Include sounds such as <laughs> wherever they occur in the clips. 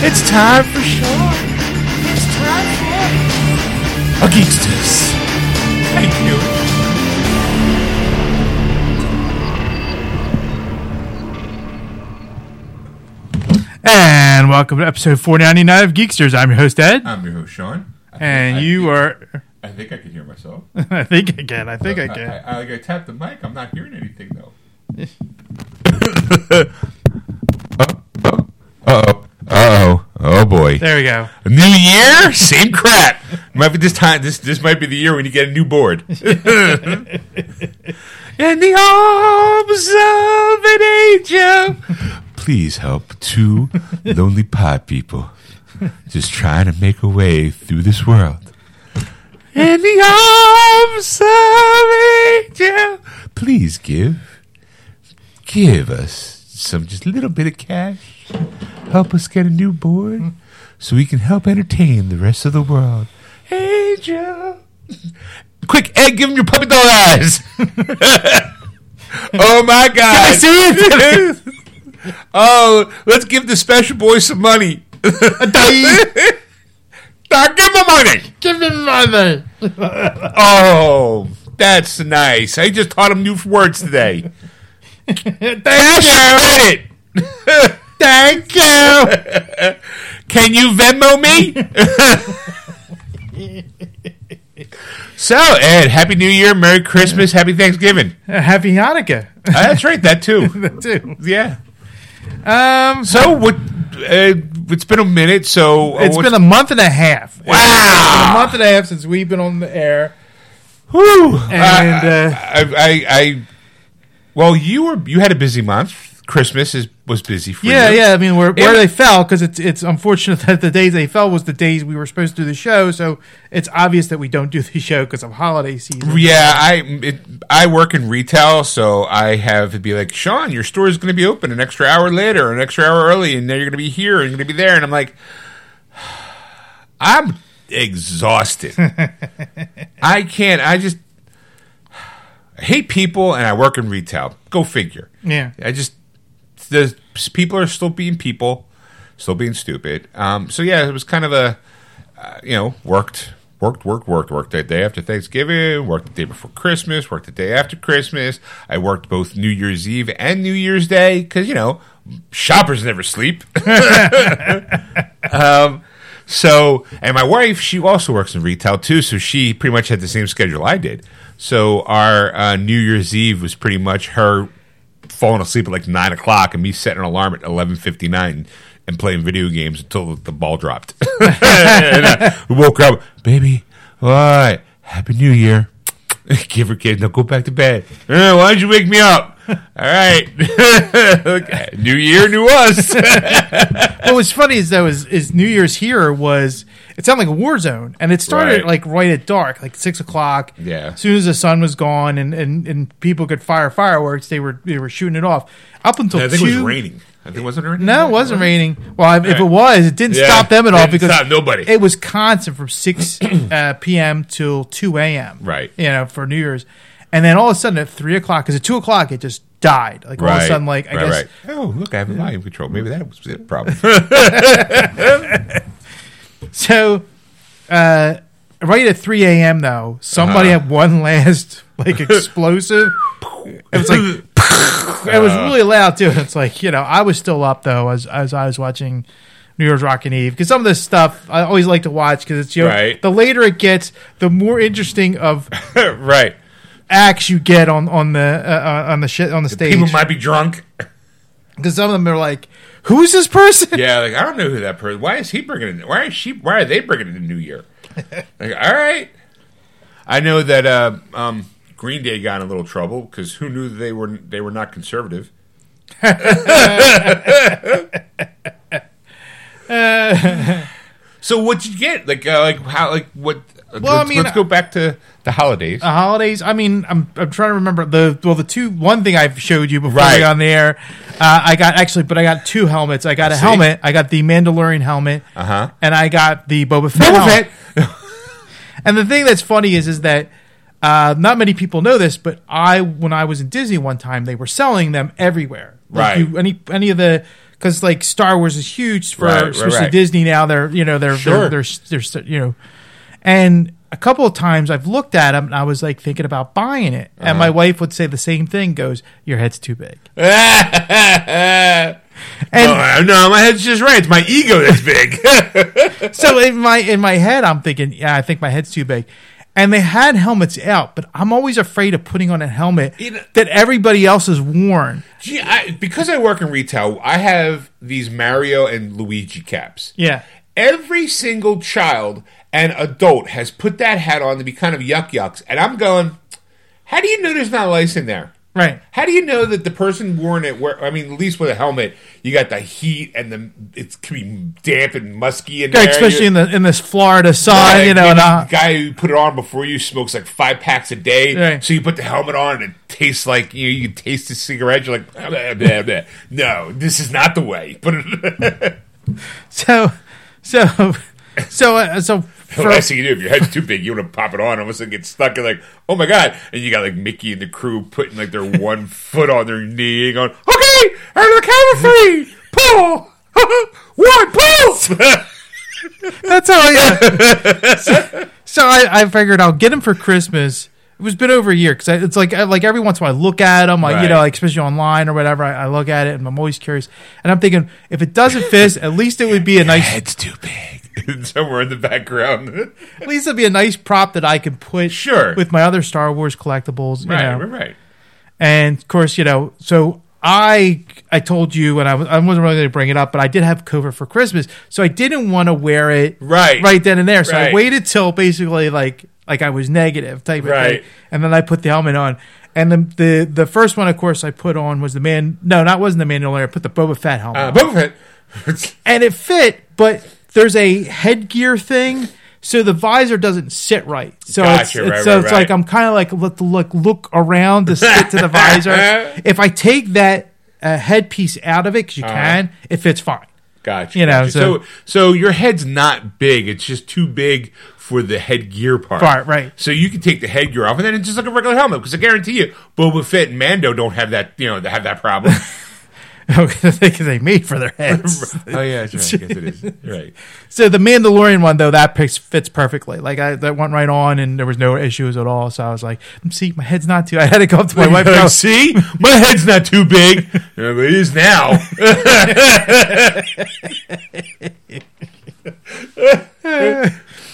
It's time for Shawn. It's time for a Geeksters. Thank you. And welcome to episode 499 of Geeksters. I'm your host, Ed. I'm your host, Shawn. I think And I- you are. I think I can hear myself. <laughs> I think I can. I think I I, can. I, like I tapped the mic. I'm not hearing anything though. <laughs> oh, oh, oh boy! There we go. A new year, same crap. Might be this time. This this might be the year when you get a new board. <laughs> In the arms of an angel. Please help two lonely pod people just trying to make a way through this world. In the arms of an angel. Please give, give us some just a little bit of cash. Help us get a new board so we can help entertain the rest of the world. Angel. Quick, Ed, give him your puppy dog eyes. <laughs> oh my God. Can I see it? <laughs> oh, let's give the special boy some money. <laughs> Now give him money. Give me money. Oh, that's nice. I just taught him new words today. Thank Cash you. credit. Thank you. Can you Venmo me? so, Ed, Happy New Year, Merry Christmas, Happy Thanksgiving. Uh, Happy Hanukkah. Uh, that's right, that too. <laughs> That too. Yeah. Um, So, what? Uh, it's been a minute. So, uh, it's been a month and a half. Wow. It's been a month and a half since we've been on the air. Whew. And, Uh, uh, I, I, I, well, you were you had a busy month. Christmas is was busy for Yeah, you. yeah. I mean, where, where they fell because it's it's unfortunate <laughs> that the days they fell was the days we were supposed to do the show. So it's obvious that we don't do the <laughs> show because of holiday season. Yeah, I it, I work in retail, so I have to be like, Shawn, your store is going to be open an extra hour later, an extra hour early, and then you're going to be here and you're going to be there, and I'm like, <sighs> I'm exhausted. <laughs> I can't. I just <sighs> I hate people, and I work in retail. Go figure. Yeah. I just the people are still being people, still being stupid. Um, so yeah, it was kind of a uh, you know worked worked worked worked worked the day after Thanksgiving, worked the day before Christmas, worked the day after Christmas. I worked both New Year's Eve and New Year's Day because you know shoppers never sleep. <laughs> um, so and my wife, she also works in retail too, so she pretty much had the same schedule I did. So our uh, New Year's Eve was pretty much her falling asleep at like nine o'clock and me setting an alarm at eleven fifty nine and playing video games until the ball dropped. <laughs> and uh, we woke up, baby. All right, Happy New Year. <laughs> Give her kids. Now go back to bed. "Uh, why'd you wake me up? <laughs> All right. <laughs> Okay, New year, new us. <laughs> What was funny is though is, is New Year's here was it sounded like a war zone, and it started Right. like right at dark, like six o'clock. Yeah. As soon as the sun was gone and, and, and people could fire fireworks, they were they were shooting it off up until I think two. it was raining. I think wasn't it raining? No, it wasn't raining. Well, if- if it was, it didn't Yeah. stop them at all Didn't because stop nobody. It was constant from six <clears throat> uh, p.m. till two a.m. Right. You know, for New Year's, and then all of a sudden at three o'clock, because at two o'clock it just died. Like all of a sudden, like I right, guess right. Oh, look, I have a volume control. Maybe that was the problem. <laughs> So, uh, right at 3 a.m., though, somebody Uh-huh. had one last, like, explosive. It was like, <laughs> it was really loud, too. It's like, you know, I was still up, though, as, as I was watching New Year's Rockin' Eve. Because some of this stuff I always like to watch because it's, you know, Right. the later it gets, the more interesting of <laughs> right. Acts you get on, on the, uh, uh, on the shit, on the stage. People might be drunk. Because some of them are like, who's this person? Yeah, like I don't know who that person. Why is he bringing it? Why is she? Why are they bringing it in New Year? like, all right. I know that uh, um, Green Day got in a little trouble because who knew they were they were not conservative. <laughs> so what did you get? Like uh, like how like what? Well, let's, I mean, let's go back to the holidays. the holidays. I mean, I'm I'm trying to remember the well the two one thing I've showed you before Right. on the air. Uh, I got actually, but I got two helmets. I got a See? helmet. I got the Mandalorian helmet, Uh-huh. and I got the Boba Fett. Boba. Fett. And the thing that's funny is is that Uh, not many people know this, but I, when I was in Disney one time, they were selling them everywhere. Like Right. You, any any of the because like Star Wars is huge for Right, right, especially right. Disney now. They're you know they're Sure. they're, they're they're you know, and a couple of times I've looked at them and I was like thinking about buying it, and Uh-huh. my wife would say the same thing. Goes, your head's too big. <laughs> and oh, no, my head's just right. It's my ego that's big. <laughs> so in my in my head, I'm thinking, yeah, I think my head's too big. And they had helmets out, but I'm always afraid of putting on a helmet You know- that everybody else has worn. Gee, I, because I work in retail, I have these Mario and Luigi caps. Yeah. Every single child and adult has put that hat on to be kind of yuck yucks, and I'm going. How do you know there's not lice in there? Right. How do you know that the person wearing it? Where I mean, at least with a helmet, you got the heat and the it can be damp and musky in there. Especially in the in this Florida sun, Right, you know, and uh, the guy who put it on before you smokes like five packs a day. Right. So you put the helmet on and it tastes like you know, you can taste the cigarette. You're like, <laughs> "Blah, blah, blah, blah." no, this is not the way. Put <laughs> it. so so <laughs> so uh, so the last thing you do if your head's too big, you want to pop it on. All of a sudden, get stuck and like, oh my god! And you got like Mickey and the crew putting like their <laughs> one foot on their knee, going, okay, of the camera three, pull, <laughs> one, pull. <laughs> that's how I. Uh, so so I, I figured I'll get him for Christmas. It was been over a year because it's like like every once in a while I look at them, like you know, like especially online or whatever. I, I look at it and I'm always curious. And I'm thinking if it doesn't fit, at least it would be a nice Head's too big. <laughs> Somewhere in the background. At least it'd be a nice prop that I can put Sure. with my other Star Wars collectibles. You right, know. right, right. And of course, you know, so I I told you, and I, was, I wasn't really going to bring it up, but I did have COVID for Christmas, so I didn't want to wear it Right. right then and there. So I waited till basically like like I was negative type of Right. thing, and then I put the helmet on. And the, the the first one, of course, I put on was the man. No, not wasn't the Mandalorian. I put the Boba Fett helmet, Uh, on. Boba Fett. and it fit. But there's a headgear thing, so the visor doesn't sit right. So it's, Gotcha, it's right, so right, it's right. like I'm kind of like let look look around to stick to the visor. <laughs> if I take that uh, headpiece out of it, because you Uh-huh. can, it fits fine. Gotcha. You know, gotcha. so- so so your head's not big; it's just too big for the headgear part. Part, right. So you can take the headgear off, and then it's just like a regular helmet. Because I guarantee you, Boba Fett and Mando don't have that. You know, they have that problem. <laughs> <laughs> Because they made for their heads. <laughs> oh yeah, that's right. I guess it is. <laughs> Right. so the Mandalorian one though, that picks fits perfectly. Like I that went right on, and there was no issues at all. So I was like, see, my head's not too. I had to go up to my wife. and go, See, my head's not too big. Yeah, but it is now.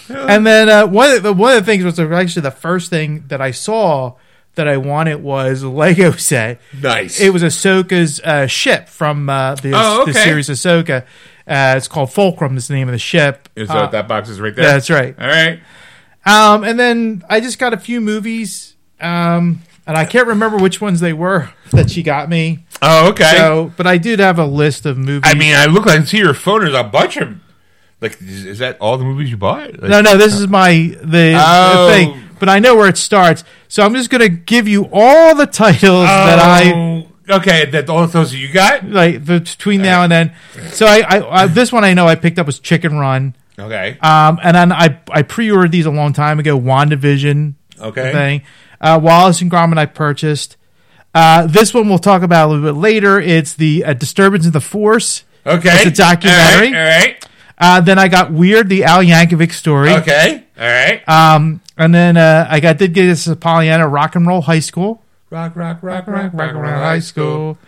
And then uh, one of the one of the things was actually the first thing that I saw that I wanted was a Lego set. nice. It was Ahsoka's uh, ship from uh, the, Oh, the series Ahsoka. Uh, it's called Fulcrum. Is the name of the ship. Is Uh, that that box is right there? that's right. All right. Um, and then I just got a few movies. Um, and I can't remember which ones they were <laughs> that she got me. Oh, okay. So, but I did have a list of movies. I mean, I look. I can see your phone. There's a bunch of. Like, is, is that all the movies you bought? Like, no, no, this is my the, Oh. the thing. But I know where it starts, so I'm just gonna give you all the titles that I Oh, okay. That all those you got. like the, between now and then. So I, I, I this one I know I picked up was Chicken Run. Okay. Um, and then I I pre-ordered these a long time ago. WandaVision Okay. thing. Uh, Wallace and Gromit I purchased. Uh, this one we'll talk about a little bit later. It's the uh, Disturbance of the Force. Okay. It's a documentary. All right. All right. Uh, then I got Weird, the Al Yankovic story. Okay. All right. Um, and then uh, I got did get this as Pollyanna Rock and Roll High School. rock, rock, rock, rock, Rock and Roll High School.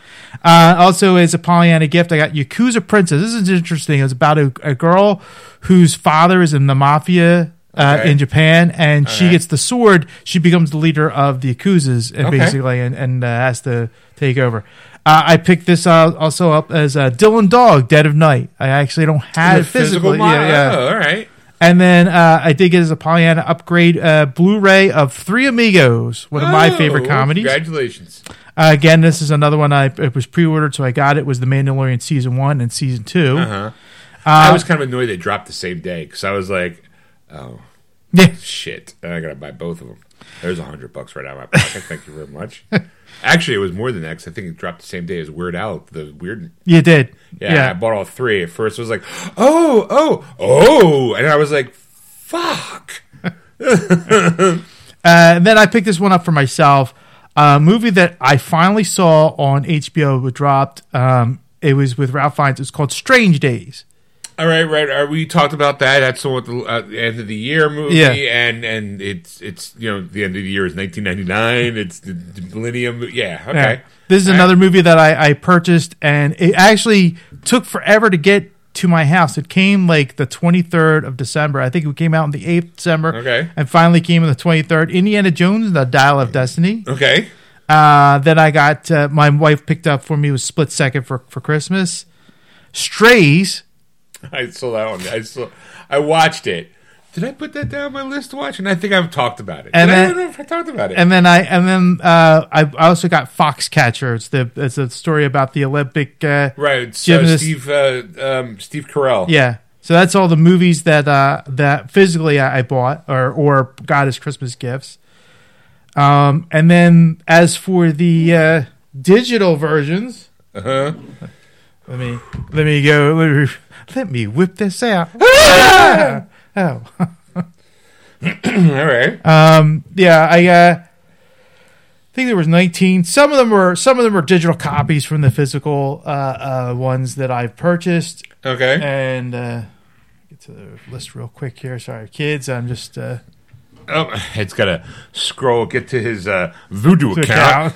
Uh, also, as a Pollyanna gift, I got Yakuza Princess. This is interesting. It's about a, a girl whose father is in the mafia uh, Okay. in Japan, and she right. gets the sword. She becomes the leader of the Yakuzas, and Okay. basically, and, and uh, has to take over. Uh, I picked this uh, also up as uh, Dylan Dog, Dead of Night. I actually don't have it The physical physically. model. Yeah, yeah. Oh, all right. And then uh, I did get as a Pollyanna upgrade uh, Blu-ray of Three Amigos, one of my Oh, favorite comedies. Congratulations. Uh, again, this is another one I it was pre-ordered, so I got it. Was The Mandalorian season one and season two? Uh-huh. I was kind of annoyed they dropped the same day because I was like, oh Yeah, shit, I gotta buy both of them. There's a hundred bucks right out of my pocket. Thank you very much. <laughs> Actually, it was more than that 'cause I think it dropped the same day as Weird Al. The weird. you did. Yeah, yeah. I bought all three. At first, it was like, oh, oh, oh, and I was like, fuck. <laughs> Uh, and then I picked this one up for myself. A movie that I finally saw on HBO. Dropped. Um, it was with Ralph Fiennes. It's called Strange Days. All right, right. Are we talked about that? That's the, at the, uh, end of the year movie, Yeah. and and it's it's you know the end of the year is 1999. It's the, the millennium. Yeah, okay. Yeah. This is All right. another movie that I, I purchased, and it actually took forever to get to my house. It came like the 23rd of December. I think it came out on the 8th December. Okay. And finally came on the 23rd. Indiana Jones, and The Dial of Destiny. Okay. Uh, then I got, uh, my wife picked up for me was Split Second for, for Christmas. Strays. I saw that one. I saw. I watched it. Did I put that down on my list to watch? And I think I've talked about it. And Did then- I don't know if I talked about it. And then I and then uh, I I also got Foxcatcher. It's the it's a story about the Olympic uh, right. So Gymnast- Steve uh, um, Steve Carell. Yeah. So that's all the movies that uh, that physically I, I bought or or got as Christmas gifts. Um, and then as for the uh, digital versions, Uh-huh. let me let me go. Let me, let me whip this out. Ah! <laughs> oh, <laughs> All right. um, yeah. I uh, think there was nineteen. Some of them were some of them were digital copies from the physical uh, uh, ones that I've purchased. Okay. And uh, get to the list real quick here. Sorry, kids. I'm just uh, Oh, it's got to scroll. Get to his uh, Vudu account. account.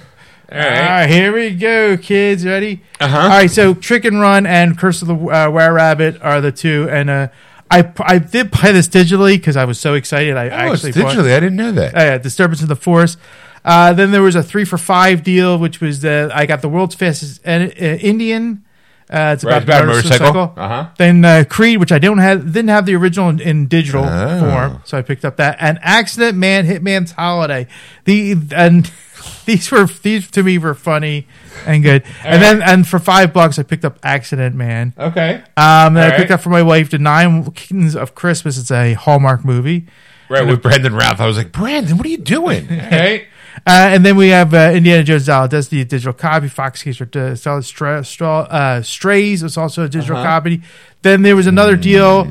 All All right. right, here we go, kids. Ready? Uh-huh. All right, so Chicken Run and Curse of the uh, Were Rabbit are the two, and uh, I I did buy this digitally because I was so excited. I Oh, it's actually bought- digitally. I didn't know that. Oh, yeah, Disturbance in the Force. Uh, then there was a three for five deal, which was the I got the world's fastest uh, Indian. Uh, it's Right, about, it's about the a motorcycle. Uh-huh. Then uh, Creed, which I don't have, didn't have the original in, in digital Oh. form, so I picked up that. And Accident Man, Hitman's Holiday. The and <laughs> these were these to me were funny and good. and then and for five bucks, I picked up Accident Man. Okay. Um, and I picked right. up for my wife the Nine Kittens of Christmas. It's a Hallmark movie. Right with Brandon Routh. I was like, Brandon, what are you doing? <laughs> Okay. Uh, and then we have uh, Indiana Jones of Destiny, digital copy. Fox Case for uh, Solid Stra- Stra- uh, Strays was also a digital Uh-huh. copy. Then there was another deal,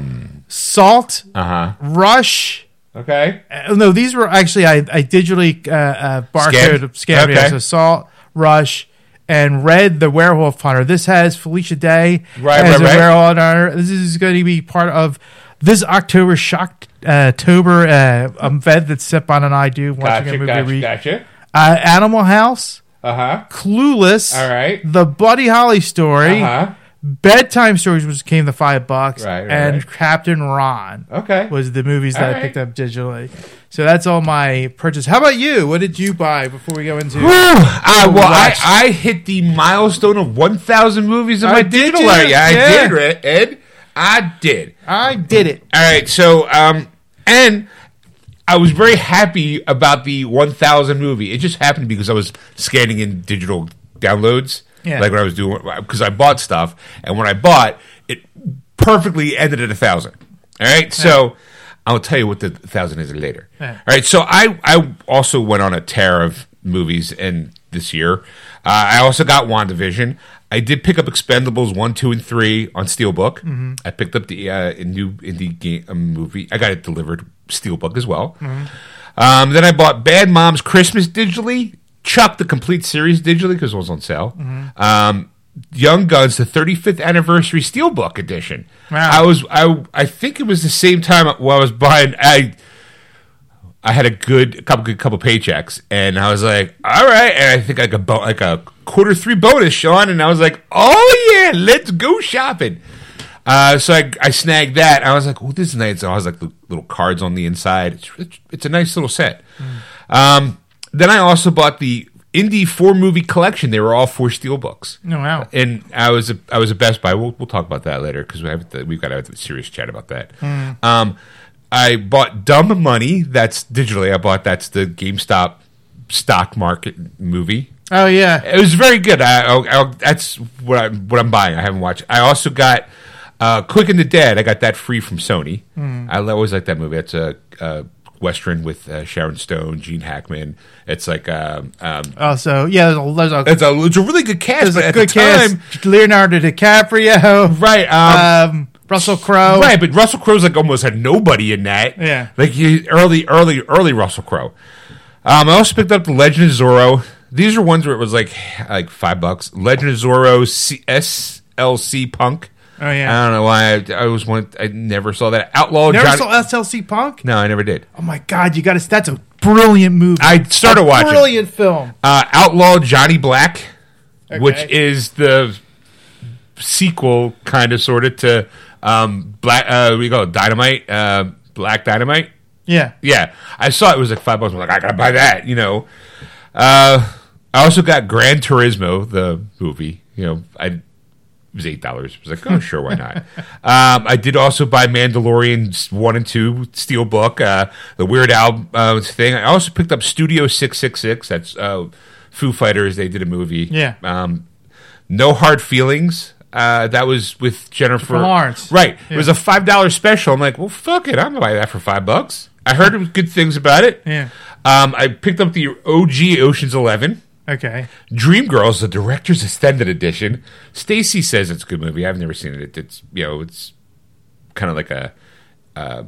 Salt, Uh huh. Rush. Okay. Uh, no, these were actually I, I digitally uh, uh, barcode Scanned? Okay. So Salt, Rush, and Red the Werewolf Hunter. This has Felicia Day Right, as right, a right. werewolf hunter. This is going to be part of this October Shock uh, October uh, event that Sipon and I do watching Gotcha. a movie. Gotcha. Gotcha. uh, Animal House. Uh huh. Clueless. All right. The Buddy Holly story. Uh huh. Bedtime stories which came to five bucks. Right, right, and right. Captain Ron Okay. was the movies that All I picked up digitally. So that's all my purchase. How about you? What did you buy before we go into? Whew. Uh, well, I, I hit the milestone of 1,000 movies in I my digital area. I Yeah. did, Ed-. I did. I did it. All right. So, um, and I was very happy about the 1,000 movie. It just happened because I was scanning in digital downloads. Yeah. Like when I was doing, because I bought stuff. And when I bought, it perfectly ended at a 1,000. All right. So, I'll tell you what the 1,000 is later. Yeah. All right. So, I, I also went on a tear of movies and this year. Uh, I also got WandaVision. I did pick up Expendables one, two, and three on Steelbook. Mm-hmm. I picked up the uh, new indie game um, movie. I got it delivered Steelbook as well. Mm-hmm. Um, then I bought Bad Moms Christmas digitally. Chuck the complete series digitally because it was on sale. Mm-hmm. Um, Young Guns, the 35th anniversary Steelbook edition. Wow. I was I I think it was the same time while I was buying. I I had a good a couple good couple paychecks, and I was like, all right. And I think like a bo- like a quarter three bonus, Shawn, and I was like, oh yeah, let's go shopping. Uh, so I, I snagged that. I was like, oh, this is nice. So I was like the little cards on the inside. It's it's, it's a nice little set. Um, then I also bought the Indy four movie collection. They were all four steel books. Oh, wow. And I was a, I was a Best Buy. We'll, we'll talk about that later because we have we've got to have a serious chat about that. Um, I bought Dumb Money. That's digitally. I bought that's the GameStop stock market movie. Oh yeah. It was very good. I, I, I- that's what I what I'm buying. I haven't watched. I also got uh, Quick and the Dead. I got that free from Sony. I always like that movie. That's a, a western with uh, Sharon Stone, Gene Hackman. It's like um, um, Also, yeah. There's a, there's a, it's a it's a really good cast. there's a good the time, cast. Leonardo DiCaprio. right? Um, Um, Russell Crowe. Right, but Russell Crowe's like almost had nobody in that. Yeah. like he, early, early, early Russell Crowe. Um, I also picked up the Legend of Zorro. These are ones where it was like like five bucks. Legend of Zorro C- SLC Punk. Oh yeah. I don't know why I, I was one. I never saw that Outlaw. Never Johnny- saw SLC Punk. no, I never did. Oh my god, you got to. That's a brilliant movie. I started A watching Brilliant film. uh, Outlaw Johnny Black, which Okay. is the sequel, kind of, sort of to um, Black. Uh, we go Dynamite, uh, Black Dynamite. Yeah. Yeah, I saw it was like five bucks. I'm like, I gotta buy that. You know. Uh, I also got Gran Turismo, the movie. You know, I was eight dollars. I was like, oh sure, why not? <laughs> um, I did also buy Mandalorian one and two Steelbook, uh, the Weird Al uh, thing. I also picked up Studio Six Six Six. That's uh, Foo Fighters. They did a movie. Yeah. Um, no hard feelings. Uh, that was with Jennifer Jennifer Lawrence. Right. It was a five dollar special. I'm like, well, fuck it. I'm gonna buy that for five bucks. I heard good things about it. Yeah. Um, I picked up the OG Ocean's Eleven. Okay. Dreamgirls, the director's extended edition. Stacy says it's a good movie. I've never seen it. It's you know, it's kind of like a uh,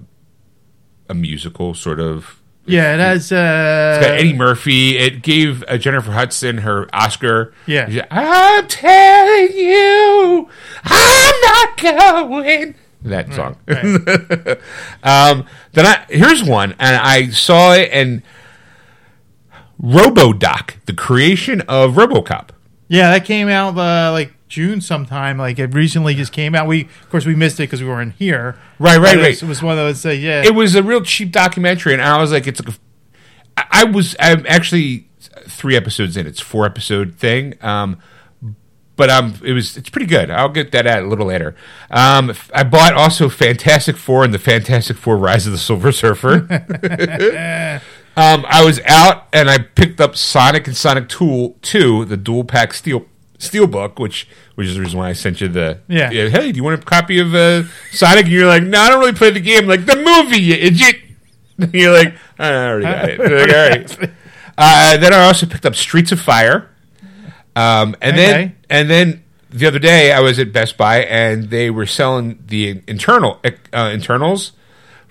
a musical sort of. Yeah, it has. Uh, It's got Eddie Murphy. It gave uh, Jennifer Hudson her Oscar. Yeah. She's, I'm telling you, I'm not going. That song. <laughs> um, then I here's one, and I saw it, and RoboDoc, the creation of RoboCop. Yeah, that came out uh, like June sometime. Like it recently just came out. We of course we missed it because we weren't here. Right, right, it was, right. It was one of those. Uh, yeah. It was a real cheap documentary, and I was like, it's like, a, I I was, I'm actually three episodes in. It's four episode thing. Um, but um, it was it's pretty good. I'll get that at a little later. Um, I bought also Fantastic Four and the Fantastic Four: Rise of the Silver Surfer. <laughs> <laughs> um, I was out and I picked up Sonic and Sonic Tool Two, the dual pack steel steelbook, which which is the reason why I sent you the Yeah. Hey, do you want a copy of uh, Sonic? And you're like, no, I don't really play the game. I'm like the movie, you idiot. <laughs> you're like, I already got it. Like, all right. <laughs> Uh, then I also picked up Streets of Fire. Um, and then and then the other day I was at Best Buy and they were selling the internal uh, Eternals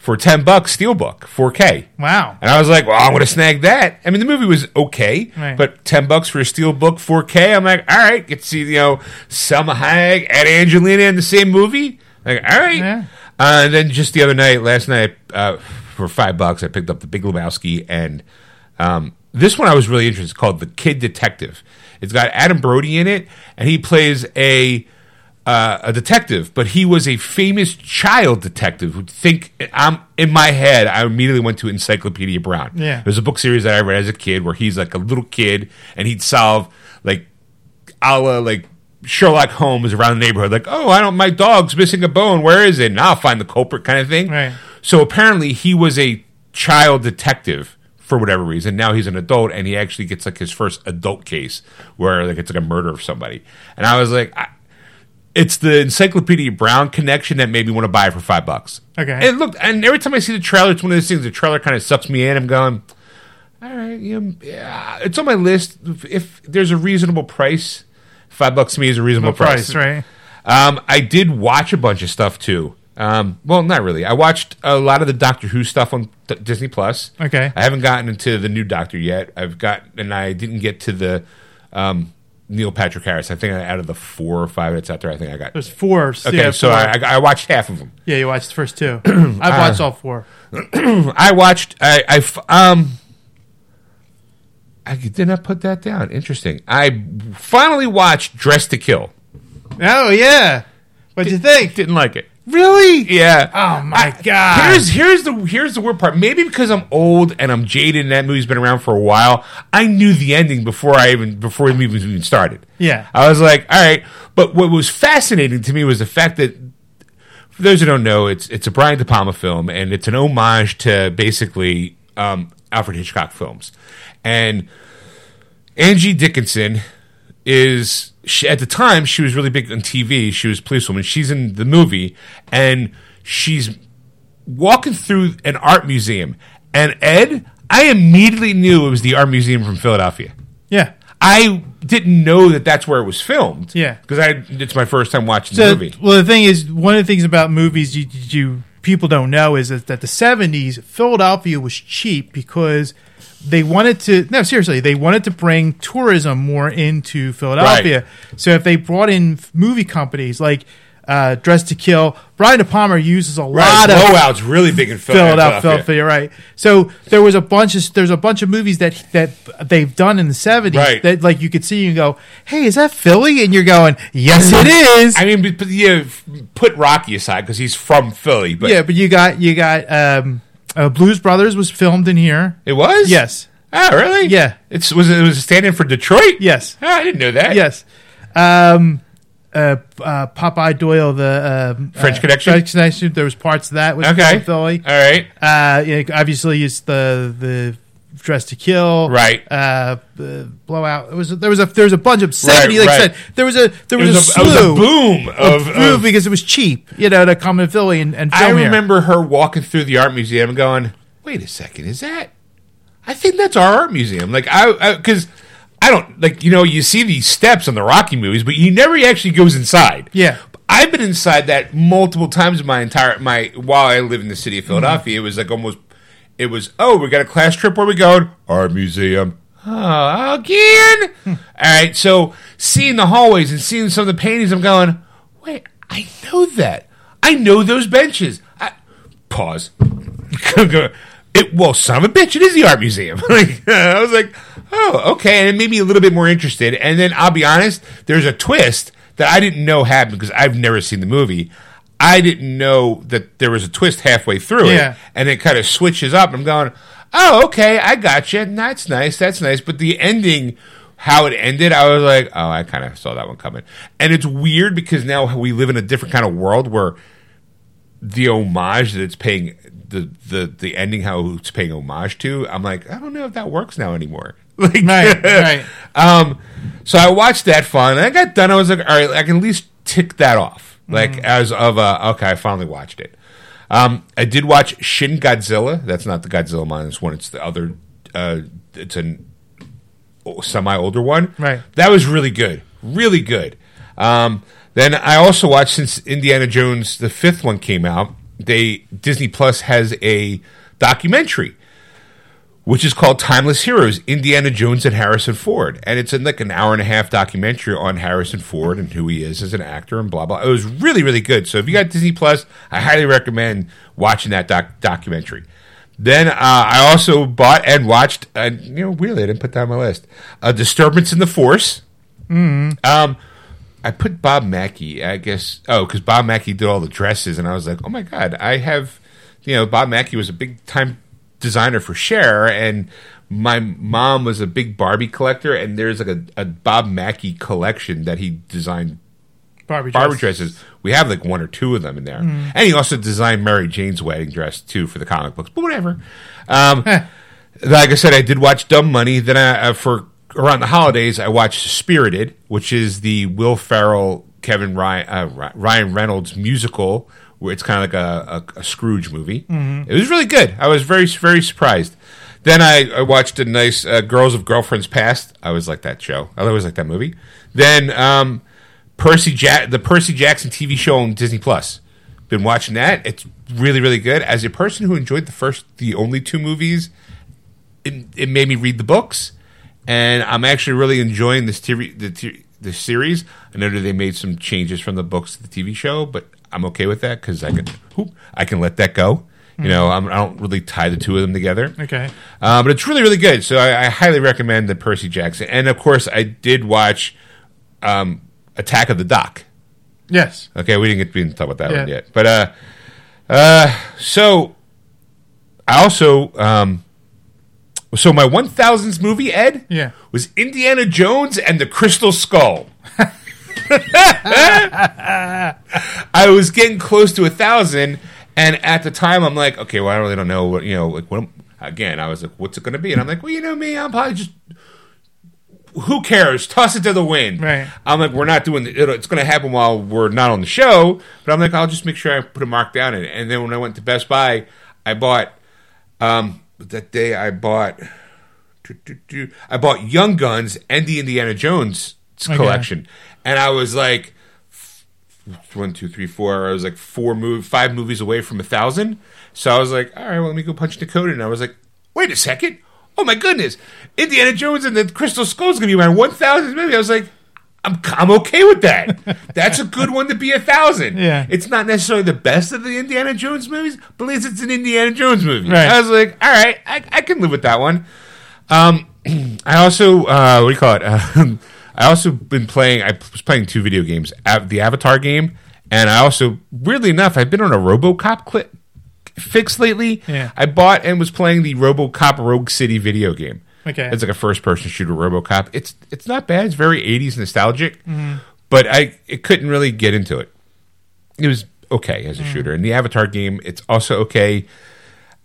for ten bucks steelbook 4K. wow. And I was like, well, I'm going to snag that. I mean, the movie was okay, Right. but 10 bucks for a steelbook 4K. I'm like, all right, get to see, you know, Salma Hayek and Angelina in the same movie. Like, all right. Yeah. Uh, and then just the other night, last night, uh, for five bucks, I picked up The Big Lebowski. And um, this one I was really interested. It's called The Kid Detective. It's got Adam Brody in it, and he plays a uh, a detective, but he was a famous child detective who think I'm in my head. I immediately went to Encyclopedia Brown. Yeah. there's a book series that I read as a kid where he's like a little kid and he'd solve like a la like Sherlock Holmes around the neighborhood. Like, oh, I don't, my dog's missing a bone. Where is it? And I'll find the culprit, kind of thing. Right. So apparently he was a child detective for whatever reason. Now he's an adult and he actually gets like his first adult case where like it's like a murder of somebody. And I was like, I, it's the Encyclopedia Brown connection that made me want to buy it for five bucks. Okay. And look, and every time I see the trailer, it's one of those things. The trailer kind of sucks me in. I'm going, all right, yeah, it's on my list. If, there's a reasonable price, five bucks to me is a reasonable No price, right? um, I did watch a bunch of stuff too. Um, well, not really. I watched a lot of the Doctor Who stuff on D- Disney Plus. Okay. I haven't gotten into the new Doctor yet. I've got, and I didn't get to the um, Neil Patrick Harris. I think out of the four or five that's out there, I think I got. There's four. Okay, yeah, so four. I, I I watched half of them. yeah, you watched the first two. <clears throat> I've watched all four. <clears throat> I watched. I, I um. I did not put that down. Interesting. I finally watched Dressed to Kill. Oh yeah. What'd you think? Didn't like it. Really? Yeah. Oh my god. Here's here's the here's the weird part. Maybe because I'm old and I'm jaded and that movie's been around for a while, I knew the ending before I even before the movie even started. Yeah. I was like, all right. But what was fascinating to me was the fact that for those who don't know, it's it's a Brian De Palma film and it's an homage to basically um, Alfred Hitchcock films. And Angie Dickinson is she, at the time she was really big on TV. She was a policewoman. She's in the movie and she's walking through an art museum. And Ed, I immediately knew it was the art museum from Philadelphia. Yeah. I didn't know that that's where it was filmed. Yeah. because I it's my first time watching So, the movie. well, the thing is, one of the things about movies, you you people don't know is that, that the 70s Philadelphia was cheap because they wanted to no seriously they wanted to bring tourism more into Philadelphia. So if they brought in movie companies like uh, Dressed to Kill, Brian De Palma uses a Right, lot of Blowout's really big in Philadelphia, Philadelphia. Right? So there was a bunch of there's a bunch of movies that that they've done in the seventies Right. that like you could see and go, hey, is that Philly? And you're going, yes, it <laughs> is. I mean, but, but yeah, put Rocky aside because he's from Philly, but yeah, but you got you got um, uh, Blues Brothers was filmed in here. it was Yes, Oh, really? Yeah. It's was it, it was a stand-in for Detroit. yes, Ah, I didn't know that. yes. Um, uh, uh, Popeye Doyle, the um, French uh, Connection? French Connection. There was parts of that was Okay. Philly. All right. Uh, you know, obviously, it's the the Dressed to Kill, Right. Uh, the Blowout. It was there was a there was a bunch of seventy. like right. I said, there was a there was, was, a a, it was a boom of, of, of- because it was cheap, you know, to come in Philly and, and I film here. remember her walking through the art museum and going, "Wait a second, is that? I think that's our art museum." Like I, because I, don't like you know you see these steps on the Rocky movies, but you never actually goes inside. Yeah. I've been inside that multiple times in my entire my while I live in the city of Philadelphia. It was like almost. It was oh we got a class trip where we going art museum. Oh, again. Hmm. <laughs> All right, so seeing the hallways and seeing some of the paintings, I'm going, wait, I know that. I know those benches. I, pause. <laughs> it, well, son of a bitch, it is the art museum. <laughs> Like, I was like, oh, okay. And it made me a little bit more interested. And then I'll be honest, there's a twist that I didn't know happened because I've never seen the movie. I didn't know that there was a twist halfway through Yeah. it. And it kind of switches up. I'm going, oh, okay, I got you. That's nice. That's nice. But the ending, how it ended, I was like, oh, I kind of saw that one coming. And it's weird because now we live in a different kind of world where the homage that it's paying the the the ending how it's paying homage to i'm like i don't know if that works now anymore <laughs> like Right, <laughs> right. um so i watched that fun and i got done i was like all right i can at least tick that off like as of uh okay i finally watched it um i did watch shin godzilla that's not the godzilla minus one it's the other uh it's a semi older one Right. that was really good, really good. Um, then I also watched since Indiana Jones the fifth one came out. They Disney Plus has a documentary, which is called Timeless Heroes: Indiana Jones and Harrison Ford, and it's in like an hour and a half documentary on Harrison Ford and who he is as an actor and blah blah. It was really really good. So if you got Disney Plus, I highly recommend watching that doc- documentary. Then uh, I also bought and watched, uh, you know, weirdly I didn't put that on my list, A Disturbance in the Force. Um, I put Bob Mackie, I guess. Oh, because Bob Mackie did all the dresses, and I was like, oh my god, I have, you know, Bob Mackie was a big time designer for Cher, and my mom was a big Barbie collector, and there's like a, a Bob Mackie collection that he designed Barbie, Barbie dress. dresses. We have like one or two of them in there, and he also designed Mary Jane's wedding dress too for the comic books. But whatever. Um, <laughs> like I said, I did watch Dumb Money. Then I, uh, for around the holidays, I watched Spirited, which is the Will Ferrell, Kevin Ryan, uh, Ryan Reynolds musical, it's kind of like a, a, a Scrooge movie. It was really good. I was very very surprised. Then I, I watched a nice uh, Girls of Girlfriends Past. I always like that show. I always like that movie. Then um, Percy Jack, the Percy Jackson TV show on Disney Plus. Been watching that. It's really, really good. As a person who enjoyed the first, the only two movies, it, it made me read the books, and I'm actually really enjoying this TV, the t- the series. I know that they made some changes from the books to the TV show, but I'm okay with that because I can, whoop, I can let that go. You know, I'm, I don't really tie the two of them together. Okay. Uh, but it's really, really good. So I, I highly recommend the Percy Jackson. And of course, I did watch um, Attack of the Doc. Yes. Okay, we didn't get didn't talk about that Yeah. one yet. But uh, uh, so I also um, so my one thousandth movie, Ed, Yeah. was Indiana Jones and the Crystal Skull. <laughs> I was getting close to a thousand, and at the time, I'm like, okay, well, I really don't know what you know. Like, what? Again, I was like, what's it going to be? And I'm like, well, you know me, I'm probably just. Who cares? Toss it to the wind. Right. I'm like, we're not doing. The, it's going to happen while we're not on the show. But I'm like, I'll just make sure I put a mark down in it. And then when I went to Best Buy, I bought. Um, that day I bought. I bought Young Guns and the Indiana Jones Okay. And I was like, one, two, three, four. I was like four move, five movies away from a thousand. So I was like, all right, well, let me go punch Dakota. And I was like, wait a second. Oh my goodness, Indiana Jones and the Crystal Skull is gonna be my one thousandth movie. I was like, I'm I'm okay with that. <laughs> That's a good one to be a thousand. Yeah. it's not necessarily the best of the Indiana Jones movies, but at least it's an Indiana Jones movie. Right. I was like, all right, I, I can live with that one. Um, <clears throat> I also uh, what do you call it? <laughs> Um, I also been playing. I was playing two video games, the Avatar game, and I also, weirdly enough, I've been on a RoboCop clip fix lately. Yeah. I bought and was playing the RoboCop Rogue City video game. Okay. it's like a first-person shooter RoboCop. It's it's not bad. It's very '80s nostalgic, Mm-hmm. but I it couldn't really get into it. It was okay as a Mm. shooter. And the Avatar game, it's also okay.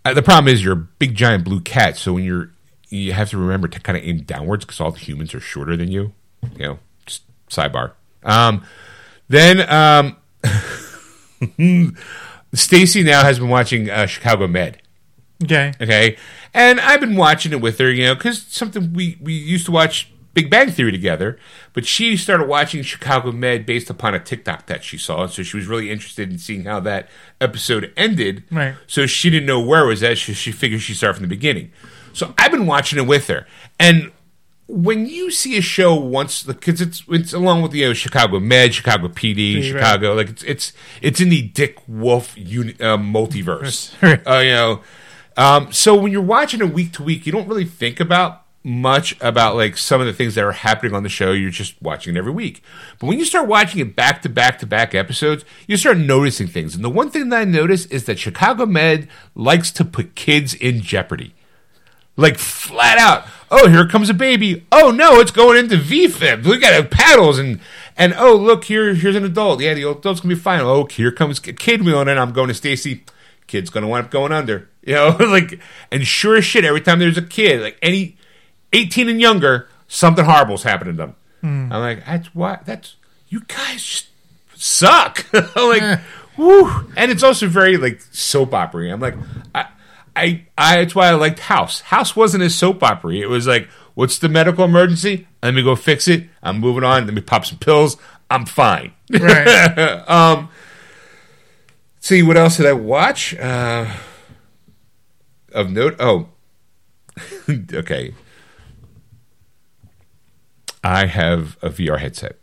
Uh, the problem is you're a big giant blue cat, so when you're you have to remember to kind of aim downwards because all the humans are shorter than you. You know, just sidebar. Um, then um, <laughs> Stacy now has been watching uh, Chicago Med. Okay. Okay, and I've been watching it with her, you know, because something we we used to watch Big Bang Theory together, but she started watching Chicago Med based upon a TikTok that she saw, and so she was really interested in seeing how that episode ended. Right. So she didn't know where it was at. She, she figured she'd start from the beginning. So I've been watching it with her, and when you see a show once, because it's it's along with you know Chicago Med, Chicago PD, right. Chicago, like it's it's it's in the Dick Wolf uni, uh, multiverse, <laughs> uh, you know. Um, so when you're watching it week to week, you don't really think about much about like some of the things that are happening on the show. You're just watching it every week. But when you start watching it back to back to back episodes, you start noticing things. And the one thing that I notice is that Chicago Med likes to put kids in jeopardy like flat out. Oh, here comes a baby. Oh no, it's going into VFib. We got paddles and and oh look here, here's an adult. Yeah, the adult's gonna be fine. Oh, here comes a kid wheeling in. I'm going to Stacy. Kid's gonna wind up going under. <laughs> You know, <laughs> like and sure as shit, every time there's a kid, like any 18 and younger, something horrible's happening to them. Hmm. I'm like, that's why. That's you guys just suck. <laughs> like, eh. woo. And it's also very like soap opera. I'm like, I, I, I. That's why I liked House. House wasn't a soap opera. It was like, what's the medical emergency? Let me go fix it. I'm moving on. Let me pop some pills. I'm fine. Right. <laughs> See, what else did I watch? Uh, of note? Oh, <laughs> okay. I have a VR headset.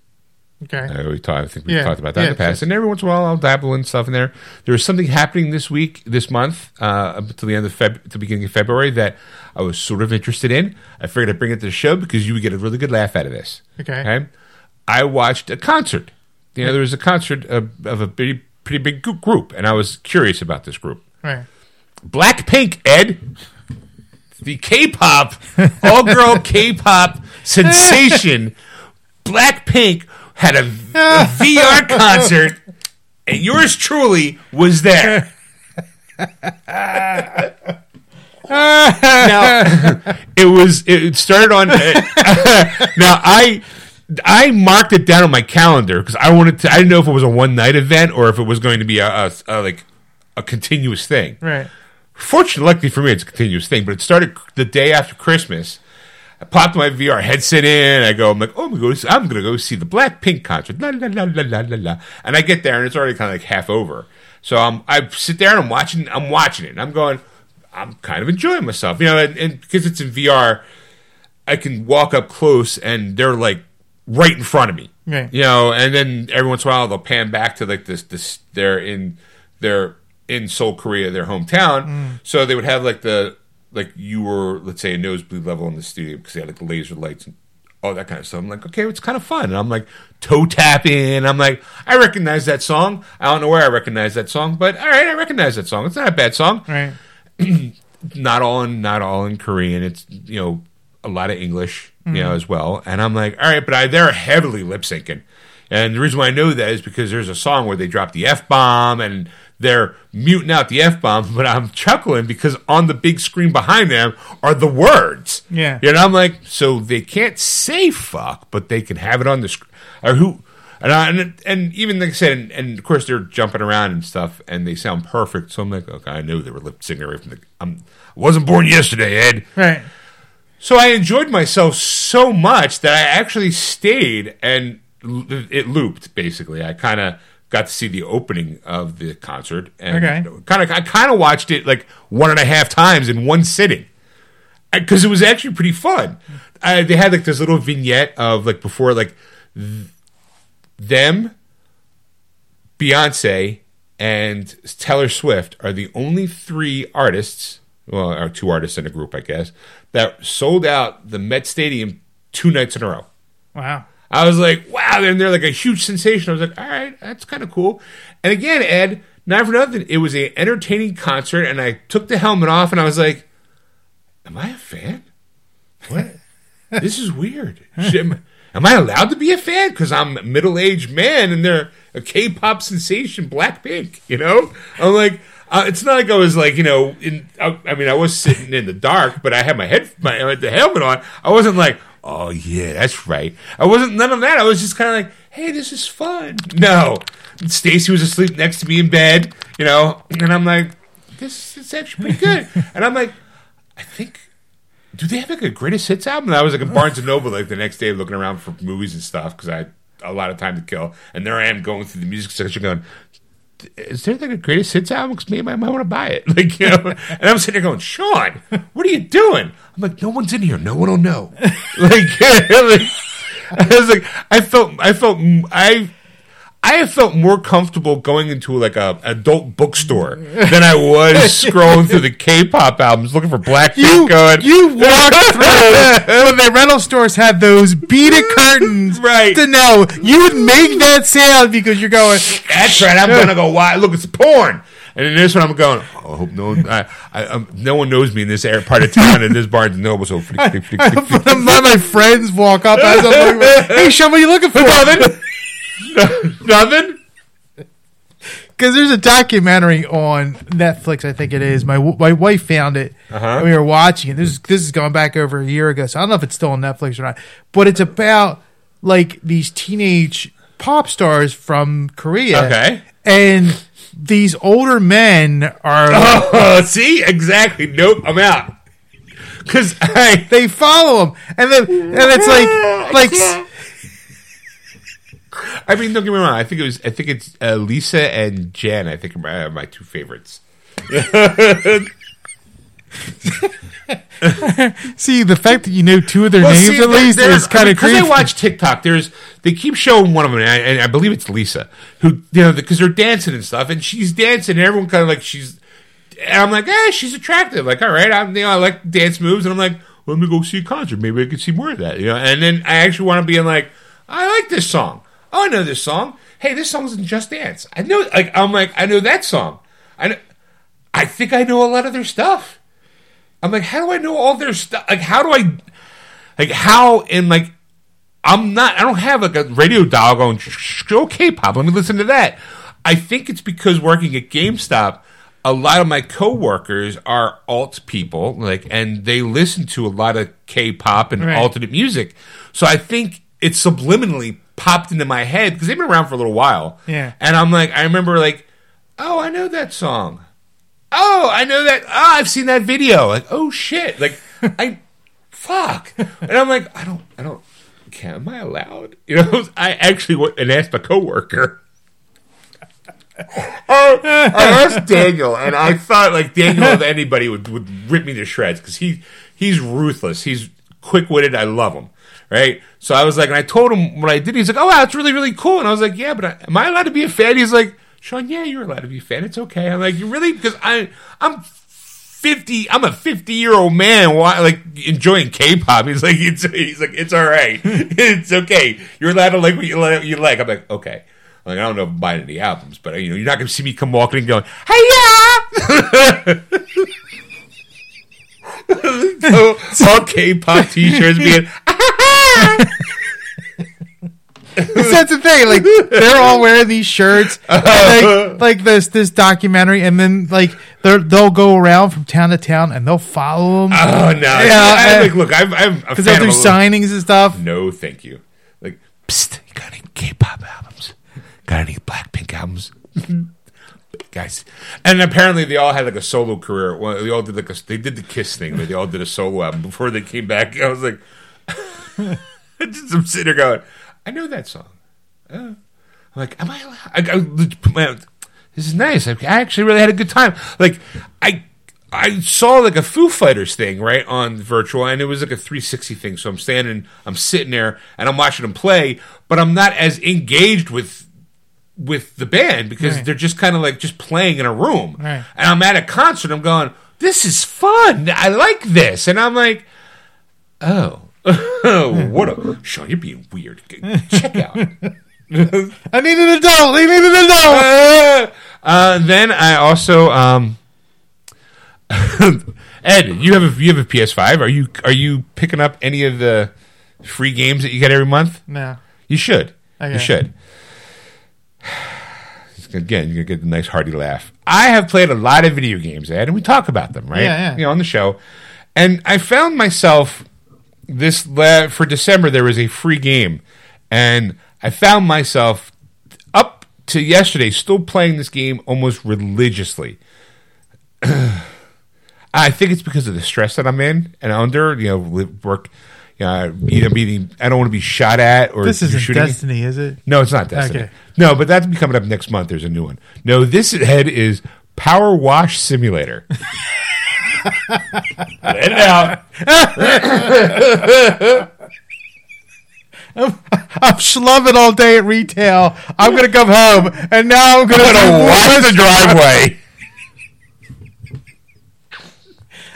Okay. Uh, we talked, I think we Yeah. talked about that in the past. And every once in a while, I'll dabble in stuff in there. There was something happening this week, this month, uh, up until the end of Feb, to the beginning of February, that I was sort of interested in. I figured I'd bring it to the show because you would get a really good laugh out of this. Okay. I watched a concert. You know, there was a concert of, of a pretty, pretty big group, and I was curious about this group. Right. Blackpink, Ed. The K-pop, all-girl <laughs> K-pop sensation, Blackpink had a, a VR <laughs> concert, and yours truly was there. now, it was. It started on. Uh, <laughs> now I. I marked it down on my calendar because I wanted to. I didn't know if it was a one night event or if it was going to be a, a, a like a continuous thing. Right. Fortunately, luckily for me, it's a continuous thing. But it started the day after Christmas. I popped my VR headset in. I go, I'm like, oh, I'm gonna go. See, I'm gonna go see the Blackpink concert. La la la la la la la. And I get there, and it's already kind of like half over. So I'm, I sit there and I'm watching. I'm watching it. And I'm going. I'm kind of enjoying myself, you know, and, and because it's in VR, I can walk up close, and they're like right in front of me. Right. You know, and then every once in a while they'll pan back to like this. This they're in they're in Seoul, Korea, their hometown. Mm. So they would have like the like you were let's say a nosebleed level in the studio because they had like the laser lights and all that kind of stuff. I'm like, okay, it's kind of fun. And I'm like toe tapping. I'm like, I recognize that song. I don't know where I recognize that song, but all right, I recognize that song. It's not a bad song Right. <clears throat> not all in not all in Korean. It's you know a lot of English, you know, mm-hmm. as well. And I'm like, all right, but I, they're heavily lip syncing. And the reason why I know that is because there's a song where they drop the f bomb and they're muting out the f bomb, but I'm chuckling because on the big screen behind them are the words. Yeah. you know, I'm like, so they can't say fuck, but they can have it on the screen. Or who? And, I, and and even like I said, and, and of course they're jumping around and stuff, and they sound perfect. So I'm like, okay, I knew they were lip syncing right from the. I'm, I wasn't born yesterday, Ed. Right. So I enjoyed myself so much that I actually stayed and l- it looped. Basically, I kind of got to see the opening of the concert, and Okay. kind of I kind of watched it like one and a half times in one sitting because it was actually pretty fun. Uh, they had like this little vignette of like before like th- them, Beyonce, and Taylor Swift are the only three artists, well, or two artists in a group, I guess, that sold out the Met Stadium two nights in a row. Wow. I was like, wow, and they're like a huge sensation. I was like, all right, that's kind of cool. And again, Ed, not for nothing, it was an entertaining concert, and I took the helmet off, and I was like, am I a fan? What? <laughs> this is weird. Should- Am, I allowed to be a fan? Because I'm a middle aged man, and they're a K-pop sensation, Blackpink. You know, I'm like. Uh, it's not like I was like you know in. I, I mean, I was sitting in the dark, but I had my head, my the helmet on. I wasn't like, oh yeah, that's right. I wasn't none of that. I was just kind of like, hey, this is fun. No, Stacy was asleep next to me in bed, you know, and I'm like, this is actually pretty good. <laughs> and I'm like, I think. Do they have like a greatest hits album? And I was like in Barnes and Noble like the next day looking around for movies and stuff because I had a lot of time to kill. And there I am going through the music section going, is there like a greatest hits album? Because maybe I might want to buy it. <laughs> Like, you know, <laughs> and I'm sitting there going, Shawn, what are you doing? I'm like, no one's in here. No one will know. <laughs> like, like, I was like, I felt, I felt, I, I have felt more comfortable going into like a adult bookstore than I was <laughs> scrolling through the K-pop albums looking for Black You going, you walked through when the rental stores had those beaded <laughs> curtains, Right. To know you would make that sound because you're going. That's right. I'm gonna go. Why? Look, it's porn. And in this one, I'm going. Oh, I hope no one, I, I, um, no one knows me in this part of town, and this Barnes and Noble. So flick, flick, flick, flick, flick. Let my friends walk up as I'm looking. Hey, Shawn, what are you looking for? <laughs> nothing. Because there's a documentary on Netflix, I think it is. My my wife found it. Uh-huh. And we were watching it. This is this is going back over a year ago, so I don't know if it's still on Netflix or not. But it's about like these teenage pop stars from Korea. Okay. And these older men are <laughs> Oh, see, exactly. Nope, I'm out. Because they follow them, and then and it's like <laughs> like I mean, don't get me wrong. I think it was. I think it's uh, Lisa and Jan. I think are my, my two favorites. <laughs> see the fact that you know two of their Well, names see, at there- least is kind of because creepy. I watch TikTok. There's they keep showing one of them, and I, and I believe it's Lisa who you know because they're dancing and stuff, and she's dancing, and everyone kind of like she's. And I'm like, eh, she's attractive. Like, all right, I'm you know I like dance moves, and I'm like, let me go see a concert. Maybe I can see more of that, you know. And then I actually want to be in like, I like this song. Oh, I know this song. Hey, this song's in Just Dance. I know. Like, I'm like, I know that song. I know, I think I know a lot of their stuff. I'm like, how do I know all their stuff? Like, how do I, like, how in like, I'm not, I don't have like a radio dial going, show K-pop. Let me listen to that. I think it's because working at GameStop, a lot of my coworkers are alt people, like, and they listen to a lot of K-pop and Right. alternate music. So I think it's subliminally popped into my head because they've been around for a little while. Yeah. And I'm like, I remember like, oh, I know that song. Oh, I know that. Oh, I've seen that video. Like, oh shit. Like, <laughs> I, fuck. And I'm like, I don't, I don't. Can am I allowed? <laughs> You know, I actually went and asked my coworker. I, <laughs> oh, I asked Daniel, and I thought like Daniel, if anybody would would rip me to shreds because he he's ruthless. He's quick witted. I love him. Right. So I was like, and I told him what I did. He's like, oh, wow, it's really really cool. And I was like, yeah, but I, am I allowed to be a fan? He's like, Shawn, yeah, you're allowed to be a fan. It's okay. I'm like, you really? Because I I'm 50 i'm a 50 year old man why, like enjoying k-pop he's like it's he's like it's all right <laughs> it's okay you're allowed to like what you like, you like i'm like okay like i don't know if i'm buying any albums but uh, you know you're not gonna see me come walking and going hey yeah <laughs> so all k-pop t-shirts being <laughs> That's the thing. Like they're all wearing these shirts, and, like, <laughs> like this this documentary, and then like they they'll go around from town to town and they'll follow them oh no Yeah, like look i'm, I'm because they'll do of a little- signings and stuff. No, thank you. Like, psst, you got any K-pop albums? Got any Blackpink albums? Mm-hmm. Guys, and apparently they all had like a solo career. Well, they all did like a, they did the Kiss thing, but they all did a solo album before they came back. I was like, <laughs> I'm sitting there going, I know that song. Uh, I'm like, am I? allowed- I, I put my- this is nice. I actually really had a good time. Like I. I saw like a Foo Fighters thing right on virtual, and it was like a 360 thing. So I'm standing, I'm sitting there, and I'm watching them play, but I'm not as engaged with with the band because Right. they're just kind of like just playing in a room. Right. And I'm at a concert. I'm going, this is fun. I like this, and I'm like, oh, <laughs> what a Shawn, you're being weird. Check out. <laughs> I need an adult. I need an adult. <laughs> uh, then I also um, Ed, you have a you have a PS5. Are you are you picking up any of the free games that you get every month? No. You should. Okay. You should. <sighs> Again, you're gonna get a nice hearty laugh. I have played a lot of video games, Ed, and we talk about them, right? Yeah, yeah. You know, on the show, and I found myself this la- for December. There was a free game, and I found myself up to yesterday still playing this game almost religiously. <clears throat> I think it's because of the stress that I'm in and under. You know, work. You know, you know, being, I don't want to be shot at or This isn't shooting. Destiny, is it? No, it's not Destiny. Okay. No, but that's coming up next month. There's a new one. No, this head is Power Wash Simulator. <laughs> Let it out. I'm schlumming all day at retail. I'm gonna come home, and now I'm gonna, Gonna wash the driveway.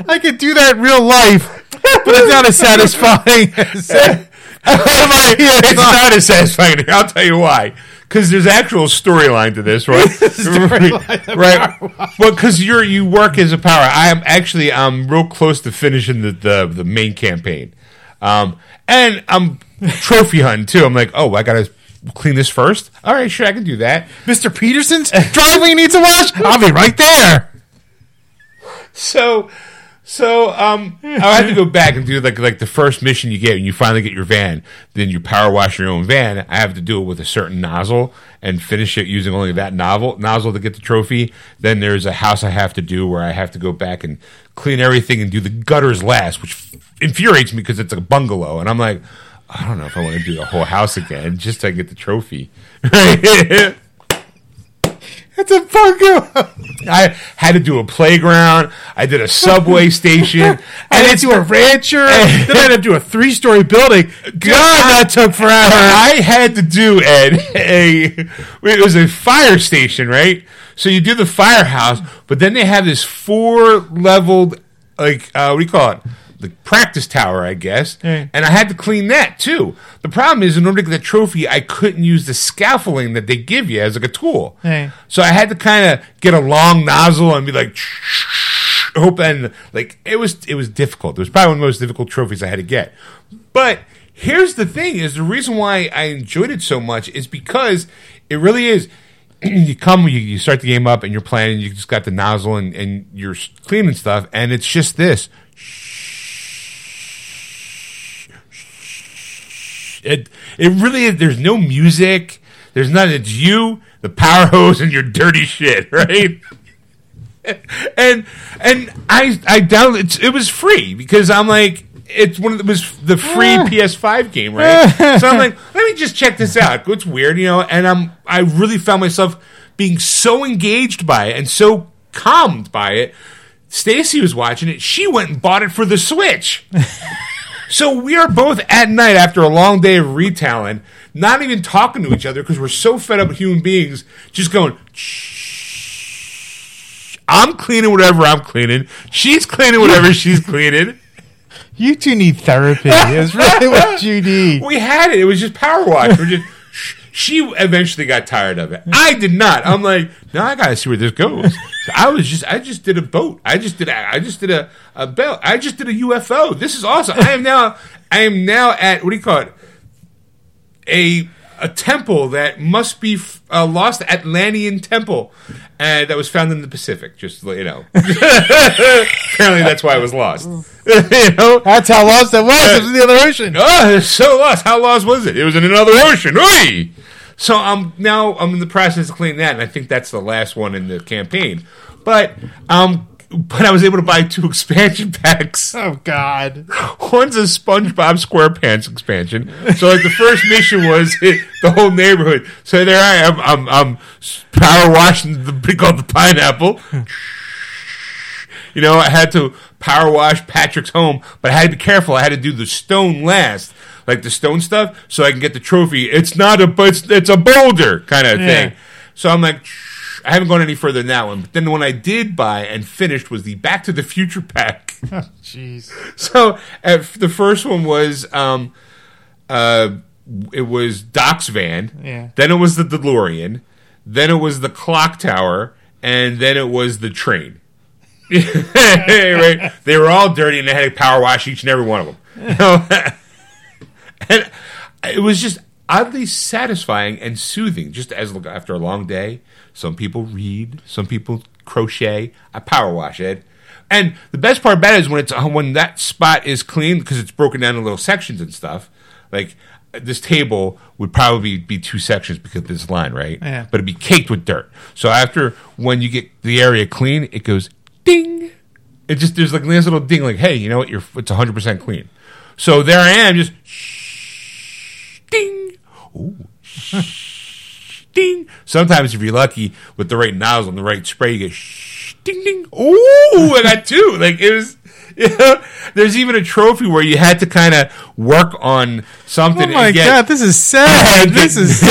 I could do that in real life, but it's not as satisfying as <laughs> <laughs> it's not as satisfying. I'll tell you why. Because there's actual storyline to this, right? <laughs> right. right. Well, because you're you work as a power. I am actually I'm real close to finishing the the, the main campaign, um, and I'm trophy hunting too. I'm like, oh, I gotta clean this first. All right, sure, I can do that. Mr. Peterson's <laughs> driveway needs a wash. I'll be right there. So, so um, I had to go back and do like like the first mission you get when you finally get your van. Then you power wash your own van. I have to do it with a certain nozzle and finish it using only that nozzle nozzle to get the trophy. Then there's a house I have to do where I have to go back and clean everything and do the gutters last, which infuriates me because it's a bungalow, and I'm like. I don't know if I want to do the whole house again just to get the trophy. <laughs> It's a bungo. I had to do a playground. I did a subway <laughs> station, I and had it's to do a rancher. <laughs> then I had to do a three-story building. God, that took forever. I had to do Ed a it was a fire station, right? So you do the firehouse, but then they have this four leveled like uh, what do you call it? The practice tower, I guess. Yeah. And I had to clean that too. The problem is, in order to get the trophy, I couldn't use the scaffolding that they give you as like a tool. Yeah. So I had to kind of get a long nozzle and be like, hope and like it was it was difficult. It was probably one of the most difficult trophies I had to get. But here's the thing: is the reason why I enjoyed it so much is because it really is. <clears throat> you come, you, you start the game up, and you're playing, and you just got the nozzle, and, and you're cleaning stuff, and it's just this. It it really is. There's no music. There's none. It's you, the power hose, and your dirty shit, <laughs> right? and and I I downloaded it's, it was free because I'm like it's one of the, it was the free ah. PS5 game, right? so I'm like, <laughs> let me just check this out. It's weird, you know, and I'm I really found myself being so engaged by it and so calmed by it. Stacy was watching it. She went and bought it for the Switch. <laughs> So we are both at night after a long day of retailing, not even talking to each other because we're so fed up with human beings, just going, shh. I'm cleaning whatever I'm cleaning. She's cleaning whatever <laughs> she's cleaning. You two need therapy. Is really what you need. <laughs> We had it. It was just power wash. We're just. She eventually got tired of it. I did not. I'm like, no, I gotta see where this goes. I was just, I just did a boat. I just did, a, I just did a, a belt. I just did a UFO. This is awesome. I am now, I am now at what do you call it? A a temple that must be f- a lost Atlantean temple, and that was found in the Pacific. Just you know. <laughs> Apparently, that's why it was lost. <laughs> you know. That's how lost it was. It was in the other ocean. Oh, it's so lost. How lost was it? It was in another ocean. Oi! So I'm now I'm in the process of cleaning that, and I think that's the last one in the campaign. But um, but I was able to buy two <laughs> expansion packs. Oh God. One's a SpongeBob SquarePants expansion. So like the first mission was hit <laughs> the whole neighborhood. So there I am. I'm, I'm power washing the big called the pineapple. You know, I had to power wash Patrick's home, but I had to be careful. I had to do the stone last, like the stone stuff, so I can get the trophy. It's not a, but it's, it's a boulder kind of Yeah. thing. So I'm like, I haven't gone any further than that one. But then the one I did buy and finished was the Back to the Future pack. <laughs> Jeez. So uh, the first one was um, uh, it was Doc's van. Yeah. Then it was the DeLorean. Then it was the clock tower, and then it was the train. <laughs> right? They were all dirty, and they had to power wash each and every one of them. <laughs> And it was just oddly satisfying and soothing. Just as after a long day, some people read, some people crochet. I power wash it. And the best part about it is when it's uh, when that spot is clean because it's broken down in little sections and stuff. Like this table would probably be two sections because of this line, right? Yeah. But it'd be caked with dirt. So after when you get the area clean, it goes ding. It just there's like this nice little ding, like hey, you know what? You're it's 100 percent clean. So there I am, just shh. Ooh, <laughs> shh, ding. Sometimes if you're lucky with the right nozzle and the right spray, you get shh, <laughs> ding ding. Ooh, I got two. Like it was. <laughs> You know, there's even a trophy where you had to kind of work on something. Oh my and get, God, this is sad. this is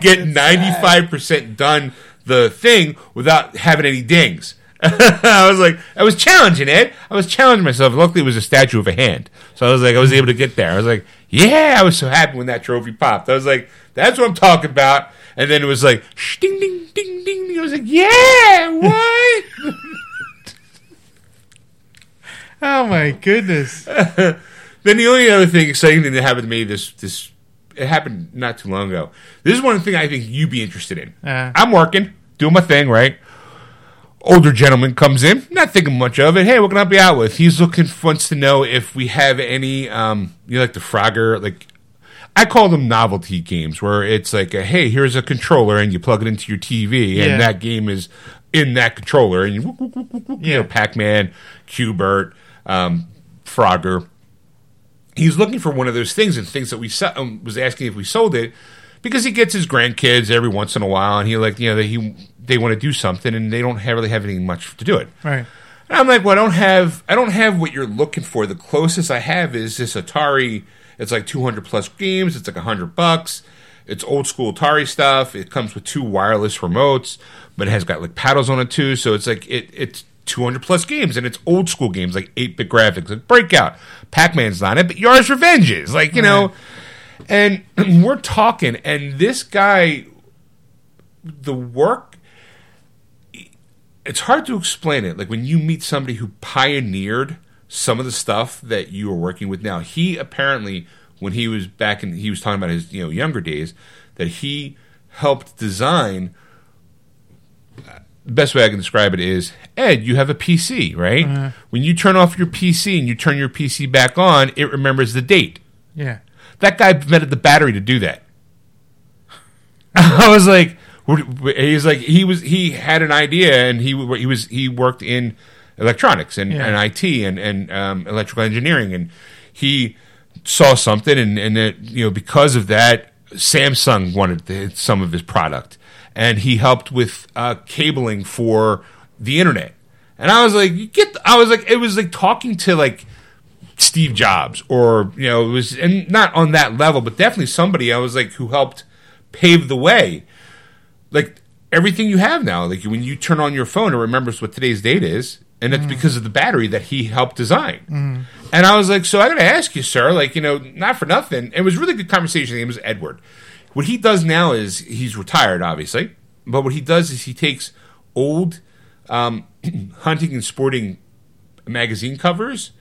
get ninety five percent done the thing without having any dings. I was like, I was challenging it. I was challenging myself. Luckily, it was a statue of a hand, so I was like, I was able to get there. I was like, yeah, I was so happy when that trophy popped. I was like, that's what I'm talking about. And then it was like, ding, ding, ding, ding. I was like, yeah, what? <laughs> Oh my goodness. <laughs> then the only other thing exciting thing that happened to me this this it happened not too long ago. This is one thing I think you'd be interested in. Uh. I'm working, doing my thing, right? Older gentleman comes in, not thinking much of it. Hey, what can I be out with? He's looking wants to know if we have any um you know, like the Frogger like I call them novelty games where it's like, a, hey, here's a controller and you plug it into your TV Yeah. and that game is in that controller and you, you Yeah. know, Pac-Man, Q*bert, um, Frogger. He's looking for one of those things and things that we se- um, was asking if we sold it because he gets his grandkids every once in a while and he like you know that he they want to do something and they don't have, really have anything much to do it. Right. And I'm like, well, I don't have, I don't have what you're looking for. The closest I have is this Atari. It's like 200 plus games. It's like 100 bucks. It's old school Atari stuff. It comes with two wireless remotes, but it has got like paddles on it too. So it's like it, it's 200 plus games, and it's old school games like 8 bit graphics, like Breakout. Pac Man's not it, but Yars Revenge is like you know. And <clears throat> we're talking, and this guy, the work it's hard to explain it. Like when you meet somebody who pioneered some of the stuff that you are working with now. He apparently, when he was back in, he was talking about his you know younger days, that he helped design. The best way I can describe it is, Ed, you have a PC, right? Uh-huh. When you turn off your PC and you turn your PC back on, it remembers the date. Yeah. That guy invented the battery to do that. <laughs> I was like, he's like he was he had an idea and he he was he worked in electronics and, Yeah. and IT and and um, electrical engineering. And he saw something and and it, you know because of that Samsung wanted the, some of his product. And he helped with uh, cabling for the internet. And I was like you get I was like it was like talking to like Steve Jobs or you know it was and not on that level but definitely somebody I was like who helped pave the way like everything you have now like when you turn on your phone it remembers what today's date is and it's because of the battery that he helped design. And i was like so i gotta ask you sir like you know not for nothing. It was a really good conversation. It was edward. What he does now is he's retired obviously but what he does is he takes old um, <clears throat> hunting and sporting magazine covers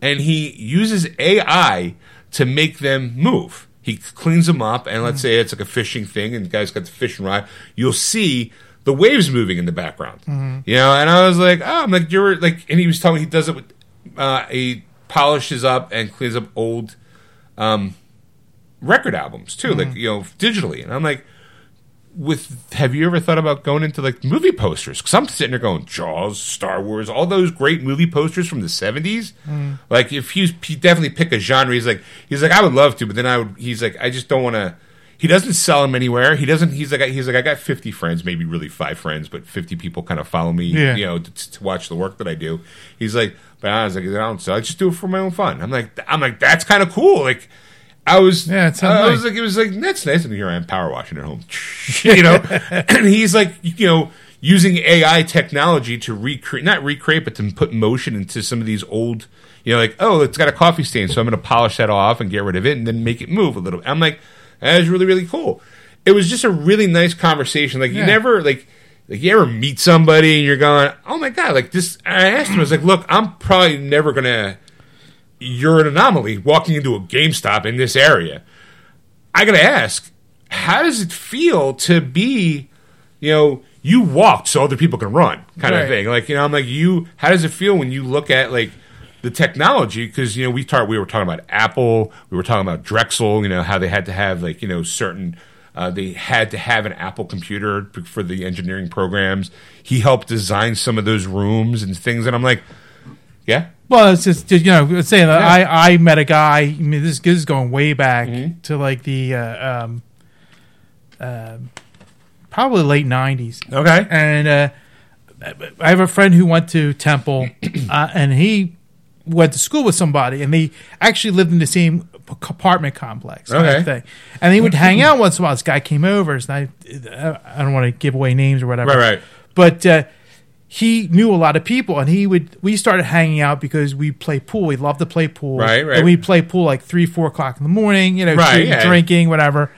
and he uses ai to make them move he cleans them up and let's say it's like a fishing thing and the guy's got the fishing rod you'll see the waves moving in the background. You know and i was like oh i'm like you're like and he was telling me he does it with uh, he polishes up and cleans up old um, record albums too like you know digitally. And i'm like with have you ever thought about going into like movie posters? Because I'm sitting there going Jaws, Star Wars, all those great movie posters from the '70s. Mm. Like if he's he definitely pick a genre. He's like he's like I would love to, but then I would. He's like I just don't want to. He doesn't sell them anywhere. He doesn't. He's like he's like I got 50 friends, maybe really five friends, but 50 people kind of follow me. Yeah. You know to, to watch the work that I do. He's like, but I was like I don't sell. I just do it for my own fun. I'm like I'm like that's kind of cool. Like. I was, Yeah, it sounds I was like, it was like that's nice. And here I am power washing at home, <laughs> you know. <laughs> and he's like, you know, using AI technology to recreate, not recreate, but to put motion into some of these old, you know, like oh, it's got a coffee stain, so I'm going to polish that off and get rid of it, and then make it move a little. I'm like, that is really really cool. It was just a really nice conversation. Like you never like. Like you ever meet somebody and you're going, oh my god! Like this, I asked him, I was like, look, I'm probably never gonna you're an anomaly walking into a GameStop in this area. I gotta ask, how does it feel to be, you know, you walked so other people can run, kind Right. of thing? Like, you know, I'm like, you. How does it feel when you look at like the technology? Because you know, we talked, we were talking about Apple, we were talking about Drexel. You know, how they had to have like you know certain. Uh, they had to have an Apple computer for the engineering programs. He helped design some of those rooms and things, and I'm like, yeah, Well, it's just you know saying that I I met a guy. I mean, this, this is going way back Mm-hmm. to like the uh, um, um probably late '90s. okay, and uh, I have a friend who went to Temple, <clears throat> uh, and he went to school with somebody, and they actually lived in the same apartment complex. Okay. thing. and they would hang out once in a while. This guy came over. And I, I don't want to give away names or whatever. Right, right. But uh, he knew a lot of people, and he would. We started hanging out because we play pool. We love to play pool. Right, right. And we play pool like three, four o'clock in the morning. You know, Right, shooting, yeah. drinking, whatever.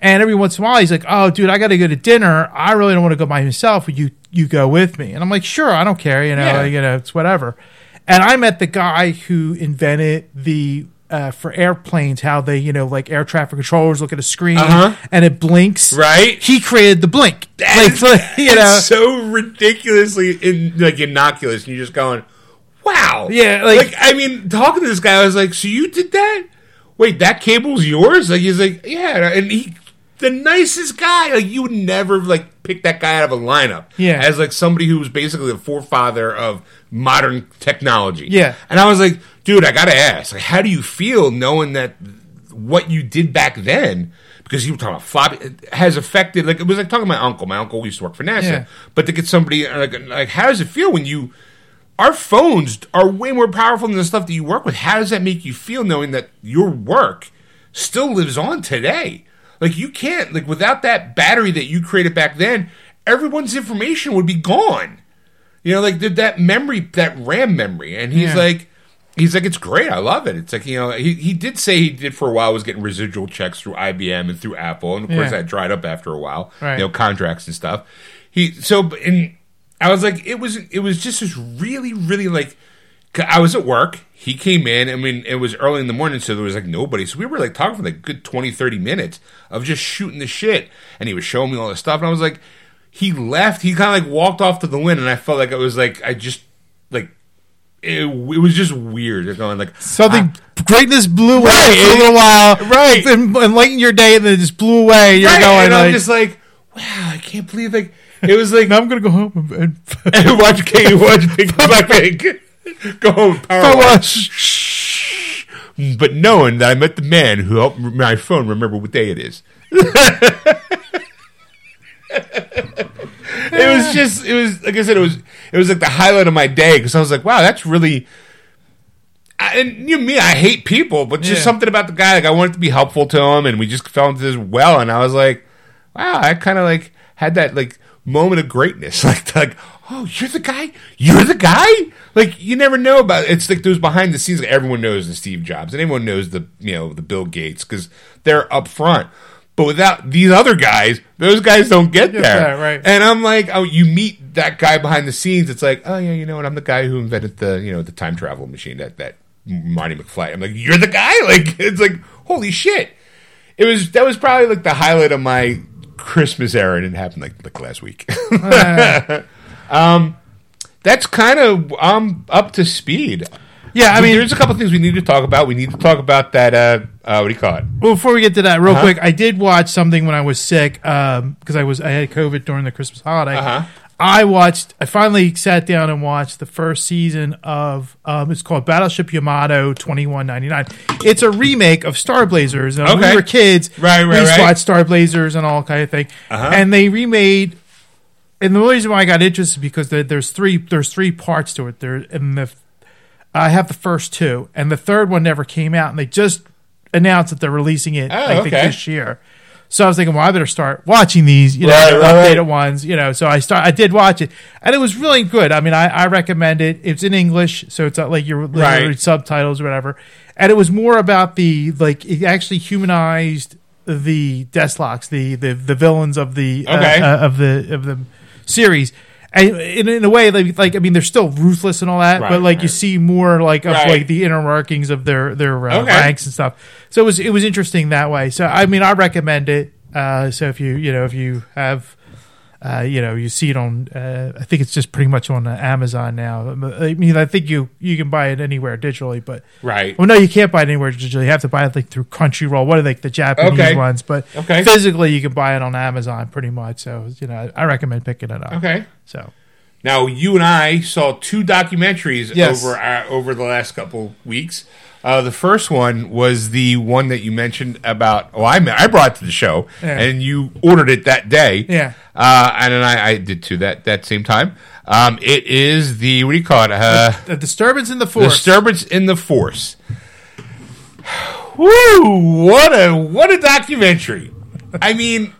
And every once in a while, he's like, "Oh, dude, I got to go to dinner. I really don't want to go by myself. Would you you go with me?" And I'm like, "Sure, I don't care. You know, Yeah. you know, it's whatever." And I met the guy who invented the uh, for airplanes how they you know like air traffic controllers look at a screen Uh-huh. and it blinks. Right. He created the blink. That's- <laughs> like, you know. it's so ridiculously in, like innocuous, and you're just going, "Wow!" Yeah, like- I mean, talking to this guy, I was like, "So you did that? Wait, that cable's yours?" Like he's like, "Yeah," and he, the nicest guy. Like you would never like pick that guy out of a lineup. Yeah. as like somebody who was basically the forefather of modern technology. Yeah. and I was like, "Dude, I gotta ask, like, how do you feel knowing that what you did back then?" Because you were talking about floppy has affected like it was like talking to my uncle. My uncle used to work for NASA, Yeah. but to get somebody like, like how does it feel when you our phones are way more powerful than the stuff that you work with how does that make you feel knowing that your work still lives on today like you can't like without that battery that you created back then everyone's information would be gone you know like that memory that ram memory and he's Yeah. like he's like it's great. I love it. It's like you know he, he did say he did for a while was getting residual checks through ibm and through apple. And of course Yeah. that dried up after a while Right. you know contracts and stuff. He so and i was like it was it was just this really really like, i was at work. He came in. I mean it was early in the morning so there was like nobody. So we were like talking for like a good 20 30 minutes of just shooting the shit. And he was showing me all this stuff. And i was like he left. He kind of like walked off to the wind. And i felt like it was like i just like it, it was just weird They're going like Something greatness blew away for a little while, right. And, and lightened your day, and then it just blew away. You're Right, going and like, i'm just like wow i can't believe like it was like <laughs> now I'm gonna go home and, and <laughs> watch King, <laughs> watch Pink Blackpink. Go home, Power wash. But knowing that I met the man who helped my phone remember what day it is. It was just, it was like I said, it was, it was like the highlight of my day because I was like, wow, that's really. I, and you know me, I hate people, but just Yeah. something about the guy. Like I wanted to be helpful to him, and we just fell into this well. And I was like, wow, I kind of like had that like moment of greatness, <laughs> like like oh, you're the guy, you're the guy. Like you never know about it's like those behind the scenes. Like everyone knows the Steve Jobs, and everyone knows the you know the Bill Gates because they're up front. But without these other guys, those guys don't get there. that, right. And I'm like, oh, you meet that guy behind the scenes. It's like, oh yeah, you know what? I'm the guy who invented the you know the time travel machine that that Marty McFly. I'm like, you're the guy. <laughs> Like it's like holy shit. It was that was probably like the highlight of my Christmas era, and it happened like like last week. <laughs> <laughs> um, that's kind of um up to speed. Yeah, I mean- there's a couple things we need to talk about. We need to talk about that. Uh, uh, what do you call it? Well, before we get to that, real Uh-huh. quick, I did watch something when I was sick because I was I had COVID during the Christmas holiday. Uh-huh. I watched. I finally sat down and watched the first season of. Um, it's called Battleship Yamato twenty one ninety nine. It's a remake of Star Blazers. And When Okay. we were kids, Right, right, we right. watch Star Blazers and all kind of thing. Uh-huh. And they remade. And the reason why I got interested is because there, there's three there's three parts to it. There and the I have the first two, and the third one never came out, and they just announced that they're releasing it Oh, think okay. this year. So I was thinking, well, I better start watching these, you know, Right, the right, updated ones, you know. So I start, I did watch it, and it was really good. I mean, I, I recommend it. It's in English, so it's not like you're Right. subtitles or whatever. And it was more about the like it actually humanized the Deathlocks, the the the villains of the uh, Okay. uh, of the of the series. And in, in a way, like, like I mean, they're still ruthless and all that, Right, but like you see more like of Right. like the inner workings of their their uh, Okay. ranks and stuff. So it was it was interesting that way. So I mean, I recommend it. Uh, so if you you know if you have. Uh, you know, you see it on. Uh, I think it's just pretty much on uh, Amazon now. I mean, I think you you can buy it anywhere digitally, but Right. well, no, you can't buy it anywhere digitally. You have to buy it like through Crunchyroll. What are like the Japanese Okay. ones? But Okay. physically, you can buy it on Amazon pretty much. So you know, I recommend picking it up. Okay. So Now you and I saw two documentaries Yes. over uh, over the last couple weeks. Uh, the first one was the one that you mentioned about. Oh, I I brought it to the show, Yeah. and you ordered it that day. Yeah. uh, and then I, I did too that that same time. Um, it is the what do you call it? Uh, a disturbance in the force. Disturbance in the Force. <sighs> Woo! What a what a documentary. I mean,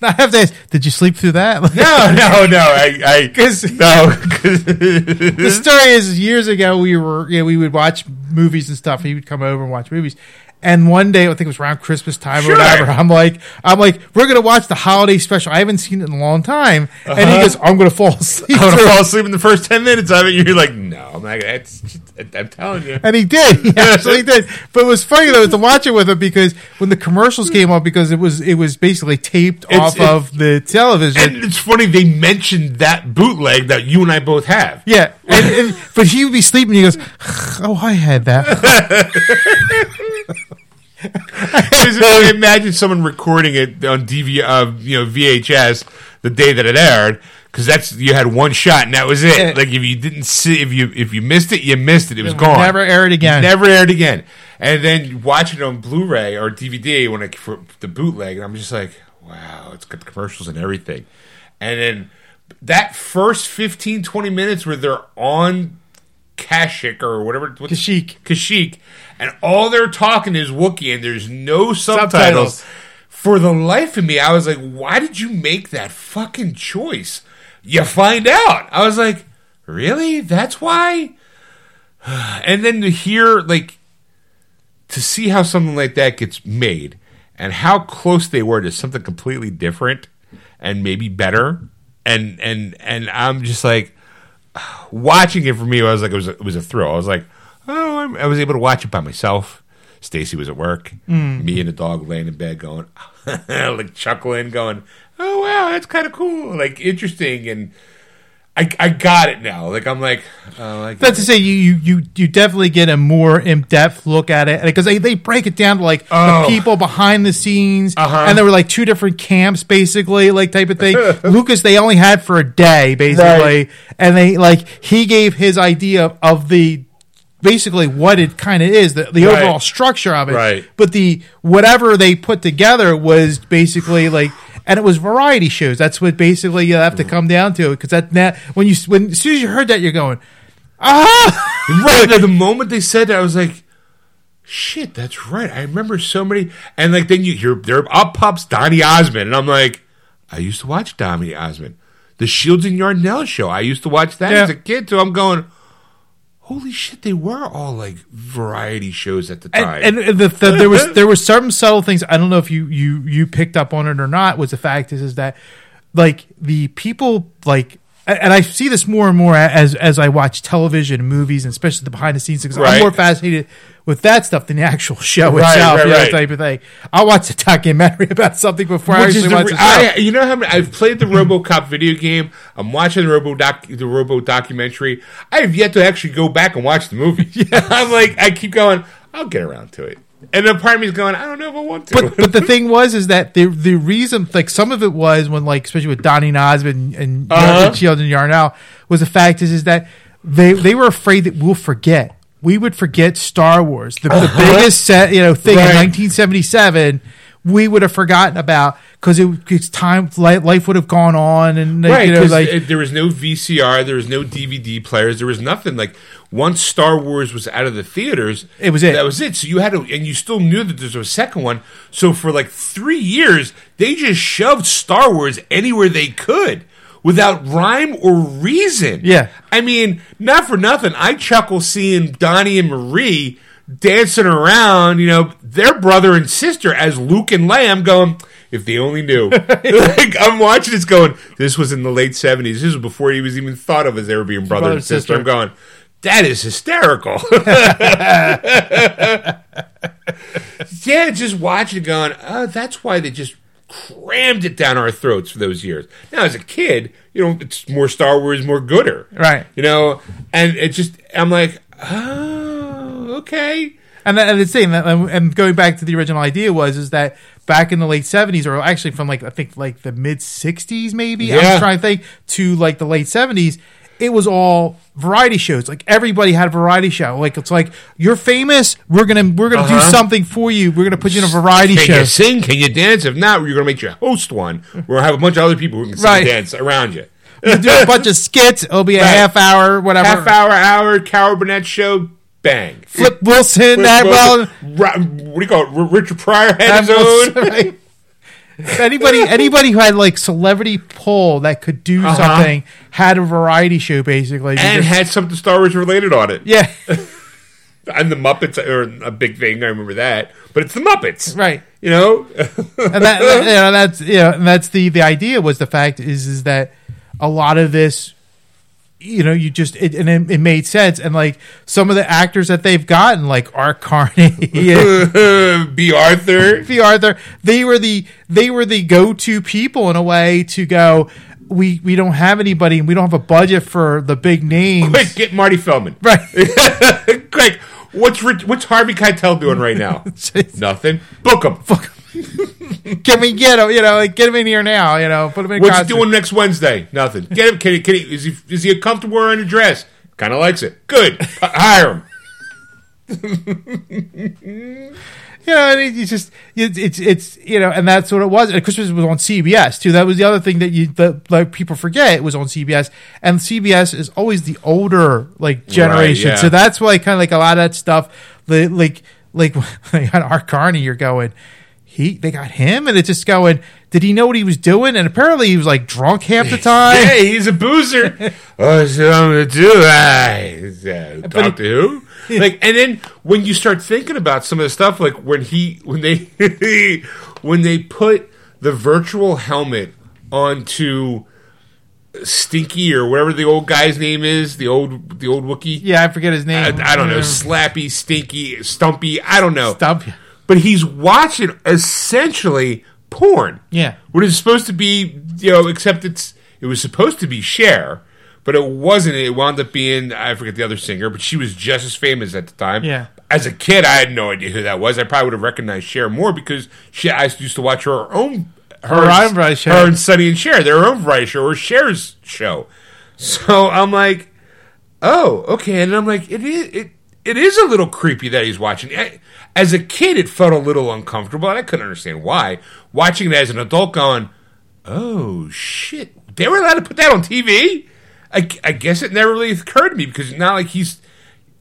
<laughs> I have to ask, did you sleep through that? no, no, no. I, I <laughs> 'Cause- no. 'cause- <laughs> the story is years ago we were you know, we would watch movies and stuff. He would come over and watch movies. And one day, I think it was around Christmas time Sure. or whatever. I'm like, I'm like, we're gonna watch the holiday special. I haven't seen it in a long time. And he Uh-huh. goes, I'm gonna fall asleep. I'm gonna fall asleep in the first ten minutes of it. You're like, no, I'm not. just, I'm telling you. And he did. <laughs> He actually <laughs> did. But it was funny though to watch it with him because when the commercials came up, because it was it was basically taped It's- off of the television. And it's funny they mentioned that bootleg that you and I both have. yeah, and, and, but he would be sleeping. He goes, "Oh, I had that." <laughs> Because <laughs> imagine someone recording it on DV, uh, you know, VHS the day that it aired, because that's you had one shot and that was it. Yeah. Like if you didn't see, if you if you missed it, you missed it. It was gone. Never aired again. Never aired again. And then you watch it on Blu-ray or DVD when it for the bootleg, and I'm just like, wow, it's got the commercials and everything. And then that first 15, 20 minutes where they're on Kashik or whatever, Kashik, Kashyyyk. And all they're talking is Wookiee, and there's no subtitles. Subtitles. For the life of me, I was like, why did you make that fucking choice? You find out. I was like, really? That's why? <sighs> And then to hear, like, to see how something like that gets made and how close they were to something completely different and maybe better. And, and, and I'm just like, <sighs> watching it for me, I was like, it was a, it was a thrill. I was like, oh, I'm, I was able to watch it by myself. Stacy was at work. Me and the dog laying in bed, going <laughs> like chuckling, going, "Oh wow, that's kind of cool, like interesting." And I, I got it now. Like I'm like, oh, I That's to say, you you you you definitely get a more in depth look at it because they, they break it down to like Oh. the people behind the scenes, Uh-huh. and there were like two different camps, basically, like type of thing. <laughs> Lucas, they only had for a day, basically, Right. and they like he gave his idea of the basically what it kind of is, the, the Right. overall structure of it. Right. But the whatever they put together was basically like, and it was variety shows. That's what basically you have to come down to because that that when you when as soon as you heard that, you're going, ah. <laughs> right. The moment they said that, I was like, shit, that's right. I remember so many. And like then you hear there up pops Donny Osmond, and I'm like, I used to watch Donny Osmond, the Shields and Yarnell show. I used to watch that Yeah. as a kid, so I'm going. Holy shit! They were all like variety shows at the time. and, and the, the, there was <laughs> there were some subtle things. I don't know if you you you picked up on it or not. Was the fact is is that like the people like and I see this more and more as as I watch television and movies, and especially the behind the scenes because I'm more fascinated with that stuff than the actual show Right, itself, right, you know, right. type of thing. I'll watch a documentary <laughs> about something before I Which actually the, watch the show. I, you know how many, I've played the RoboCop video game. I'm watching the Robo doc, the Robo documentary. I have yet to actually go back and watch the movie. <laughs> I'm like, I keep going. I'll get around to it, and the part of me is going, I don't know if I want to. but but the <laughs> thing was is that the the reason like some of it was when like especially with Donnie Nosmond and, and Uh-huh. Shields and Yarnell was the fact is is that they they were afraid that we'll forget. We would forget Star Wars, the, the biggest set you know thing Uh-huh. Right. in 1977. We would have forgotten about because it it's time life, would have gone on and Right, you know like it- there was no VCR, there was no DVD players, there was nothing. Like once Star Wars was out of the theaters, It was it. That was it. So you had to, and you still knew that there was a second one. So for like three years, they just shoved Star Wars anywhere they could without rhyme or reason. Yeah. I mean, not for nothing. I chuckle seeing Donny and Marie dancing around, you know, their brother and sister as Luke and Leia. I'm going, if they only knew. <laughs> like, I'm watching this going, this was in the late 70s. This was before he was even thought of as were being brother, Brother and sister. sister. I'm going, that is hysterical. <laughs> yeah, just watching it going, oh, that's why they just crammed it down our throats for those years. Now, as a kid, you know, it's more Star Wars, more gooder. Right. You know, and it just, I'm like, oh, okay. And, that- and it's saying and going back to the original idea was is that back in the late seventies, or actually from like I think like the mid sixties, maybe I Yeah. was trying to think to like the late seventies, it was all variety shows. Like everybody had a variety show. Like it's like you're famous, we're gonna we're gonna do Uh-huh. something for you. We're gonna put you in a variety Can show. Can you sing? Can you dance? If not, we're to make you host one. To have a bunch of other people who can sing Right. dance around you. You do a bunch of skits. It'll be a Right. half hour, whatever. Half hour, hour, Carol Burnett show, bang. Flip Wilson, that well. Ra- what do you call it? R- Richard Pryor had his own. right. anybody <laughs> anybody who had like celebrity pull that could do Uh-huh. something had a variety show basically. And because- had something Star Wars related on it. yeah, <laughs> And the Muppets are a big thing. I remember that. But it's the Muppets. right. You know? And that <laughs> you know, that's you know, and that's the the idea was the fact is is that a lot of this you know, you just it, and it, it made sense, and like some of the actors that they've gotten, like Art Carney, and <laughs> <laughs> Bea Arthur. <laughs> Bea Arthur, they were the they were the go to people in a way to go. We we don't have anybody, and we don't have a budget for the big names, Quick, get Marty Feldman. right? Quick, what's what's Harvey Keitel doing right now? Nothing. Book him. Can we get him? You know, like get him in here now. You know, put him in. What's he doing next Wednesday? Nothing. Get him. Can he? Can he? Is he? Is he comfortable wearing a dress? Kind of likes it. Good. Hire him. <laughs> You know, and it, it's just it's, it's it's you know, and that's what it was. And Christmas was on CBS too. That was the other thing that you that like people forget it was on CBS, and CBS is always the older like generation. yeah. So that's why kind of like a lot of that stuff, the, like like <laughs> like on Art Carney, you're going. He, they got him, and it's just going. Did he know what he was doing? And apparently, he was like drunk half the <laughs> time. Hey, he's a boozer. <laughs> oh, I'm gonna do that. Uh, talk to who? <laughs> Like, and then when you start thinking about some of the stuff, like when he, when they, when they put the virtual helmet onto Stinky or whatever the old guy's name is, the old, the old Wookiee. Yeah, I forget his name. I, I don't know, Slappy, Stinky, Stumpy. I don't know. Stump. But he's watching essentially porn. Yeah. What is supposed to be, you know, except it's it was supposed to be Cher, but it wasn't. It wound up being I forget the other singer, but she was just as famous at the time. Yeah. As a kid, I had no idea who that was. I probably would have recognized Cher more because she I used to watch her own her, Her own variety show. her and Sonny and Cher, their own variety show or Cher's show. So I'm like, oh, okay, and I'm like, it is it it is a little creepy that he's watching. I- As a kid, it felt a little uncomfortable, and I couldn't understand why. Watching it as an adult, going, oh shit, they were allowed to put that on TV. I, I guess it never really occurred to me because it's not like he's.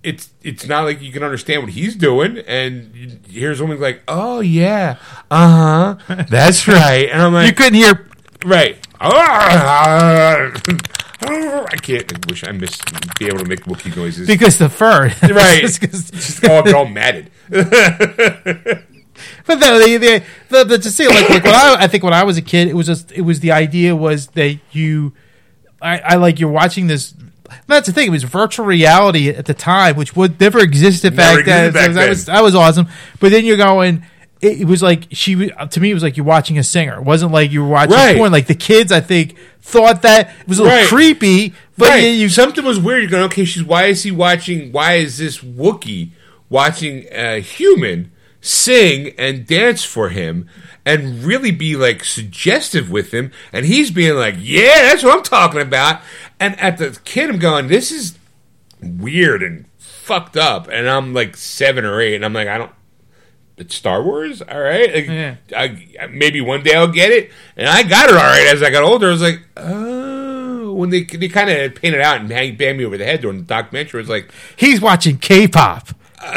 It's it's not like you can understand what he's doing, and you hear someone like, "Oh yeah, uh huh, that's <laughs> right," and I'm like, You couldn't hear. Right. <laughs> <laughs> I can't. I wish I missed be able to make Wookiee noises. Because the fur, <laughs> <laughs> Right. It's Just all, all matted. <laughs> But the the the, the, the to see like like when I I think when I was a kid, it was just it was the idea was that you I, I like you're watching this. That's the thing. It was virtual reality at the time, which would never existed back Never then. existed back So that then. was that was awesome. But then you're going. It, it was like she to me. It was like you're watching a singer. It wasn't like you were watching Right. porn. Like the kids, I think thought that it was a little Right. creepy. But right. you Something was weird. You're going, okay, she's why is he watching? Why is this Wookiee watching a human sing and dance for him and really be like suggestive with him? And he's being like, yeah, that's what I'm talking about. And at the kid, I'm going, this is weird and fucked up. And I'm like seven or eight, and I'm like, I don't. It's Star Wars, all right. Like, Yeah. I, maybe one day I'll get it, and I got it all right. As I got older, I was like, oh, when they they kind of painted out and hang banged me over the head during the documentary, it was like, he's watching K-pop. <laughs>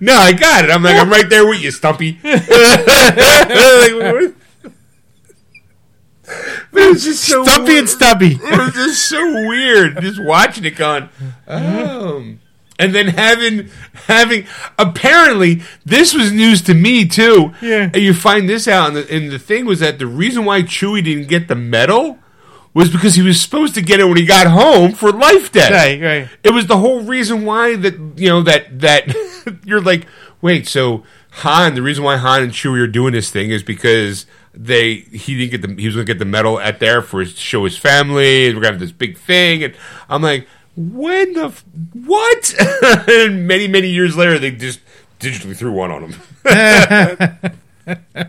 no, I got it. I'm like, I'm right there with you, Stumpy. <laughs> Like, what- but it was just so Stumpy weird. and Stubby. it was just so weird just watching it going oh and then having having apparently this was news to me too Yeah. and you find this out and the, and the thing was that the reason why chewie didn't get the medal was because he was supposed to get it when he got home for life day Right, right. it was the whole reason why that you know that that <laughs> you're like wait so Han the reason why Han and Chewie are doing this thing is because they he didn't get the he was going to get the medal at there for his show his family and we're to have this big thing and I'm like when the f- what <laughs> and many many years later they just digitally threw one on him <laughs>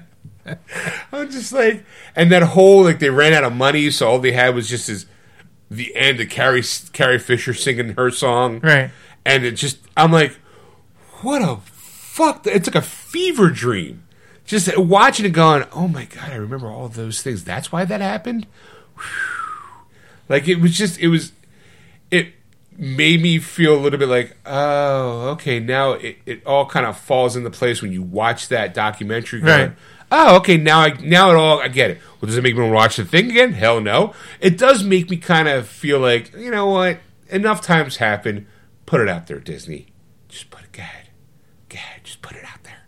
I'm just like and that whole like they ran out of money so all they had was just his the end of Carrie Carrie Fisher singing her song Right. and it just I'm like, what a fuck! It's like a fever dream. Just watching it, going, oh my god, I remember all those things. That's why that happened. Whew. Like it was just, it was, it made me feel a little bit like, oh, okay, now it, it all kind of falls into place when you watch that documentary. Going, Right. Oh, okay. Now I now it all I get it. Well, does it make me want to watch the thing again? Hell no. It does make me kind of feel like you know what? Enough times happen. Put it out there, Disney. Just put it. Go ahead. Go ahead. Just put it out there.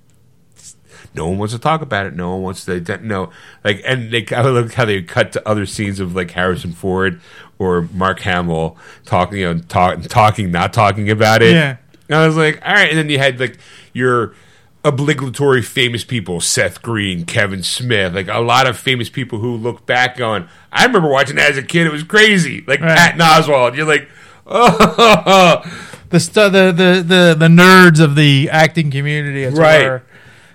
Just- no one wants to talk about it. No one wants to. No, like, and they. <laughs> I look how they cut to other scenes of like Harrison Ford or Mark Hamill talking, you know, talk, talking, not talking about it. Yeah. And I was like, all right. And then you had like your obligatory famous people, Seth Green, Kevin Smith, like a lot of famous people who look back on. I remember watching that as a kid. It was crazy. Like Right. Patton Oswalt. You're like, oh, <laughs> the stu- the, the the the nerds of the acting community, Right. were.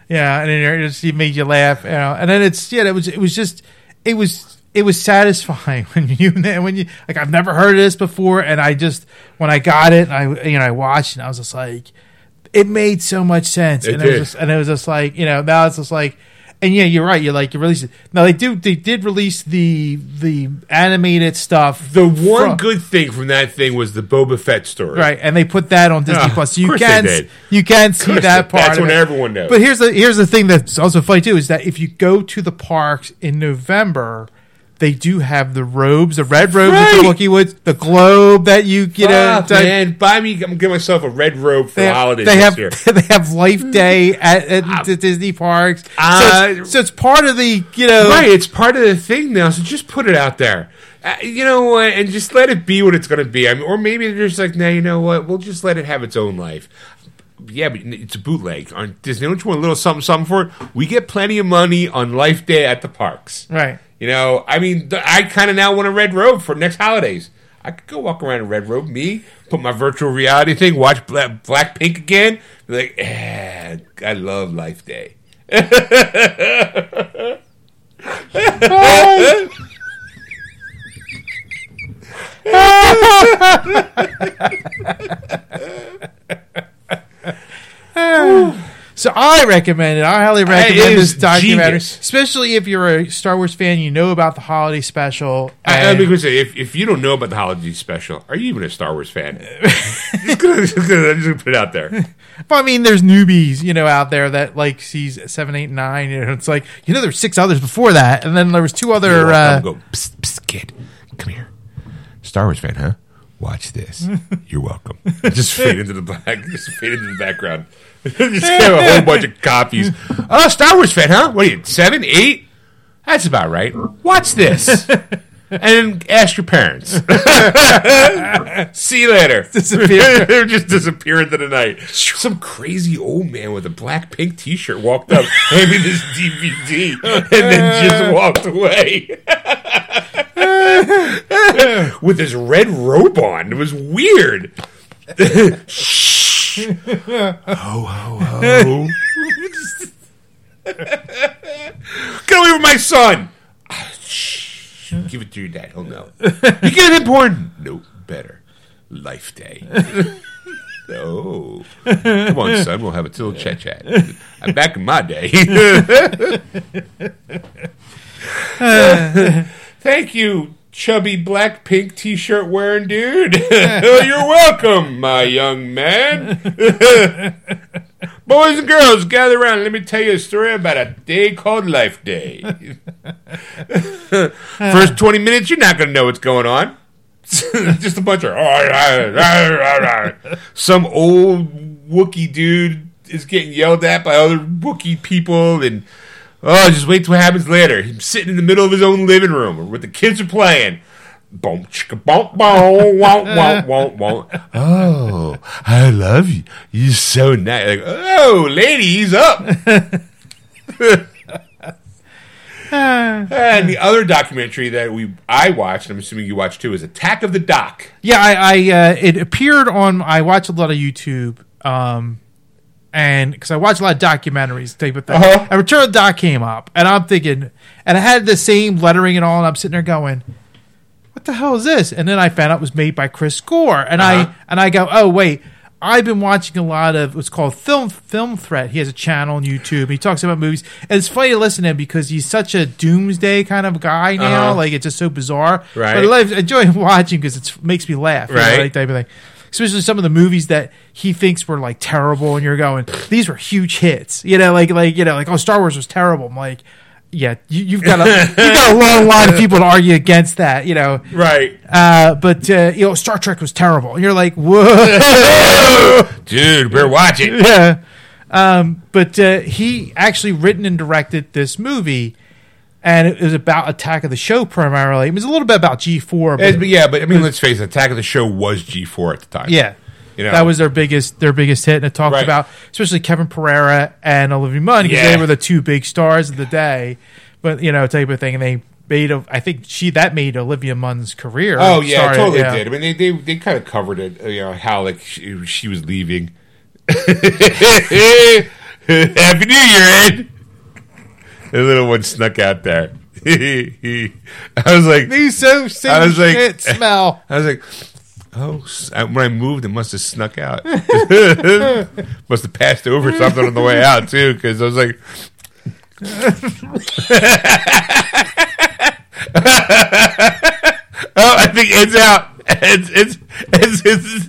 Yeah, and it just it made you laugh, you know. And then it's yeah, it was it was just it was it was satisfying <laughs> when you when you like I've never heard of this before, and I just when I got it, I you know I watched and I was just like, it made so much sense, It and it was just and it was just like you know now it's just like. And yeah, you're right. You're like you released it. Now they do. They did release the the animated stuff. the one from- good thing from that thing was the Boba Fett story. Right, and they put that on Disney Ah, Plus. So you can you can see that part. that's it. everyone knows. But here's the here's the thing that's also funny too is that if you go to the parks in November, they do have the robes, the red robes Right. the Wookiee woods, the globe that you get. know. Fuck, type- man, buy me. I'm gonna give myself a red robe for They have, holidays they this have year. <laughs> they have Life Day at, at the Disney parks, so, Uh, it's, so it's part of the you know Right, it's part of the thing now. So just put it out there, uh, you know what, and just let it be what it's going to be. I mean, or maybe they're just like, nah, you know what, we'll just let it have its own life. Yeah, but it's a bootleg on Disney. Don't you want a little something, something for it? We get plenty of money on Life Day at the parks. right. You know, I mean, I kind of now want a red robe for next holidays. I could go walk around in red robe, me, put my virtual reality thing, watch Black, Blackpink again. Be like, eh, I love Life Day. <laughs> <laughs> So I recommend it. I highly recommend this documentary, genius. especially if you're a Star Wars fan. You know about the holiday special. I, and- I'm say, if, if you don't know about the holiday special, are you even a Star Wars fan? <laughs> just gonna, just gonna, I'm just gonna put it out there. <laughs> Well, I mean, there's newbies, you know, out there that like sees seven, eight, nine. You know, it's like you know, there's six others before that, and then there was two other. You're Uh, go, psst, psst, kid, come here. Star Wars fan, huh? Watch this. <laughs> You're welcome. just <laughs> fade into the black. Just fade into the background. <laughs> Just get a whole bunch of copies. Oh, Star Wars fan, huh? What are you, seven, eight? That's about right. Watch this. and ask your parents. See you later. Disappear. They're just disappear into the night. Some crazy old man with a black pink T-shirt walked up, handed me this DVD, and then just walked away <laughs> with his red robe on. It was weird. <laughs> Shh. ho ho ho. Get away from my son. Shh. Give it to your dad. He'll know. You get it important. No, better. Life Day. oh, come on, son. We'll have a little chat chat. Back in my day. <laughs> Thank you, chubby black pink t-shirt wearing dude. <laughs> You're <laughs> welcome, my young man. <laughs> Boys and girls, gather around. Let me tell you a story about a day called Life Day. First 20 minutes, you're not going to know what's going on. Just a bunch of. Some old Wookiee dude is getting yelled at by other Wookiee people, and. Oh, just wait till what happens later. He's sitting in the middle of his own living room where the kids are playing. Boom, chicka, boom, boom, won't, won't, won't, won't. Oh, I love you. You're so nice. Like, oh, lady, he's up. <laughs> and the other documentary that we I watched, I'm assuming you watched too, is Attack of the Doc. Yeah, I, I uh, it appeared on. I watch a lot of YouTube, um, and because I watch a lot of documentaries, type of thing. Uh-huh. And Return of the Doc came up, and I'm thinking, and I had the same lettering and all, and I'm sitting there going, "What the hell is this?" And then I found out it was made by Chris Gore, and Uh-huh. I and I go, "Oh wait." I've been watching a lot of what's called Film Film Threat. He has a channel on YouTube. He talks about movies, and it's funny to listen to him because he's such a doomsday kind of guy now. Uh-huh. Like it's just so bizarre. Right. But I love- enjoy <laughs> watching because it makes me laugh. you know, Right. like type of thing. Especially some of the movies that he thinks were like terrible, and you're going, these were huge hits. You know, like like you know, like oh, Star Wars was terrible. I'm like, yeah, you, you've got a you've got a <laughs> long line of people to argue against that. You know, Right. uh, but uh, you know, Star Trek was terrible. And you're like, whoa, <laughs> Dude, we're watching. yeah. Um, but uh, he actually written and directed this movie. And it was about Attack of the Show primarily. It was a little bit about G4, but yeah, but I mean, let's face it, Attack of the Show was G4 at the time. Yeah. You know. That was their biggest their biggest hit, and it talked Right. about especially Kevin Pereira and Olivia Munn because Yeah. they were the two big stars of the day. But you know, type of thing, and they made. A, I think she that made Olivia Munn's career. Oh yeah, started, totally yeah. did. I mean, they they, they kind of covered it. You know how like she, she was leaving. <laughs> <laughs> Happy New Year, Ed. The little one snuck out there. <laughs> I was like, You so sick I was like- shit smell. <laughs> I was like, oh, when I moved, it must have snuck out. <laughs> must have passed over something on the way out too, because I was like. oh, I think it's out. It's it's it's, it's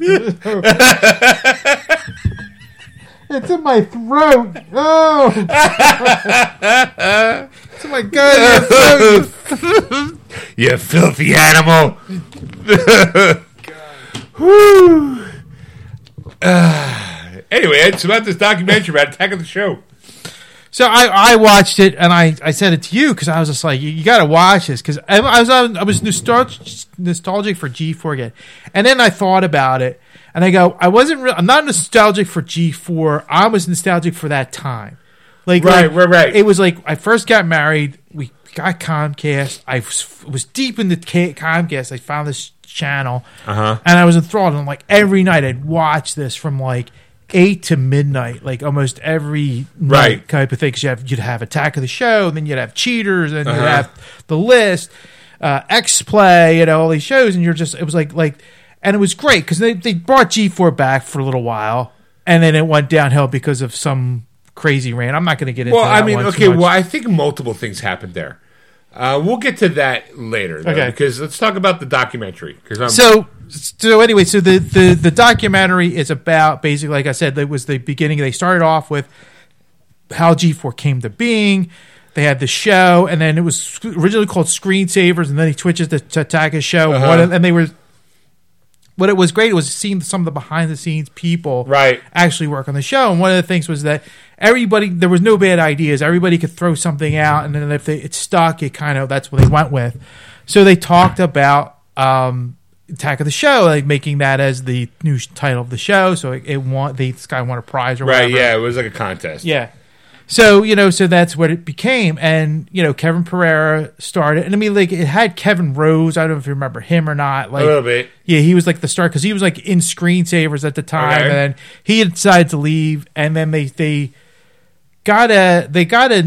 It's in my throat. Oh, <laughs> it's in my gut. throat. <laughs> you filthy animal. <laughs> Whew. Ah, <sighs> anyway, it's about this documentary about Attack of the Show. So I, I watched it and I, I said it to you because I was just like you, you got to watch this because I, I was I was nostalgic nostalgic for G four again, and then I thought about it and I go I wasn't re- I'm not nostalgic for G four I was nostalgic for that time, like Right, like, right, right. It was like I first got married we got Comcast I was, was deep in the Comcast I found this channel Uh-huh. and I was enthralled and like every night I'd watch this from like eight to midnight, like almost every night Right. type of thing. 'Cause you have you'd have Attack of the Show, then you'd have Cheaters, and Uh-huh. you'd have the list, uh, X Play, you know all these shows, and you're just it was like like, and it was great because they they brought G four back for a little while, and then it went downhill because of some crazy rant. I'm not going to get into. That. Well, I mean, okay. Well, I think multiple things happened there. Uh, we'll get to that later, though, Okay. because let's talk about the documentary. Because So so anyway, so the, the the documentary is about basically, like I said, it was the beginning. They started off with how G4 came to being. They had the show, and then it was originally called Screensavers, and then he switches to, to Attack a Show, Uh-huh. And they were what it was great was seeing some of the behind the scenes people Right. actually work on the show. And one of the things was that everybody there was no bad ideas. Everybody could throw something out, and then if they, it stuck, it kind of that's what they went with. So they talked about um, Attack of the Show, like making that as the new title of the show. So it, it won. They, this guy won a prize or whatever. Right. whatever. Yeah. It was like a contest. Yeah. So, you know, so that's what it became. And, you know, Kevin Pereira started. And I mean, like, it had Kevin Rose. I don't know if you remember him or not. A little bit. yeah, he was like the star because he was like in screensavers at the time. Okay. And then he decided to leave. And then they, they got a, they got a,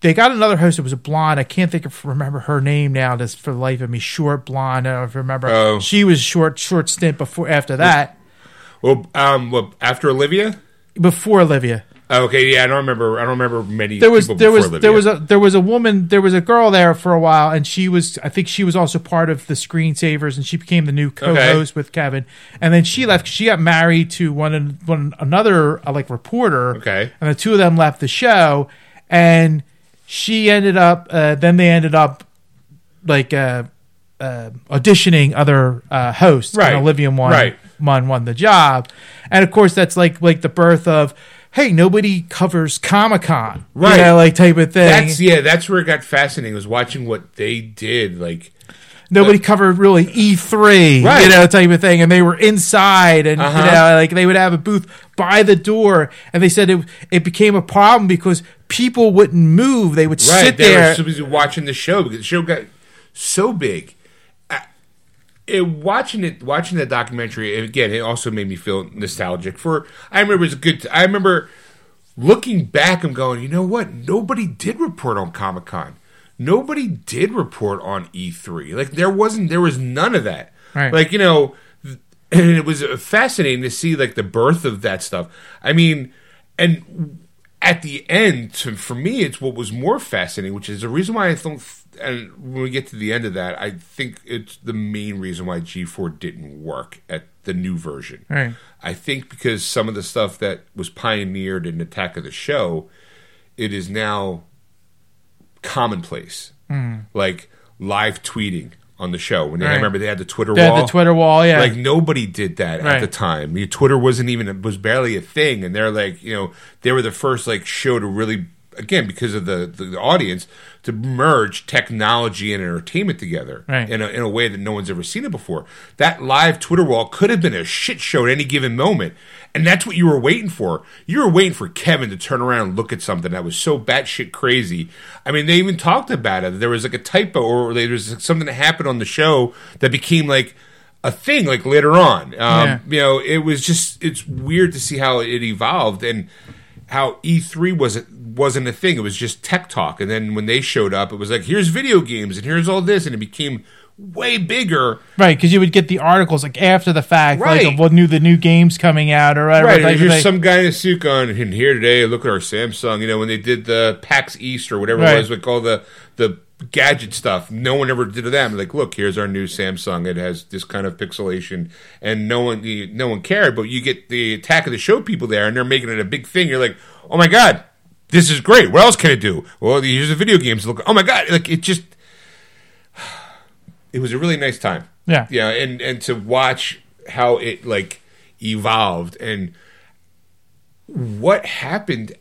they got another host. It was a blonde. I can't think of remember her name now. Just for the life of me, short blonde. I don't know if you remember. Oh. She was short, short stint before after that. Well, um, well, after Olivia. Before Olivia. Oh, okay. Yeah. I don't remember. I don't remember many. there was there was Olivia. there was a there was a woman there was a girl there for a while and she was I think she was also part of the screensavers and she became the new co-host with Kevin and then she left she got married to one one another uh, like reporter Okay. and the two of them left the show and she ended up uh, then they ended up like uh, uh, auditioning other uh, hosts Right. and Olivia won Right. won won the job and of course that's like like the birth of hey nobody covers comic-con Right. you know, like type of thing That's yeah. That's where it got fascinating. Was watching what they did. Like. nobody covered really E3 Right. you know type of thing and they were inside and Uh-huh. you know like they would have a booth by the door and they said it it became a problem because people wouldn't move they would Right, sit they there were watching the show because the show got so big. It, watching it, watching that documentary again, it also made me feel nostalgic for. I remember it was a good. I remember looking back. I'm going, you know what? Nobody did report on Comic Con. Nobody did report on E3. Like there wasn't. There was none of that. Right. Like you know, and it was fascinating to see like the birth of that stuff. I mean, and at the end, to, for me, it's what was more fascinating, which is the reason why I don't. And when we get to the end of that, I think it's the main reason why G4 didn't work at the new version. Right. I think because some of the stuff that was pioneered in Attack of the Show, it is now commonplace. Hmm. Like live tweeting on the show. When they, I remember they had the Twitter They had wall. the Twitter wall, yeah. Like nobody did that at the time. I mean, Twitter wasn't even was barely a thing, and they're like, you know, they were the first like show to really, again, because of the the, the audience, to merge technology and entertainment together Right. in a, in a way that no one's ever seen it before. That live Twitter wall could have been a shit show at any given moment, and that's what you were waiting for. You were waiting for Kevin to turn around and look at something that was so batshit crazy. I mean, they even talked about it. There was like a typo, or there was something that happened on the show that became like a thing like later on. Um, Yeah. You know, it was just it's weird to see how it evolved and how E3 wasn't wasn't a thing. It was just tech talk, and then when they showed up, it was like here's video games and here's all this, and it became way bigger. Right, because you would get the articles like after the fact, Right. like of what new the new games coming out or whatever. Right, type and here's thing. some guy in a suit going, and here today, look at our Samsung. You know, when they did the PAX East or whatever Right. it was, like all the the gadget stuff, no one ever did that. Like, look, here's our new Samsung. It has this kind of pixelation, and no one no one cared. But you get the Attack of the Show people there, and they're making it a big thing. You're like, oh my god, this is great. What else can it do? Well, here's the video games. Look, oh my god, like it just. <sighs> It was a really nice time Yeah. yeah and and to watch how it like evolved and what happened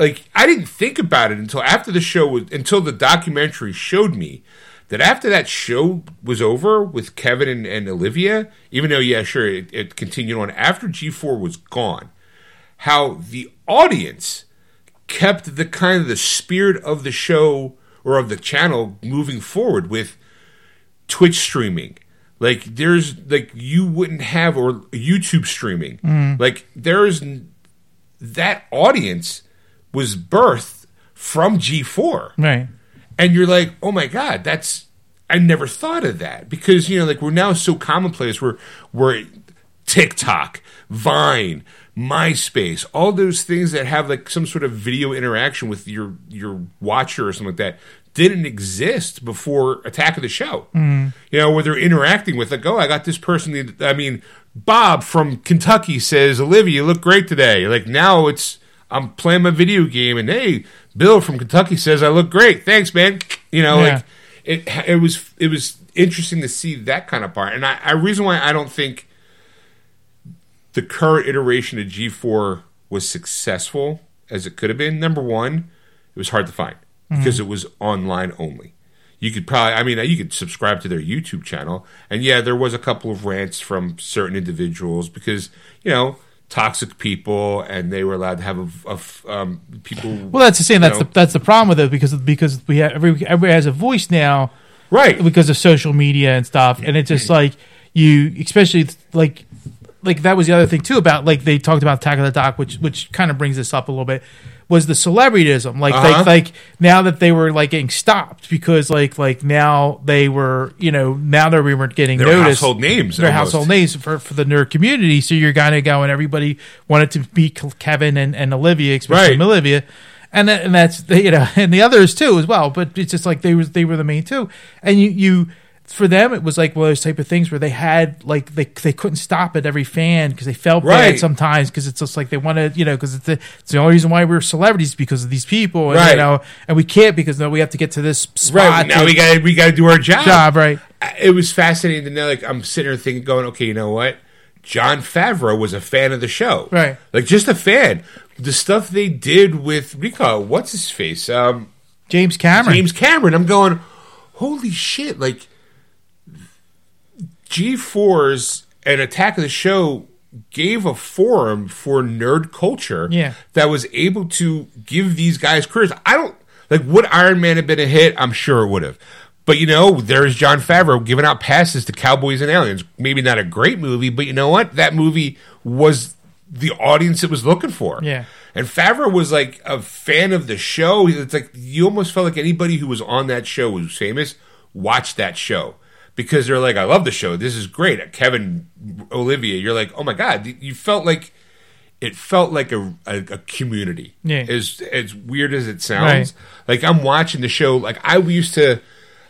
like i didn't think about it until after the show was until the documentary showed me that after that show was over with kevin and, and olivia even though yeah sure it, it continued on after g4 was gone how the audience kept the kind of the spirit of the show or of the channel moving forward with Twitch streaming. Like there's like you wouldn't have or YouTube streaming. Mm. Like there's that audience was birthed from G4. right. And you're like, "Oh my god, that's I never thought of that." Because you know, like we're now so commonplace we're we're TikTok, Vine, MySpace, all those things that have like some sort of video interaction with your your watcher or something like that didn't exist before Attack of the Show. Mm. You know, where they're interacting with like, oh, I got this person. I mean, Bob from Kentucky says, Olivia, you look great today. Like now it's I'm playing my video game, and hey, Bill from Kentucky says I look great. Thanks, man. You know, Yeah. like it it was it was interesting to see that kind of part. And I, I reason why I don't think the current iteration of G4 was successful as it could have been. Number one, it was hard to find mm-hmm. because it was online only. You could probably, I mean, you could subscribe to their YouTube channel, and yeah, there was a couple of rants from certain individuals because you know toxic people, and they were allowed to have a um, people. Well, that's the same. That's know, the that's the problem with it because because we have every everybody has a voice now right. because of social media and stuff, and it's just like you, especially like like that was the other thing too about like they talked about Attack of the Doc, which which kind of brings this up a little bit. Was the celebrityism like Uh-huh. like like now that they were like getting stopped because like like now they were you know now they weren't getting noticed household names. they're almost. household names for, for the nerd community. So you're kind of going, everybody wanted to be Kevin and, and Olivia, especially Right. Olivia. And that, and that's <laughs> you know and the others too as well. But it's just like they was they were the main two, and you you for them it was like one of those type of things where they had like they they couldn't stop at every fan because they felt Right. bad sometimes because it's just like they wanted you know because it's the, it's the only reason why we're celebrities because of these people and Right. you know and we can't because no we have to get to this spot Right now, we got we got to do our job. job right It was fascinating to know. Like I'm sitting there thinking, going, okay, you know what? Jon Favreau was a fan of the show, Right. Like just a fan. The stuff they did with what call? What's his face? Um, James Cameron James Cameron. I'm going, holy shit! Like G4s and Attack of the Show gave a forum for nerd culture Yeah. that was able to give these guys careers. I don't like would Iron Man have been a hit? I'm sure it would have. But you know, there's Jon Favreau giving out passes to Cowboys and Aliens. Maybe not a great movie, but you know what? That movie was the audience it was looking for. Yeah. And Favreau was like a fan of the show. It's like you almost felt like anybody who was on that show was famous watched that show because they're like, I love the show. This is great. Uh, Kevin, Olivia, you're like, oh my god. You felt like it felt like a a, a community. Yeah. As as weird as it sounds, like I'm watching the show. Like I used to.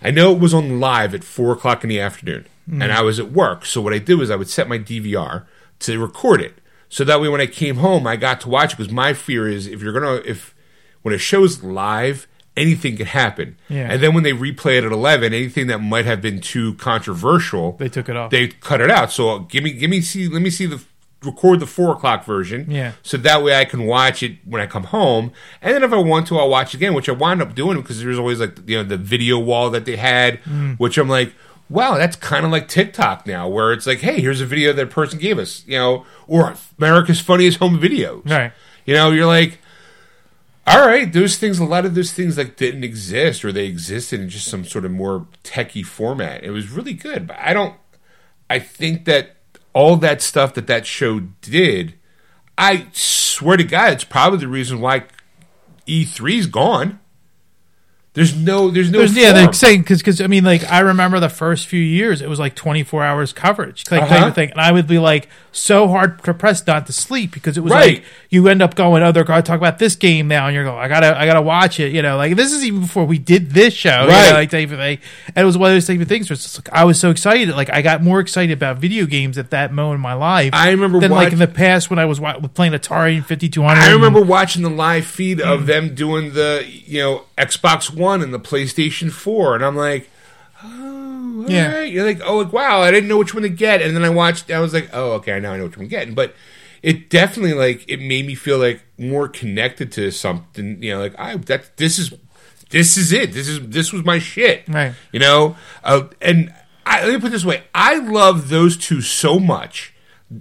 I know it was on live at four o'clock in the afternoon, mm. and I was at work. So what I did was I would set my DVR to record it, so that way when I came home, I got to watch it. Because my fear is if you're gonna if when a show's live, anything could happen. Yeah. And then when they replay it at eleven, anything that might have been too controversial, They took it off. They cut it out. So give me give me see let me see the record the four o'clock version. Yeah. So that way I can watch it when I come home, and then if I want to, I'll watch again, which I wind up doing because there's always like you know the video wall that they had, Mm. which I'm like. Wow, that's kind of like TikTok now, where it's like, hey, here's a video that a person gave us, you know, or America's Funniest Home Videos. Right. You know, you're like, all right, those things, a lot of those things like didn't exist or they existed in just some sort of more techie format. It was really good, but I don't, I think that all that stuff that that show did, I swear to God, it's probably the reason why E3's gone. There's no, there's no, There's, yeah, they're saying because because I mean, like I remember the first few years, it was like 24 hours coverage, like Uh-huh. of thing, and I would be like so hard to press not to sleep because it was Right. like you end up going, oh, they're going to talk about this game now, and you're going, I gotta, I gotta watch it, you know, like this is even before we did this show, you know, Right. like type of thing, and it was one of those type of things where it's just like I was so excited, like I got more excited about video games at that moment in my life. I remember than like in the past when I was wa- playing Atari 5200. I remember watching the live feed of them doing the, you know, Xbox One and the PlayStation 4, and I'm like, oh, all Yeah. right. You're like, oh, like, wow, I didn't know which one to get. And then I watched, I was like, oh, okay, now I know which one I'm getting. But it definitely, like, it made me feel like more connected to something, you know, like, I, that, this is, this is it. This is, this was my shit. Right. You know? Uh, and I, let me put this way I love those two so much,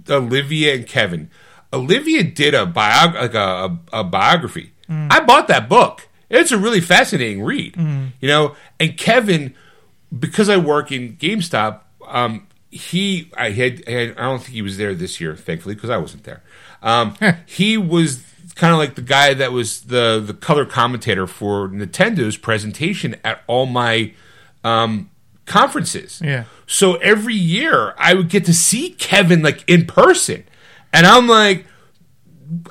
Olivia and Kevin. Olivia did a biog- like a, a, a biography. I bought that book. It's a really fascinating read, you know. And Kevin, because I work in GameStop, um, he I had, I had I don't think he was there this year, thankfully, because I wasn't there. Um, he was kind of like the guy that was the the color commentator for Nintendo's presentation at all my um, conferences. Yeah. So every year I would get to see Kevin like in person, and I'm like,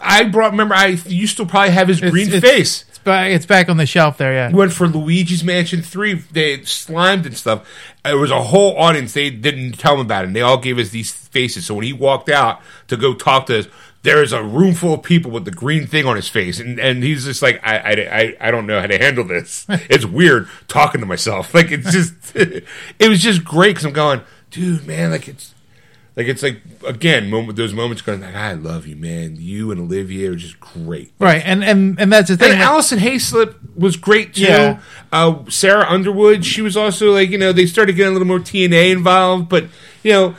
I brought. Remember, I used to probably have his It's- green it's- face. It's back, it's back on the shelf there, yeah. Went for Luigi's Mansion Three. They slimed and stuff. It was a whole audience. They didn't tell him about it. And they all gave us these faces. So when he walked out to go talk to us, there's a room full of people with the green thing on his face, and and he's just like, I I, I, I don't know how to handle this. <laughs> it's weird talking to myself. Like it's just, <laughs> it was just great because I'm going, dude, man, like it's Like it's like again, moment those moments going like, I love you, man. You and Olivia are just great. Right, and and and that's the thing. And like- Alison Haislip was great too. Yeah. Uh, Sarah Underwood, she was also like you know they started getting a little more TNA involved, but you know,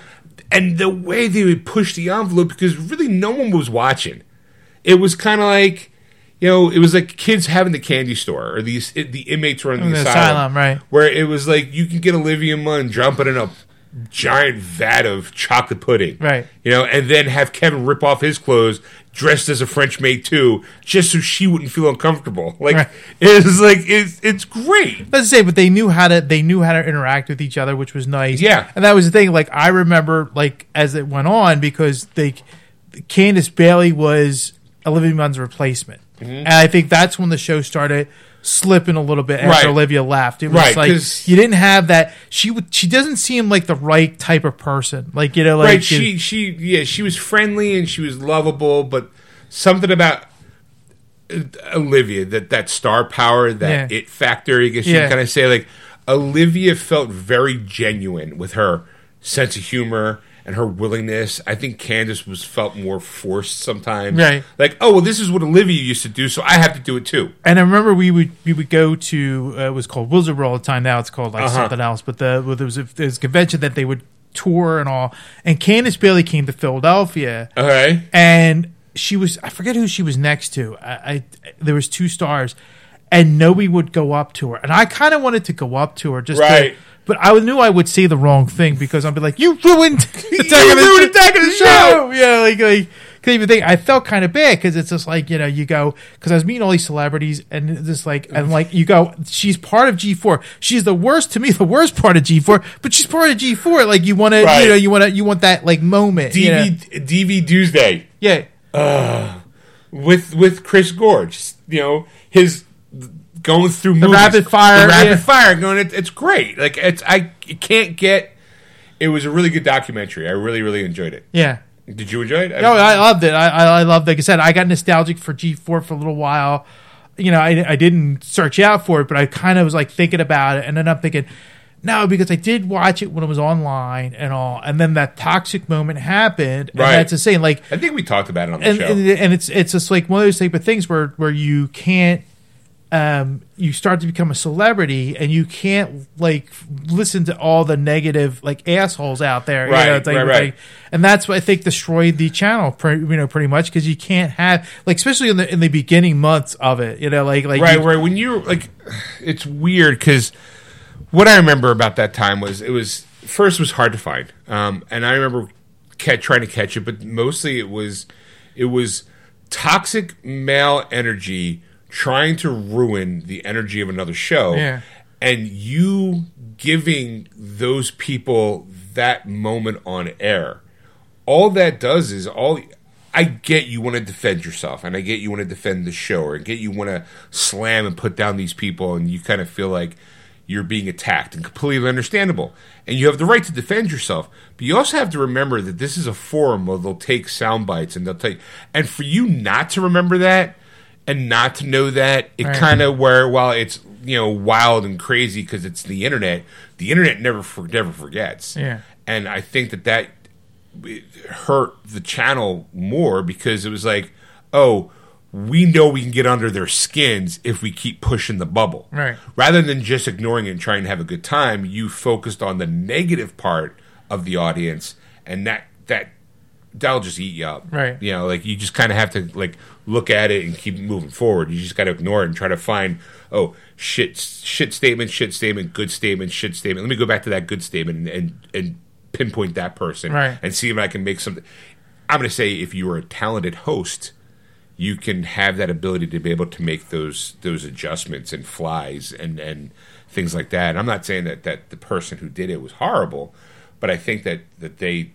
and the way they would push the envelope because really no one was watching. It was kind of like you know it was like kids having the candy store or these the inmates running the, The asylum, asylum, right. Where it was like you can get Olivia Munn jumping in a giant vat of chocolate pudding, Right. You know, and then have Kevin rip off his clothes dressed as a French maid too, just so she wouldn't feel uncomfortable. Like Right. <laughs> it's like it's it's great. Let's say, but they knew how to they knew how to interact with each other, which was nice. Yeah. and that was the thing. Like I remember, like as it went on, because they Candace Bailey was Olivia Munn's replacement, Mm-hmm. and I think that's when the show started slipping a little bit after Right. Olivia left. It was Right, like 'cause- you didn't have that. She would. She doesn't seem like the right type of person. Like you know, like right? She she yeah, she was friendly and she was lovable, but something about uh, Olivia that that star power, that Yeah. it factor. I guess you Yeah. can kind of say like Olivia felt very genuine with her sense of humor. And her willingness, I think Candace was felt more forced sometimes. Right. Like, oh well, this is what Olivia used to do, so I have to do it too. And I remember we would we would go to uh, it was called Wizard World at the time. Now it's called like Uh-huh. something else. But the well, there was a, there was a convention that they would tour and all. And Candace Bailey came to Philadelphia, Okay. and she was I forget who she was next to. I, I there was two stars, and nobody would go up to her. And I kind of wanted to go up to her just Right. to. But I knew I would say the wrong thing because I'd be like, "You ruined <laughs> Attack You of the- ruined Attack of the Show!" Yeah, like like Cause even think I felt kind of bad because it's just like you know you go because I was meeting all these celebrities and it's just like and like you go she's part of G four she's the worst to me the worst part of G four but she's part of G four like you want to Right. you know you want to you want that like moment you know? DV DV Tuesday yeah uh, with with Chris Gore. You know his going through the rapid fire, the rapid yeah. fire. Going, it, it's great. Like it's I can't get. It was a really good documentary. I really really enjoyed it. yeah Did you enjoy it? No, I loved it. I, I, loved, like I said, I got nostalgic for G4 for a little while. You know, I, I didn't search out for it, but I kind of was like thinking about it. And then I'm thinking, no, because I did watch it when it was online and all. And then that toxic moment happened. And Right. that's insane. Like, I think we talked about it on the and, show. and, and it's it's just like one of those type of things where where you can't um you start to become a celebrity and you can't like listen to all the negative like assholes out there you Right, know, type right, right. thing. and that's what i think destroyed the channel pre- you know pretty much because you can't have like especially in the in the beginning months of it you know like like right you- right when you like it's weird because what i remember about that time was it was first it was hard to find um, and i remember ca- trying to catch it but mostly it was it was toxic male energy trying to ruin the energy of another show Yeah. and you giving those people that moment on air all that does is all I get you want to defend yourself and I get you want to defend the show or I get you want to slam and put down these people and you kind of feel like you're being attacked and completely understandable. And you have the right to defend yourself. But you also have to remember that this is a forum where they'll take sound bites and they'll take and for you not to remember that and not to know that it Right. kind of where while it's you know wild and crazy because it's the internet the internet never for, never forgets Yeah. and i think that that hurt the channel more because it was like, oh, we know we can get under their skins if we keep pushing the bubble. Right. Rather than just ignoring it and trying to have a good time, you focused on the negative part of the audience, and that that that'll just eat you up. Right. You know, like you just kind of have to like look at it and keep moving forward. You just got to ignore it and try to find oh shit shit statement shit statement good statement shit statement. Let me go back to that good statement and and, and pinpoint that person Right. and see if I can make something. I'm going to say if you are a talented host, you can have that ability to be able to make those those adjustments and flies and and things like that. And I'm not saying that that the person who did it was horrible, but I think that that they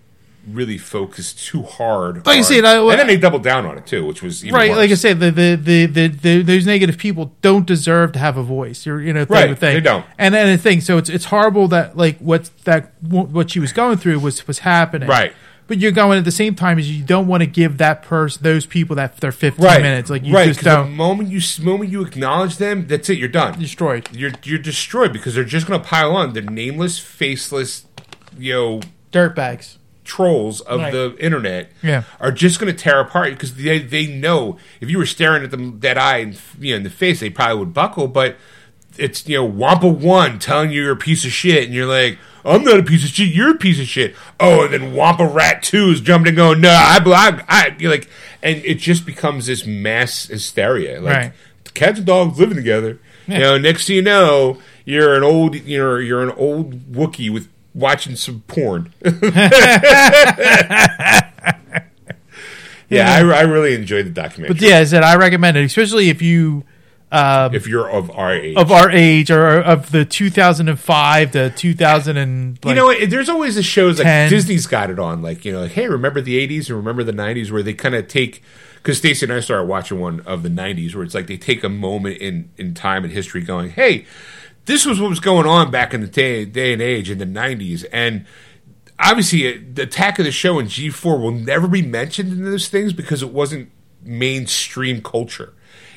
really focused too hard. Like I on- said, I- and then they doubled down on it too, which was even right worse. like i said the the, the the the those negative people don't deserve to have a voice you're you know type Right, thing they don't. and then the thing so it's it's horrible that like what that what she was going through was was happening Right. but you're going at the same time as you don't want to give that person those people that their 15 right minutes like you right, just 'cause the don't moment you moment you acknowledge them, that's it. You're done. destroyed You're you're destroyed because they're just going to pile on. They're nameless, faceless, you know, dirt bags trolls of Right. the internet Yeah. are just going to tear apart because they they know if you were staring at them that eye in, you know, in the face, they probably would buckle. But it's you know Wampa One telling you you're a piece of shit, and you're like, I'm not a piece of shit. You're a piece of shit. Oh, and then Wampa Rat Two is jumping and going, No, I, I, I you're like, and it just becomes this mass hysteria. Like Right. cats and dogs living together. You know, next thing you know, you're an old you're you're an old Wookiee with watching some porn. <laughs> yeah, I, I really enjoyed the documentary. But yeah, I said I recommend it, especially if you um, if you're of our age, of our age or of the 2005 to 2000 and like, you know, there's always the shows like Disney's got it on, like you know, like hey, remember the '80s and remember the '90s, where they kind of take. Because Stacy and I started watching one of the '90s, where it's like they take a moment in in time and history, going, "Hey, this was what was going on back in the day, day and age in the '90s," and obviously, uh, the Attack of the Show and G4 will never be mentioned in those things because it wasn't mainstream culture.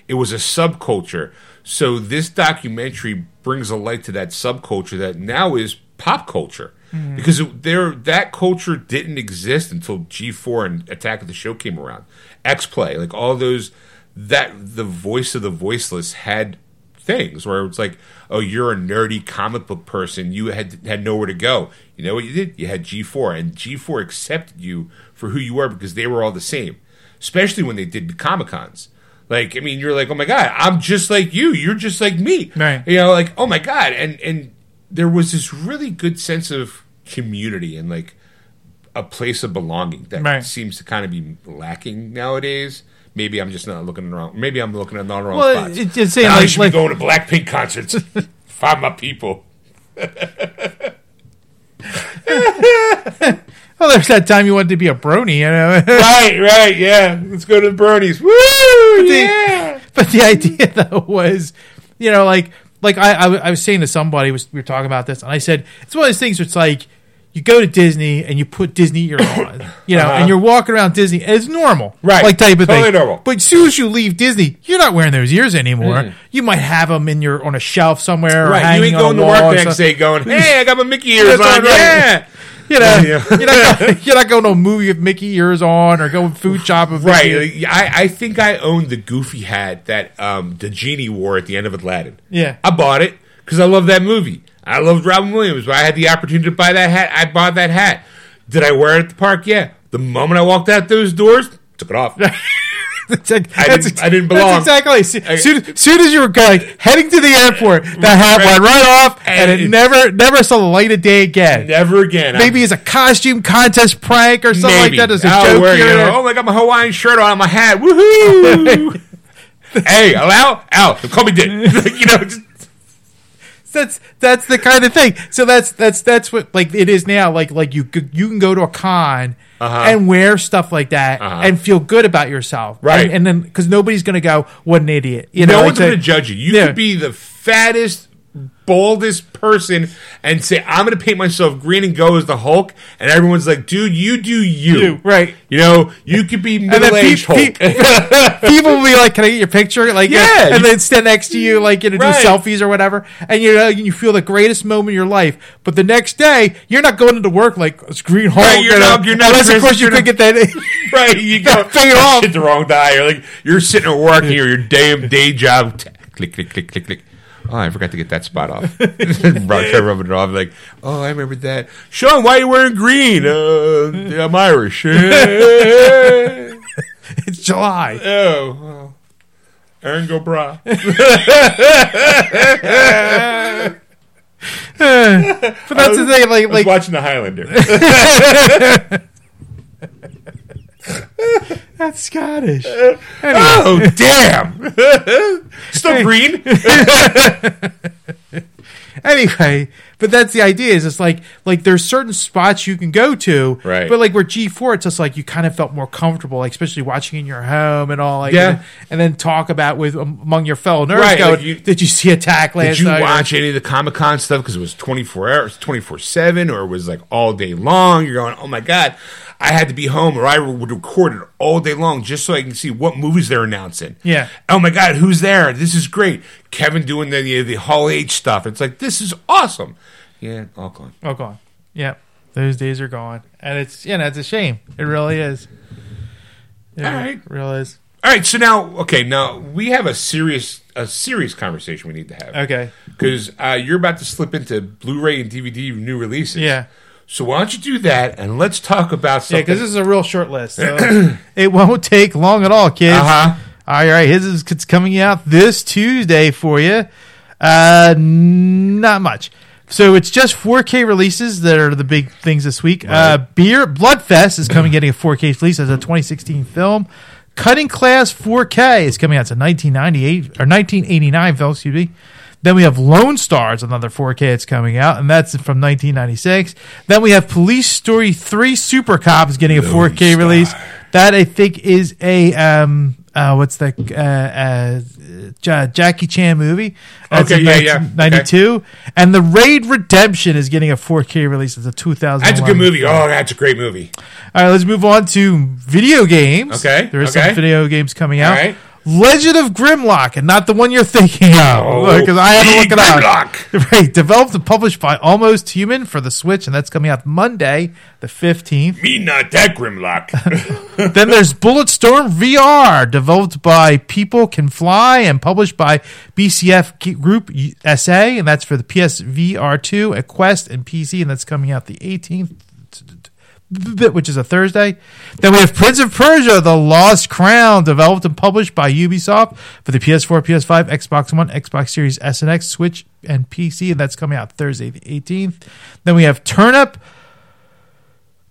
It was a subculture. So this documentary brings a light to that subculture that now is pop culture. Because it, there, that culture didn't exist until G4 and Attack of the Show came around. X Play, like all those, that the voice of the voiceless had things where it's like, oh, you're a nerdy comic book person. You had had nowhere to go. You know what you did? You had G4, and G4 accepted you for who you were because they were all the same. Especially when they did the Comic Cons. Like, I mean, you're like, oh my god, I'm just like you. You're just like me. Right. You know, like, oh my god, and and there was this really good sense of community and like a place of belonging that Right. seems to kind of be lacking nowadays. Maybe I'm just not looking in the wrong. Maybe I'm looking at the wrong well, spots. it's saying I like, should like be going to Blackpink concerts. <laughs> Find my people. <laughs> well, there's that time you wanted to be a brony, you know. <laughs> right, right, yeah. Let's go to the Bernie's. Woo! Yeah. but the idea though was, you know, like like I, I, I was saying to somebody was we were talking about this, and I said it's one of those things where it's like you go to Disney and you put Disney ears on, <coughs> you know, Uh-huh. and you're walking around Disney. and It's normal, Right. Like type of Totally thing. normal. But as soon as you leave Disney, you're not wearing those ears anymore. You might have them in your on a shelf somewhere, Right, you ain't going to work next day going, hey, I got my Mickey ears on. Yeah. You know, <laughs> Yeah. you're, not going, you're not going to a movie with Mickey ears on, or going food shopping. with Right. Mickey- I, I think I owned the goofy hat that um, the genie wore at the end of Aladdin. Yeah. I bought it because I love that movie. I loved Robin Williams. But I had the opportunity to buy that hat. I bought that hat. Did I wear it at the park? Yeah. The moment I walked out those doors, took it off. <laughs> It's like- I that's didn't- I didn't belong. That's exactly. Soon, I- soon, soon as you were like heading to the airport, that hat Right. went right off, and, And it it- never, never saw the light of day again. Never again. Maybe as a costume contest prank or something Maybe. like that as a I'll joke. wear, you know, oh, I got my Hawaiian shirt on, my hat. Woohoo! <laughs> hey, allow Al, call me Dick. <laughs> you know, just, That's that's the kind of thing. So that's that's that's what like it is now. Like like you you can go to a con Uh-huh. and wear stuff like that Uh-huh. and feel good about yourself, Right. And, and then because nobody's going to go, "What an idiot!" You no know, like one's to judge you. You Yeah. could be the fattest, baldest person and say, "I'm going to paint myself green and go as the Hulk," and everyone's like, "Dude, you do you." You, right. You know, you could be middle aged pe- Hulk. <laughs> people will be like, "Can I get your picture?" Like, Yeah, and then stand next to you, like, you know, do Right. selfies or whatever, and you know, you feel the greatest moment of your life. But the next day, you're not going into work like it's Green Hulk. Right, you're you know, not- you're not unless, of course, you you're could get that. <laughs> right? You <laughs> go Figure it oh, off. Hit the wrong die. You're like you're sitting at work here, your damn day job. Click, click, click, click, click. Oh, I forgot to get that spot off. Try rubbing it off. Like, oh, I remember that. Shawn, why are you wearing green? Uh, <laughs> I'm Irish. oh, <laughs> <laughs> it's July. well. Erin go bragh. But that's the thing. Like, was like watching the Highlander. That's Scottish. oh, damn. <laughs> Still green. <laughs> anyway, but that's the idea. Is it's like like there's certain spots you can go to, Right. But like where G four, it's just like you kind of felt more comfortable, like especially watching in your home and all, like Yeah. and, and then talk about with um, among your fellow nerds. Right, Going, like you- did you see Attack last night? Did you night? watch any of the Comic Con stuff because it was 24 hours, 24 7, or it was like all day long? You're going, oh my God, I had to be home, or I would record it all day long just so I can see what movies they're announcing. Yeah. Oh my God, who's there? This is great. Kevin doing the, the Hall H stuff. It's like, this is awesome. Yeah, all gone. Oh, God. Yeah. Those days are gone, and it's you know it's a shame. It really is. It All right. really is. All right, so now, okay, now we have a serious, a serious conversation we need to have. Okay. because uh, you're about to slip into Blu-ray and DVD new releases. Yeah. So why don't you do that and let's talk about something? Yeah, because this is a real short list. So <clears throat> it won't take long at all, kids. uh huh. All right, his is it's coming out this Tuesday for you. Uh, not much. So it's just 4K releases that are the big things this week. Uh, Beer Bloodfest is coming, getting a 4K release as a 2016 film. Cutting Class 4K is coming out to 1998 or 1989 film. Excuse me. Then we have Lone Stars, another 4K that's coming out, and that's from 1996. Then we have Police Story 3 Super Cops getting a 4K Star. release. That I think is a um uh what's that uh, uh Ja- Jackie Chan movie? That's Okay, in yeah, yeah. 92. And the Raid Redemption is getting a 4K release. It's a 2000. That's a good movie. Oh, that's a great movie. All right, let's move on to video games. Okay, there are okay. some video games coming out. All right. Legend of Grimlock, and not the one you're thinking of, because <laughs> I had to look it up. <laughs> Right, developed and published by Almost Human for the Switch, and that's coming out Monday, the 15th. Me not that Grimlock. <laughs> then there's Bulletstorm VR, developed by People Can Fly and published by PCF Group SA, and that's for the PSVR 2, a Quest, and PC, and that's coming out the 18th, which is a Thursday. Then we have Prince of Persia: The Lost Crown, developed and published by Ubisoft for the PS4, PS5, Xbox One, Xbox Series S and X, Switch, and PC, and that's coming out Thursday the 18th. Then we have Turnip.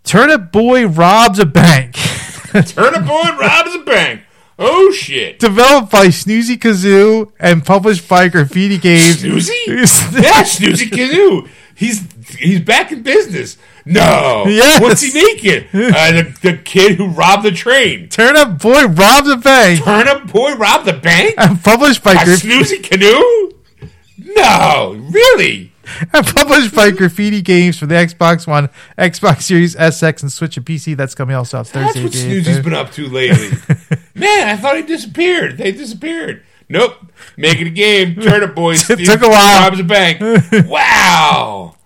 Turnip Boy robs a bank. <laughs> Turnip Boy robs a bank. Oh shit. developed by Snoozy Kazoo and published by Graffiti Games. Snoozy? <laughs> yeah, Snoozy Canoe. He's he's back in business. No. Yes. What's he making? <laughs> Uh, the, the kid who robbed the train. Turnip Boy robs a bank Turnip Boy robbed the bank? and published by A Snoozy Canoe? No, really? <laughs> and published by Graffiti Games for the Xbox One, Xbox Series SX, and Switch and PC. That's coming also out That's Thursday. That's what the Snoozy's 8th. been up to lately. <laughs> Man, I thought he disappeared. They disappeared. Nope. Making a game. Turnip Boy. Took a while. Robs a bank. Wow.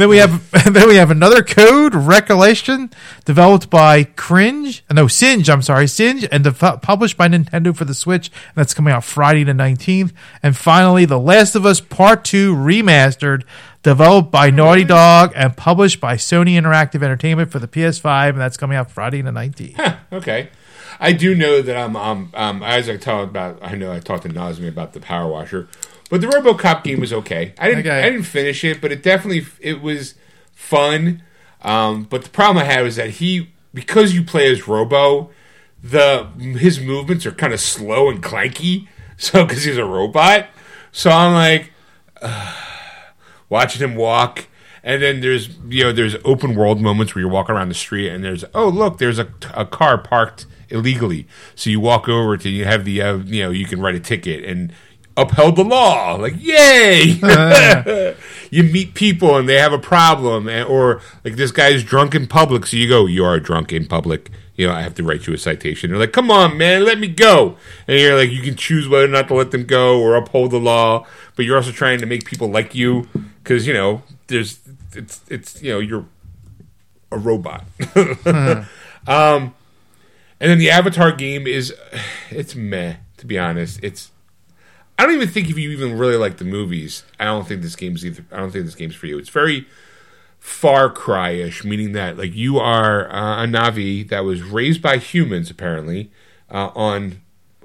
Then we have <laughs> then we have another code Recollection developed by Cringe, no Cing. I'm sorry, Cing, and published by Nintendo for the Switch. And that's coming out Friday the 19th. And finally, The Last of Us Part Two remastered, developed by Naughty Dog and published by Sony Interactive Entertainment for the PS5, and that's coming out Friday the 19th. Okay. I do know that I'm, um, um, as I talked about, I know I talked to Nazmi about the Power Washer, but the RoboCop game was okay. I didn't, Okay. I didn't finish it, but it definitely, it was fun. Um, but the problem I had was that he, because you play as Robo, the his movements are kind of slow and clanky. <laughs> So because he's a robot, so I'm like <sighs> watching him walk. And then there's you know there's open world moments where you're walking around the street and there's oh look there's a, a car parked illegally so you walk over to you have the uh, you know you can write a ticket and upheld the law. Like yay! <laughs> You meet people and they have a problem and, or like this guy's drunk in public so you go you are drunk in public. You know I have to write you a citation. They're like come on man let me go. And you're like you can choose whether or not to let them go or uphold the law but you're also trying to make people like you because you know there's it's it's you know you're a robot. <laughs> Um and then the avatar game is <sighs> it's meh to be honest. It's i don't even think if you even really like the movies i don't think this game's either i don't think this game's for you. It's very far cry-ish meaning that like you are uh, a navi that was raised by humans apparently uh, on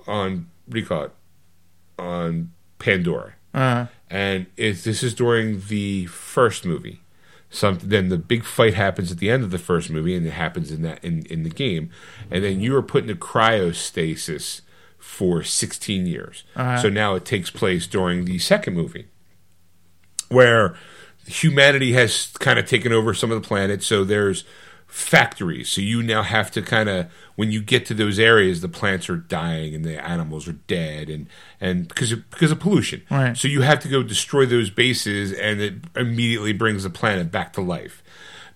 on what do you call it? On pandora. Uh, and it, this is during the first movie. Then the big fight happens at the end of the first movie, and it happens in that in, in the game, and then you are put into cryostasis for 16 years. Uh-huh. So now it takes place during the second movie, where humanity has kind of taken over some of the planet. So there's factories. So you now have to kind of when you get to those areas, the plants are dying and the animals are dead, and and because of, because of pollution. Right. So you have to go destroy those bases, and it immediately brings the planet back to life.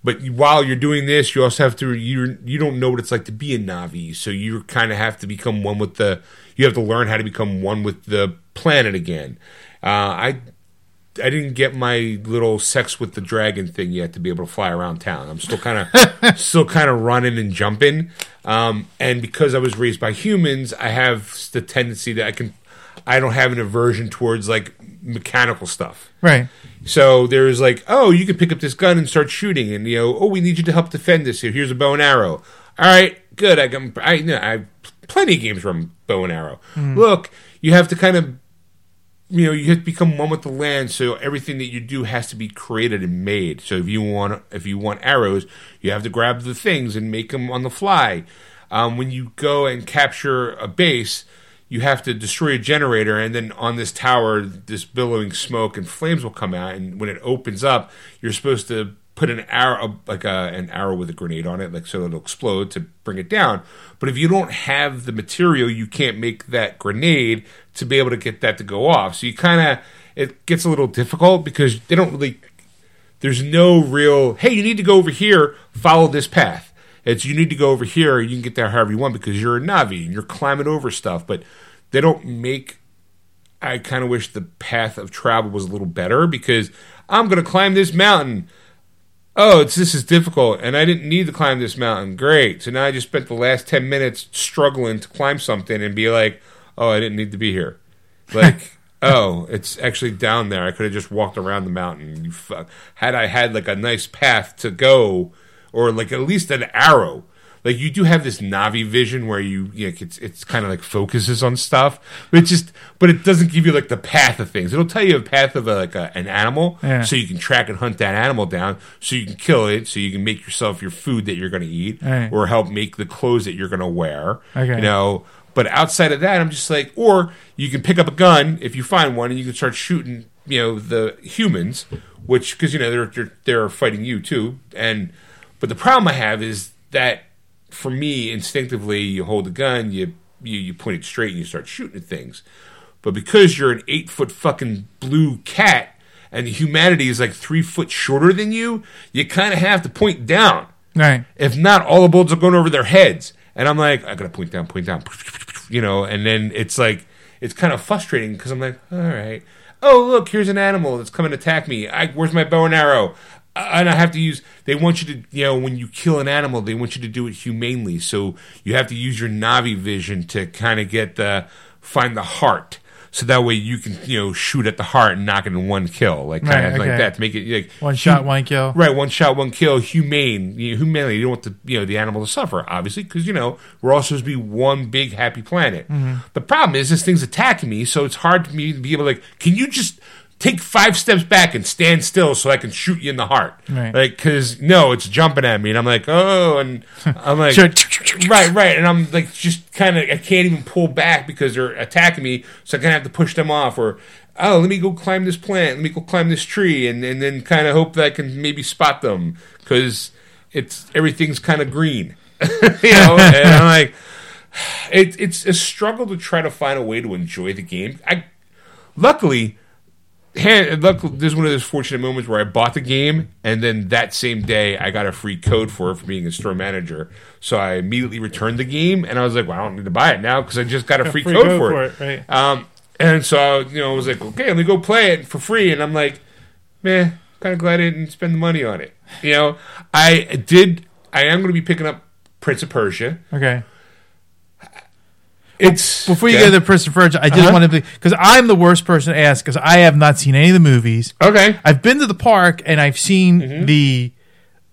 But while you're doing this, you also have to you you don't know what it's like to be a Navi, so you kind of have to become one with the. You have to learn how to become one with the planet again. Uh, I I didn't get my little sex with the dragon thing yet to be able to fly around town. I'm still kind of <laughs> still kind of running and jumping. Um, and because I was raised by humans, I have the tendency that I can I don't have an aversion towards like mechanical stuff. Right. So there's like, oh, you can pick up this gun and start shooting, and you know, oh, we need you to help defend this. Here, here's a bow and arrow. All right, good. I can, I, you know, I have plenty of games from bow and arrow. Look, you have to kind of, you know, you have to become one with the land. So everything that you do has to be created and made. So if you want, if you want arrows, you have to grab the things and make them on the fly. Um, when you go and capture a base, you have to destroy a generator, and then on this tower, this billowing smoke and flames will come out. And when it opens up, you're supposed to put an arrow, like a, an arrow with a grenade on it, like so it'll explode to bring it down. But if you don't have the material, you can't make that grenade to be able to get that to go off. So you kind of it gets a little difficult because they don't really. There's no real. Hey, you need to go over here. Follow this path. It's you need to go over here. You can get there however you want because you're a Navi and you're climbing over stuff. But they don't make. I kind of wish the path of travel was a little better because I'm going to climb this mountain. Oh, it's this is difficult, and I didn't need to climb this mountain. Great. So now I just spent the last ten minutes struggling to climb something and be like, oh, I didn't need to be here. Like, <laughs> oh, it's actually down there. I could have just walked around the mountain. You fuck. Had I had like a nice path to go, or like at least an arrow. Like you do have this Navi vision where you, you know, it's it's kind of like focuses on stuff, but it just but it doesn't give you like the path of things. It'll tell you a path of a, like a, an animal, Yeah. so you can track and hunt that animal down, so you can kill it, so you can make yourself your food that you're going to eat, Right. or help make the clothes that you're going to wear. Okay. You know, but outside of that, I'm just like, or you can pick up a gun if you find one, and you can start shooting, you know, the humans, which because you know they're, they're they're fighting you too, and but the problem I have is that for me, instinctively, you hold a gun, you you you point it straight, and you start shooting at things. But because you're an eight foot fucking blue cat, and humanity is like three foot shorter than you, you kind of have to point down. Right. If not, all the bullets are going over their heads. And I'm like, I gotta point down, point down, <laughs> you know. And then it's like, it's kind of frustrating because I'm like, all right, oh look, here's an animal that's coming to attack me. I, where's my bow and arrow? And I have to use. They want you to, you know, when you kill an animal, they want you to do it humanely. So you have to use your Navi vision to kind of get the find the heart. So that way you can, you know, shoot at the heart and knock it in one kill, like kind Right, of like that to make it like One shot, one kill. Right, one shot, one kill, humane. You know, humanely, you don't want the you know the animal to suffer, obviously, because you know we're all supposed to be one big happy planet. Mm-hmm. The problem is this thing's attacking me, so it's hard for me to be able to like. Can you just take five steps back and stand still so I can shoot you in the heart? Right. Like, because no, it's jumping at me, and I'm like, oh, and I'm like, right, right, and I'm like, just kind of, I can't even pull back because they're attacking me, so I kind of have to push them off, or oh, let me go climb this plant, let me go climb this tree, and and then kind of hope that I can maybe spot them because it's everything's kind of green, <laughs> you know, and I'm like, <sighs> it, it's a struggle to try to find a way to enjoy the game. I luckily. Hand- Luckily, this is one of those fortunate moments where I bought the game, and then that same day I got a free code for it for being a store manager. So I immediately returned the game, and I was like, "Well, I don't need to buy it now because I just got a free, free code, code for, for it." it, right. Um, and so you know, I was like, "Okay, let me go play it for free," and I'm like, "Man, kind of glad I didn't spend the money on it." You know, I did. I am going to be picking up Prince of Persia. Okay. It's Before you get to the of Persia, I just Uh-huh. wanted to because I'm the worst person to ask because I have not seen any of the movies. okay. I've been to the park and I've seen Mm-hmm. the.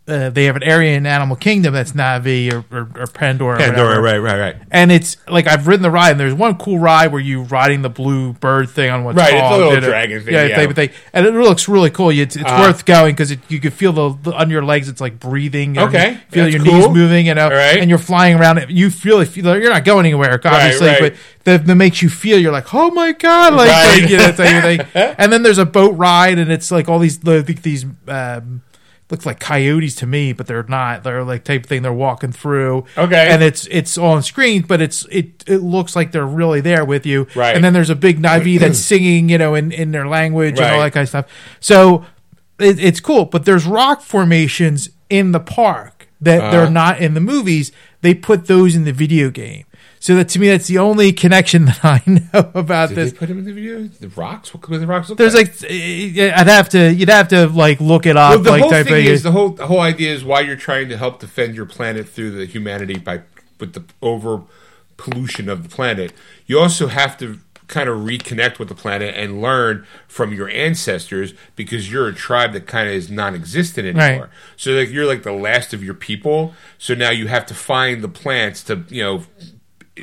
Uh, they have an area in Animal Kingdom that's Navi or, or, or Pandora. Pandora, whatever. right, right, right. And it's like I've ridden the ride, and there's one cool ride where you're riding the blue bird thing on what's Right, it's a little dragon thing, yeah, yeah. Thing, thing, and it looks really cool. It's, it's Uh-huh. worth going because you can feel the, the under your legs. It's like breathing. and Okay, You feel your cool. knees moving, you know, right. and you're flying around. it. you feel, feel you're not going anywhere, obviously, right. but that, that makes you feel. You're like, oh my god, like, Right. like, you know, thing. <laughs> And then there's a boat ride, and it's like all these the, these. Um, Looks like coyotes to me, but they're not. They're like type of thing. They're walking through, Okay. and it's it's on screen, but it's it it looks like they're really there with you. Right. And then there's a big Navi <clears throat> that's singing, you know, in in their language and all that kind of stuff. So it, it's cool, but there's rock formations in the park that Uh-huh. they're not in the movies. They put those in the video game. So that to me, that's the only connection <laughs> that I know about Did this. they put him in the video? The rocks? What could the rocks look There's like? like, eh, I'd have to, you'd have to like look it up. Well, the like whole type thing of- is the whole the whole idea is why you're trying to help defend your planet through the humanity by with the over pollution of the planet. You also have to kind of reconnect with the planet and learn from your ancestors because you're a tribe that kind of is non-existent anymore. Right. So like you're like the last of your people. So now you have to find the plants to you know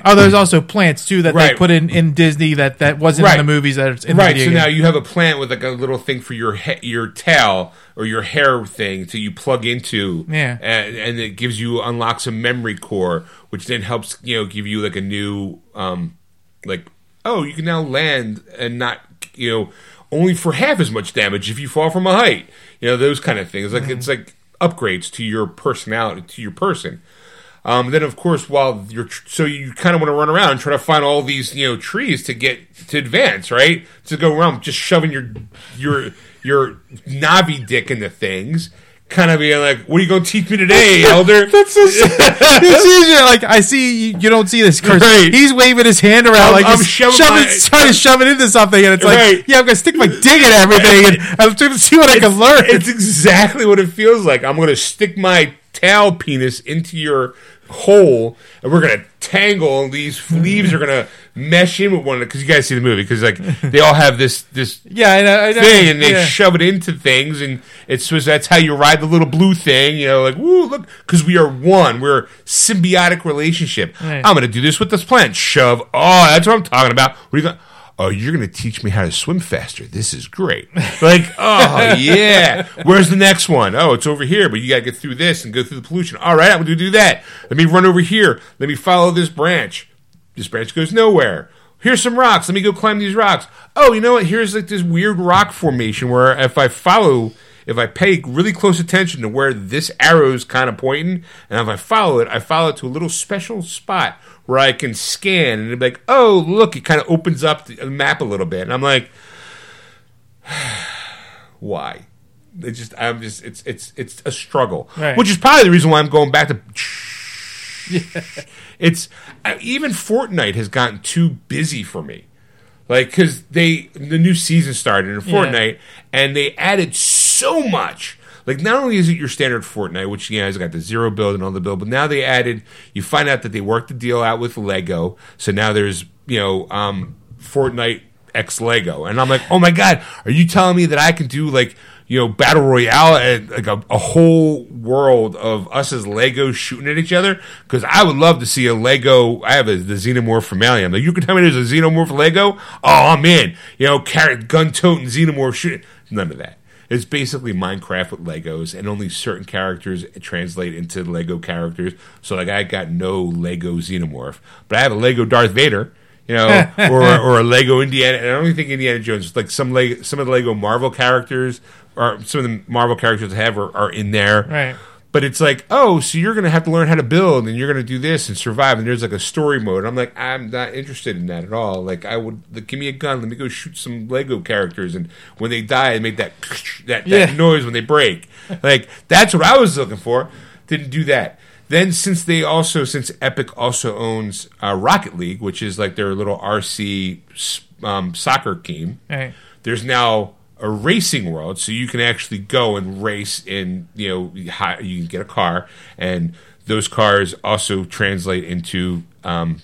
oh, there's also plants too that they put in in Disney that that wasn't Right. in the movies that it's in the right. video So game. now you have a plant with like a little thing for your he- your tail or your hair thing to you plug into. Yeah. And, and it gives you unlocks a memory core, which then helps you know give you like a new um like oh you can now land and not you know only for half as much damage if you fall from a height. You know those kind of things. Like it's like upgrades to your personality to your person. Um, then, of course, while you're tr- so you kind of want to run around and try to find all these you know trees to get to advance, right? To go around just shoving your your your Navi dick into things, kind of being like, "What are you going to teach me today, <laughs> Elder?" That's just, it's easier. Like I see, you, you don't see this. Chris. Right. He's waving his hand around I'm- like I'm shoving shoving, my- trying to shove it into something, and it's like, Right. yeah, I'm gonna stick my dick in everything, and <laughs> I'm trying to see what I can learn. it's exactly what it feels like. I'm going to stick my tail penis into your hole, and we're going to tangle. And these leaves are going to mesh in with one another because you guys see the movie because like they all have this this yeah, I know, I know. thing and they yeah. shove it into things and it's supposed that's how you ride the little blue thing you know like woo look because we are one we're a symbiotic relationship Right. i'm gonna do this with this plant shove oh that's what i'm talking about what are you going oh you're gonna teach me how to swim faster this is great <laughs> like oh yeah where's the next one oh it's over here but you gotta get through this and go through the pollution all right i'm gonna do that let me run over here let me follow this branch this branch goes nowhere. Here's some rocks. Let me go climb these rocks. Oh, you know what? Here's like this weird rock formation where if I follow, if I pay really close attention to where this arrow's kind of pointing, and if I follow it, I follow it to a little special spot where I can scan and be like, oh, look, it kind of opens up the map a little bit. And I'm like, <sighs> why? It just, I'm just, it's, it's, it's a struggle, Right. which is probably the reason why I'm going back to <laughs> it's even Fortnite has gotten too busy for me. Like because they the new season started in Yeah. Fortnite and they added so much. Like not only is it your standard Fortnite, which you know has got the zero build and all the build, but now they added. You find out that they worked the deal out with Lego, so now there's you know um, Fortnite X Lego, and I'm like, oh my god, are you telling me that I can do like you know battle royale and like a, a whole world of us as Legos shooting at each other? Because I would love to see a Lego. I have a, the Xenomorph from Alien. Like you can tell me there's a Xenomorph Lego. Oh, I'm in. You know, carrot gun toting Xenomorph shooting. None of that. It's basically Minecraft with Legos, and only certain characters translate into Lego characters. So, like, I got no Lego Xenomorph, but I have a Lego Darth Vader, you know, <laughs> or or a Lego Indiana. And I don't even think Indiana Jones. Like some Lego, some of the Lego Marvel characters, or some of the Marvel characters I have are, are in there. Right. But it's like, oh, so you're going to have to learn how to build, and you're going to do this and survive. And there's like a story mode. I'm like, I'm not interested in that at all. Like, I would like, give me a gun, let me go shoot some Lego characters, and when they die, I make that <laughs> that, that Yeah. noise when they break. Like, that's what I was looking for. Didn't do that. Then, since they also, since Epic also owns uh, Rocket League, which is like their little RC um, soccer team, Right. there's now a racing world, so you can actually go and race in. You know, you can get a car, and those cars also translate into um,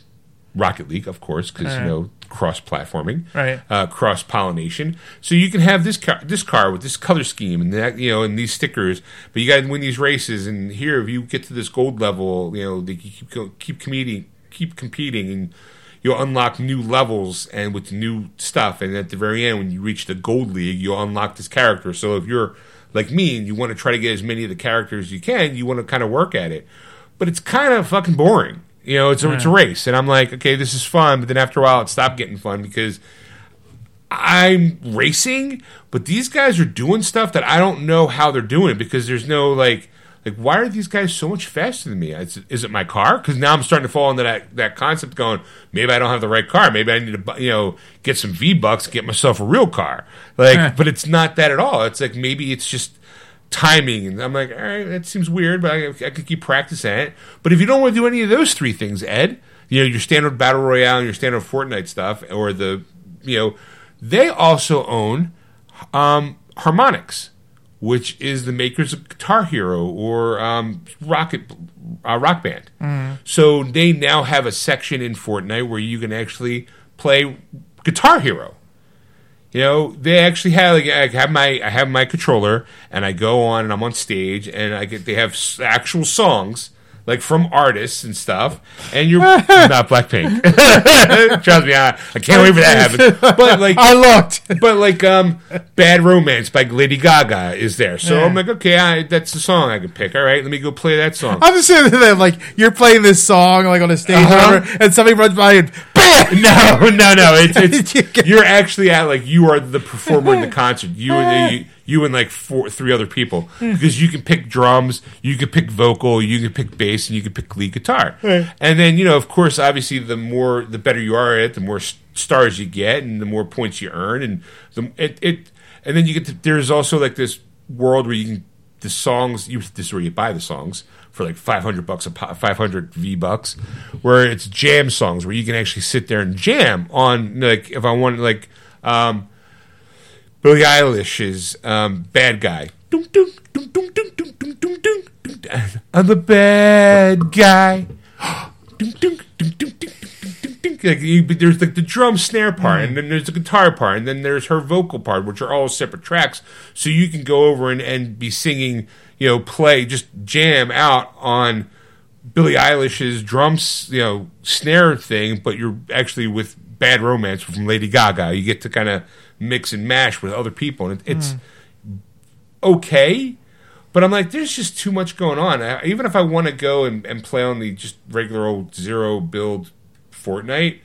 Rocket League, of course, because you know cross platforming, Right. Uh, cross pollination. So you can have this car, this car with this color scheme and that, you know, and these stickers. But you got to win these races. And here, if you get to this gold level, you know, they keep keep competing, keep competing, and you'll unlock new levels and with new stuff. And at the very end, when you reach the gold league, you'll unlock this character. So if you're like me and you want to try to get as many of the characters as you can, you want to kind of work at it. But it's kind of fucking boring. You know, it's a, it's a race, and I'm like, okay, this is fun, but then after a while, it stopped getting fun because I'm racing, but these guys are doing stuff that I don't know how they're doing because there's no like like why are these guys so much faster than me? Is, is it my car? Because now I'm starting to fall into that that concept, going maybe I don't have the right car. Maybe I need to you know get some V bucks, get myself a real car. Like, Huh. but it's not that at all. It's like maybe it's just timing, and I'm like, all right, that seems weird, but I, I could keep practicing it. But if you don't want to do any of those three things, Ed, you know your standard battle royale and your standard Fortnite stuff, or the you know they also own um, Harmonix, which is the makers of Guitar Hero or um, Rocket uh, Rock Band. So they now have a section in Fortnite where you can actually play Guitar Hero. You know, they actually have like I have my I have my controller and I go on and I'm on stage and I get they have actual songs like from artists and stuff and you're <laughs> not Blackpink. <laughs> Trust me, I, I can't wait for that to happen. But like <laughs> I looked. but like um Bad Romance by Lady Gaga is there. So I'm like, okay, I, that's the song I can pick. All right, let me go play that song. I'm just saying that like you're playing this song like on a stage, Uh-huh. whatever, and somebody runs by and bam. no, no, no. It's, it's you're actually at like you are the performer in the concert. You and you, you and like four, three other people. Because you can pick drums, you can pick vocal, you can pick bass, and you can pick lead guitar. And then you know, of course, obviously, the more the better you are at it, the more stars you get, and the more points you earn, and the it, it and then you get to, there's also like this world where you can the songs you this is where you buy the songs for like 500 bucks a pop, 500 v bucks where it's jam songs where you can actually sit there and jam on like if i want like um Billie Eilish's um, "Bad Guy." I'm a bad guy. like you, there's like the drum snare part, and then there's the guitar part, and then there's her vocal part, which are all separate tracks. So you can go over and, and be singing, you know, play just jam out on Billie Eilish's drums, you know, snare thing, but you're actually with Bad Romance from Lady Gaga. You get to kind of mix and mash with other people, and it, it's mm. okay. But I'm like, there's just too much going on. I, even if I want to go and, and play on the just regular old zero build Fortnite,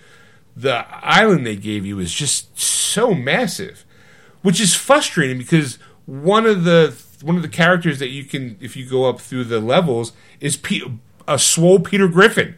the island they gave you is just so massive, which is frustrating because one of the one of the characters that you can, if you go up through the levels, is Pe- a swole Peter Griffin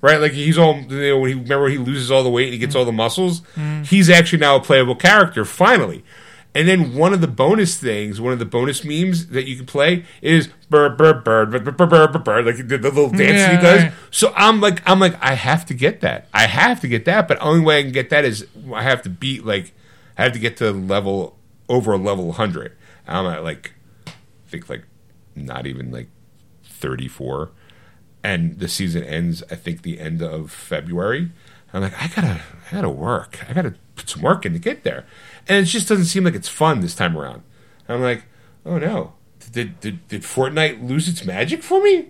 right? Like he's all you know, when he remember he loses all the weight and he gets all the muscles. Mm. He's actually now a playable character finally. And then one of the bonus things, one of the bonus memes that you can play is bird, bird, bird, bird, bird, bird, bird, bird like the, the little dance yeah, he does. Right. So I'm like, I'm like, I have to get that. I have to get that. But only way I can get that is I have to beat like, I have to get to level over a level hundred. I'm at like, I think like, not even like thirty four and the season ends. I think the end of February. I'm like, I gotta, I gotta work. I gotta put some work in to get there, and it just doesn't seem like it's fun this time around. I'm like, oh no, did did, did Fortnite lose its magic for me?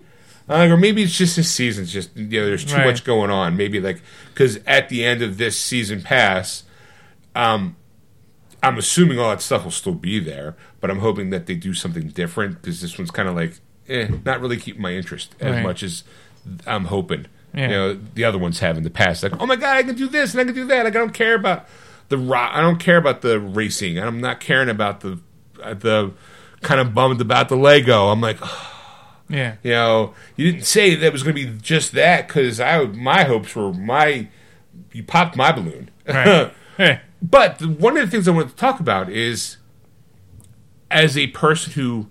Uh, or maybe it's just this season's just you know there's too Right. much going on. Maybe like because at the end of this season pass, um, I'm assuming all that stuff will still be there, but I'm hoping that they do something different because this one's kind of like, eh, not really keeping my interest as Right. much as I'm hoping. Yeah. You know, the other ones have in the past. Like, oh my god, I can do this and I can do that. Like, I don't care about the rock. I don't care about the racing. I'm not caring about the uh, the kind of bummed about the Lego. I'm like, <sighs> Yeah. you know, you didn't say that it was going to be just that because I my hopes were my you popped my balloon. Right. <laughs> But the- one of the things I want to talk about is as a person who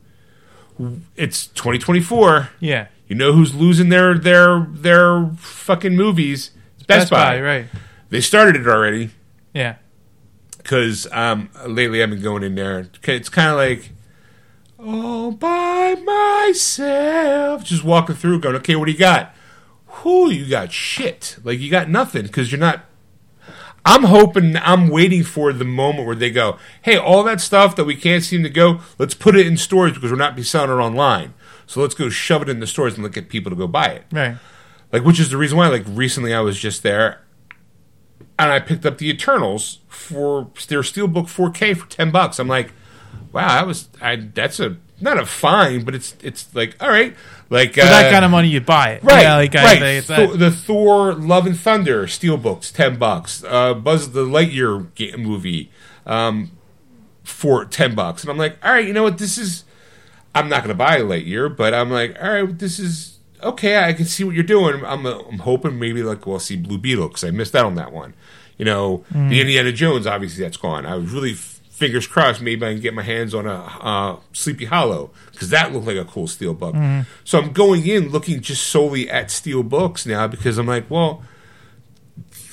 it's 2024, Yeah. you know who's losing their their their fucking movies? It's Best, Buy. right? They started it already Yeah. because um, lately I've been going in there. It's kind of like all by myself, just walking through, going, okay, what do you got? Who you got shit. Like you got nothing because you're not. I'm hoping, I'm waiting for the moment where they go, hey, all that stuff that we can't seem to go, let's put it in stores because we're not be selling it online. So let's go shove it in the stores and look at people to go buy it Right. like which is the reason why like recently I was just there and I picked up the Eternals for their Steelbook 4K for 10 bucks. I'm like, wow, that was I that's a not a fine, but it's it's like all right, like For that kind of money, you buy it. Right, Yeah, like right. say, it's Thor- that. the Thor Love and Thunder Steelbooks, ten bucks. Uh, Buzz the Lightyear movie, um, for ten bucks. And I'm like, all right, you know what? This is. I'm not going to buy a Lightyear, but I'm like, all right, this is okay. I can see what you're doing. I'm uh, I'm hoping maybe like we'll see Blue Beetle because I missed out on that one. You know, the Indiana Jones obviously that's gone. I was really f- fingers crossed maybe I can get my hands on a uh, Sleepy Hollow because that looked like a cool steel book. So I'm going in looking just solely at steel books now because I'm like, well,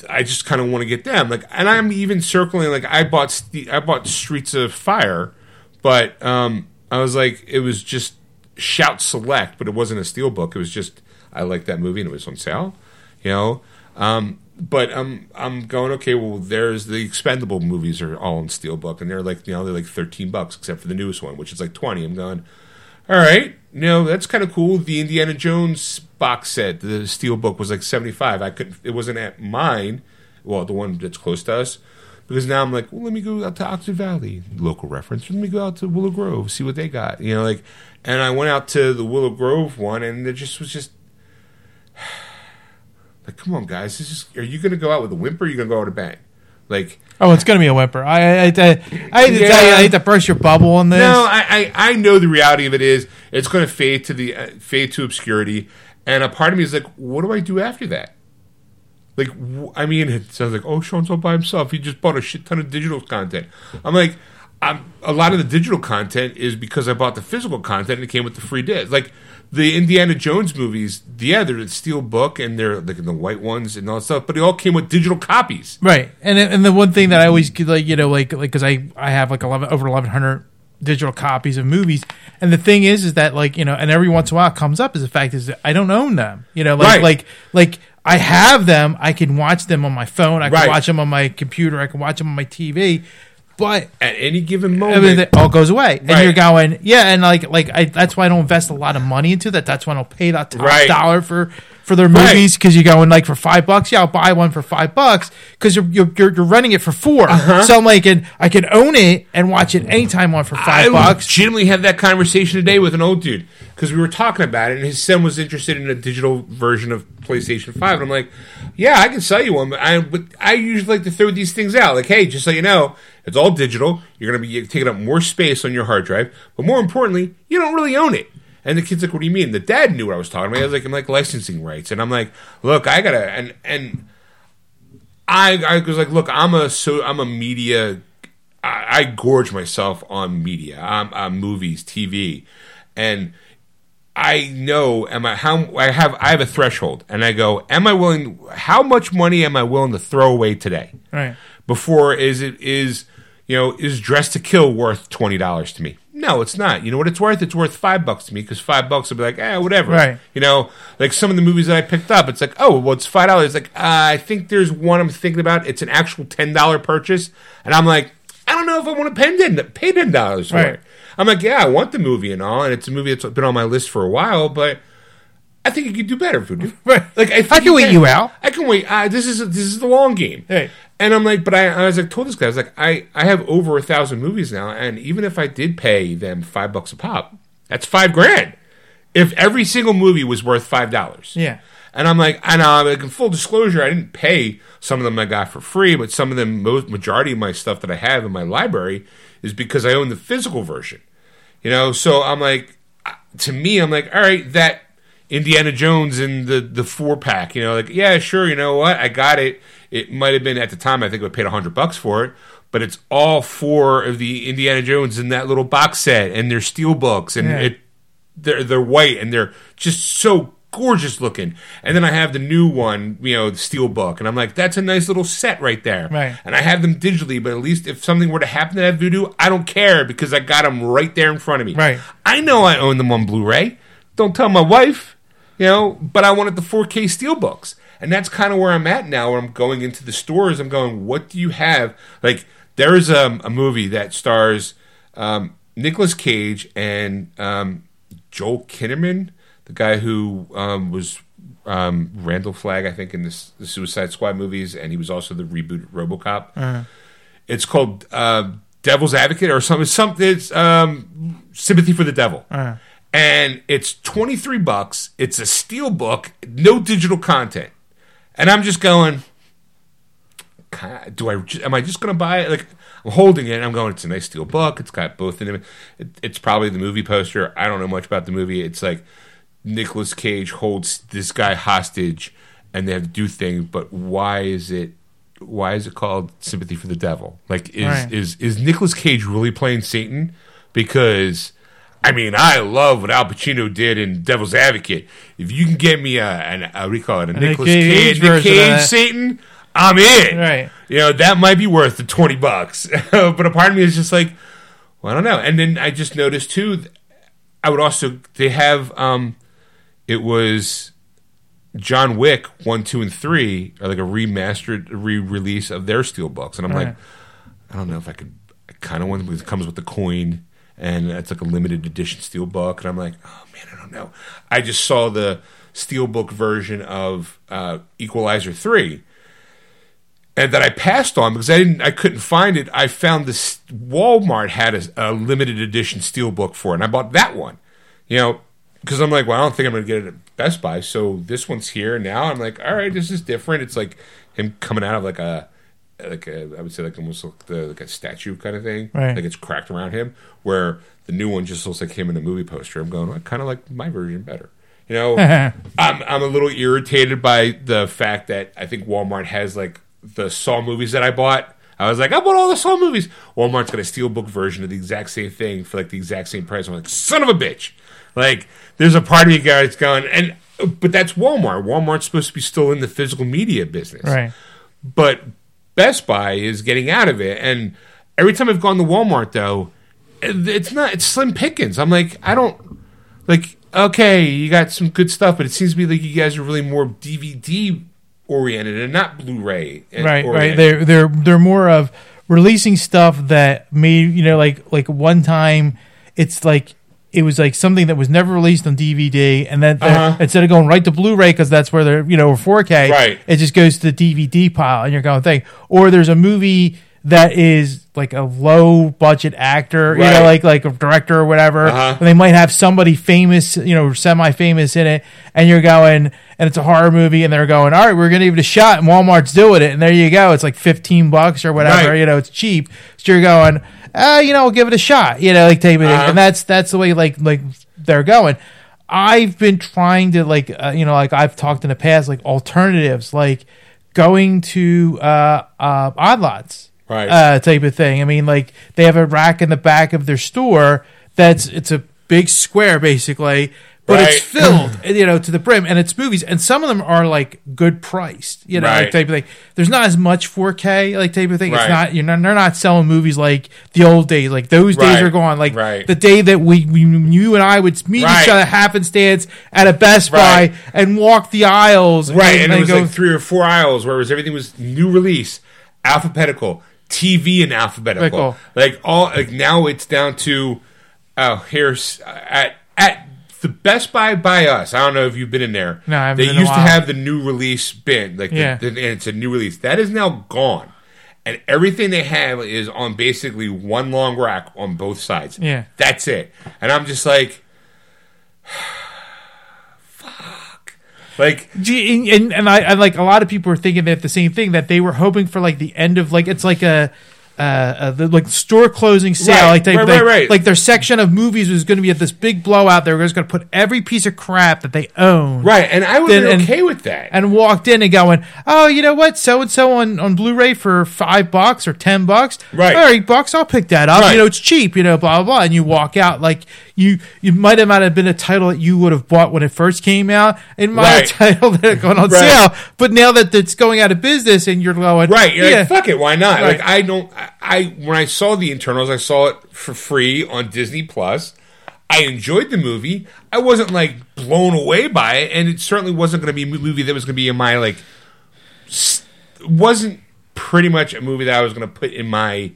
I just kind of want to get them. Like, and I'm even circling. Like, I bought Ste- I bought Streets of Fire, but um, I was like, it was just Shout Select, but it wasn't a steel book. It was just I liked that movie and it was on sale. You know, um, but I'm I'm going okay. Well, there's the expendable movies are all in steelbook, and they're like you know they're like thirteen bucks, except for the newest one, which is like twenty. I'm going, all right, you know that's kind of cool. The Indiana Jones box set, the steelbook was like seventy five. I could it wasn't at mine, well the one that's close to us, because now I'm like, well, let me go out to Oxford Valley, local reference. Let me go out to Willow Grove, see what they got, you know, like. And I went out to the Willow Grove one, and it just was just like, come on, guys, this is. Are you going to go out with a whimper? Or are you going to go out with a bang? Like, Oh, it's gonna be a whimper. I I, I, I hate to tell you, Yeah. I hate to burst your bubble on this. no, I, I I know the reality of it is it's going to fade to the uh, fade to obscurity, and a part of me is like, what do I do after that? Like, I mean, it sounds like, oh, Shawn's all by himself. He just bought a shit ton of digital content. I'm like, I'm, a lot of the digital content is because I bought the physical content and it came with the free disc. Like the Indiana Jones movies, yeah, they're the steel book and they're like the white ones and all that stuff, but it all came with digital copies. Right, and and the one thing that I always get, like you know like like because I I have like eleven over eleven hundred digital copies of movies, and the thing is is that like you know and every once in a while it comes up is the fact is that I don't own them. You know like Right. like like I have them. I can watch them on my phone. I can Right. watch them on my computer. I can watch them on my TV. But At any given I moment, mean, it all goes away, and Right. you're going, yeah, and like, like I, that's why I don't invest a lot of money into that. That's why I don't pay that top Right. dollar for for their movies because you're going like for five bucks, yeah, I'll buy one for five bucks because you're, you're you're you're renting it for 4 Uh-huh. So I'm like, and I can own it and watch it anytime on for five I bucks. legitimately had that conversation today with an old dude because we were talking about it, and his son was interested in a digital version of PlayStation Five, and I'm like, "Yeah, I can sell you one, but I but I usually like to throw these things out. Like, hey, just so you know, it's all digital. You're gonna be taking up more space on your hard drive, but more importantly, you don't really own it." And the kid's like, "What do you mean?" The dad knew what I was talking about. I was like, "I'm like licensing rights," and I'm like, "Look, I gotta," and and I I was like, look, I'm a so I'm a media. I, I gorge myself on media, I'm, I'm movies, TV, and I know am I how I have I have a threshold, and I go, am I willing? How much money am I willing to throw away today? Right. Before is it is you know is Dressed to Kill worth twenty dollars to me? No, it's not. You know what it's worth? It's worth five bucks to me because five bucks will be like, eh, whatever. Right. You know, like some of the movies that I picked up, it's like, oh, well, it's five dollars. Like, uh, I think there's one I'm thinking about. It's an actual ten dollar purchase, and I'm like, I don't know if I want to pay ten pay ten dollars for Right. it. I'm like, yeah, I want the movie and all, and it's a movie that's been on my list for a while, but I think you could do better, Vudu. <laughs> Right. Like, I, I can wait you out. I can wait. Uh, this is this is the long game. Hey. And I'm like, but I, I was like, told this guy, I was like, I, I have over a thousand movies now, and even if I did pay them five bucks a pop, that's five grand. If every single movie was worth five dollars, Yeah. And I'm like, and I know, like in full disclosure, I didn't pay some of them I got for free, but some of them, most majority of my stuff that I have in my library is because I own the physical version. You know, so I'm like, to me, I'm like, all right, that Indiana Jones and the the four pack. You know, like, yeah, sure. You know what? I got it. It might have been at the time. I think I paid a hundred bucks for it, but it's all four of the Indiana Jones in that little box set, and they're steel books, and Yeah. it they're they're white and they're just so gorgeous looking. And then I have the new one, you know, the steel book, and I'm like, that's a nice little set right there. Right. And I have them digitally, but at least if something were to happen to that Vudu, I don't care because I got them right there in front of me. Right. I know I own them on Blu-ray. Don't tell my wife, you know. But I wanted the 4K steelbooks, and that's kind of where I'm at now. Where I'm going into the stores, I'm going, what do you have? Like there is a, a movie that stars um, Nicolas Cage and um, Joel Kinnaman, the guy who um, was um, Randall Flagg, I think, in this, the Suicide Squad movies, and he was also the reboot RoboCop. It's called uh, Devil's Advocate or something. Something. It's um, Sympathy for the Devil, and it's twenty three bucks. It's a steel book, no digital content, and I'm just going. Do I? Am I just going to buy it? Like I'm holding it. and I'm going. It's a nice steel book. It's got both in it. it. It's probably the movie poster. I don't know much about the movie. It's like Nicolas Cage holds this guy hostage, and they have to do things. But why is it? Why is it called Sympathy for the Devil? Like, is Right. is is Nicolas Cage really playing Satan? Because I mean, I love what Al Pacino did in Devil's Advocate. If you can get me a, an a, what do you call it, a Nicolas Cage Cage, Cage. Satan, I'm in. Right. You know, that might be worth the 20 bucks. <laughs> but a part of me is just like, well, I don't know. And then I just noticed too, I would also, they have, um, it was John Wick 1, 2, and 3 are like a remastered re release of their steelbooks. And I'm Right. like, I don't know if I could, I kind of want because it comes with the coin and it's like a limited edition steelbook. And I'm like, oh man, I don't know. I just saw the steelbook version of uh, Equalizer 3 and that I passed on because I didn't, I couldn't find it. I found this Walmart had a, a limited edition steelbook for it, and I bought that one. You know, because I'm like, well, I don't think I'm going to get it at Best Buy, so this one's here now. I'm like, all right, this is different. It's like him coming out of like a, like a, I would say like almost like, the, like a statue kind of thing, Right. like it's cracked around him. Where the new one just looks like him in a movie poster. I'm going, I kind of like my version better. You know, <laughs> I'm I'm a little irritated by the fact that I think Walmart has like the Saw movies that I bought. I was like, I bought all the Saw movies. Walmart's got a steelbook version of the exact same thing for like the exact same price. I'm like, son of a bitch. Like, there's a part of me guys going, and but that's Walmart. Walmart's supposed to be still in the physical media business, Right. but Best Buy is getting out of it. And every time I've gone to Walmart, though, it's not it's slim pickings. I'm like, I don't like. Okay, you got some good stuff, but it seems to be like you guys are really more DVD oriented and not Blu-ray. right right oriented. they're they're they're more of releasing stuff that made you know like like one time it's like it was like something that was never released on DVD, and then Uh-huh. instead of going right to Blu-ray because that's where they're you know or 4K, Right. It just goes to the DVD pile, and you're going thing. Or there's a movie that is like a low budget actor, you know, like like a director or whatever, Uh-huh. and they might have somebody famous, you know, semi famous in it, and you're going, and it's a horror movie, and they're going, all right, we're gonna give it a shot, and Walmart's doing it, and there you go, it's like fifteen bucks or whatever, Right. you know, it's cheap, so you're going, uh, you know, we'll give it a shot, you know, like type of thing, Uh-huh. and that's that's the way like like they're going. I've been trying to like uh, you know like I've talked in the past like alternatives like going to uh, uh, odd lots Right. uh, type of thing. I mean like they have a rack in the back of their store that's it's a big square basically. But it's Right. filled, <clears throat> you know, to the brim, and it's movies, and some of them are like good priced, you know, like type of thing. There's not as much 4K, like type of thing. It's not, you're not, they're not selling movies like the old days. Like those days are gone. Like Right. the day that we, we, you and I would meet Right. each other happenstance at a Best Right. Buy and walk the aisles, Right, and, it was go, like three or four aisles where it was everything was new release, alphabetical, TV and alphabetical. Alphabetical. Like all like now it's down to oh here's uh, at at the Best Buy by us. I don't know if you've been in there. No, I haven't they been in a used to have the new release bin, like Yeah. the, and it's a new release that is now gone. And everything they have is on basically one long rack on both sides. Yeah. That's it. And I'm just like, <sighs> fuck. Like, and, and I, I like a lot of people are thinking that the same thing that they were hoping for like the end of like it's like a uh, uh the, like store closing sale Right, like they, right, they- right, like their section of movies was going to be at this big blowout they were just going to put every piece of crap that they own right. And I would Then- be and- okay with that. and walked in and going, oh, you know what, so and so on on Blu-ray for five bucks or ten bucks, Right. All right, bucks, I'll pick that up. You know, it's cheap. You know, blah blah blah, and you walk out like you you might have might have been a title that you would have bought when it first came out. It might Right. <laughs> have title that had gone on <laughs> sale, but now that it's going out of business and you're going, Right. You're yeah, like, fuck it. Why not? Like, I don't, I, I, when I saw the Eternals, I saw it for free on Disney Plus. I enjoyed the movie. I wasn't like blown away by it, and it certainly wasn't going to be a movie that was going to be in my like. s- wasn't pretty much a movie that I was going to put in my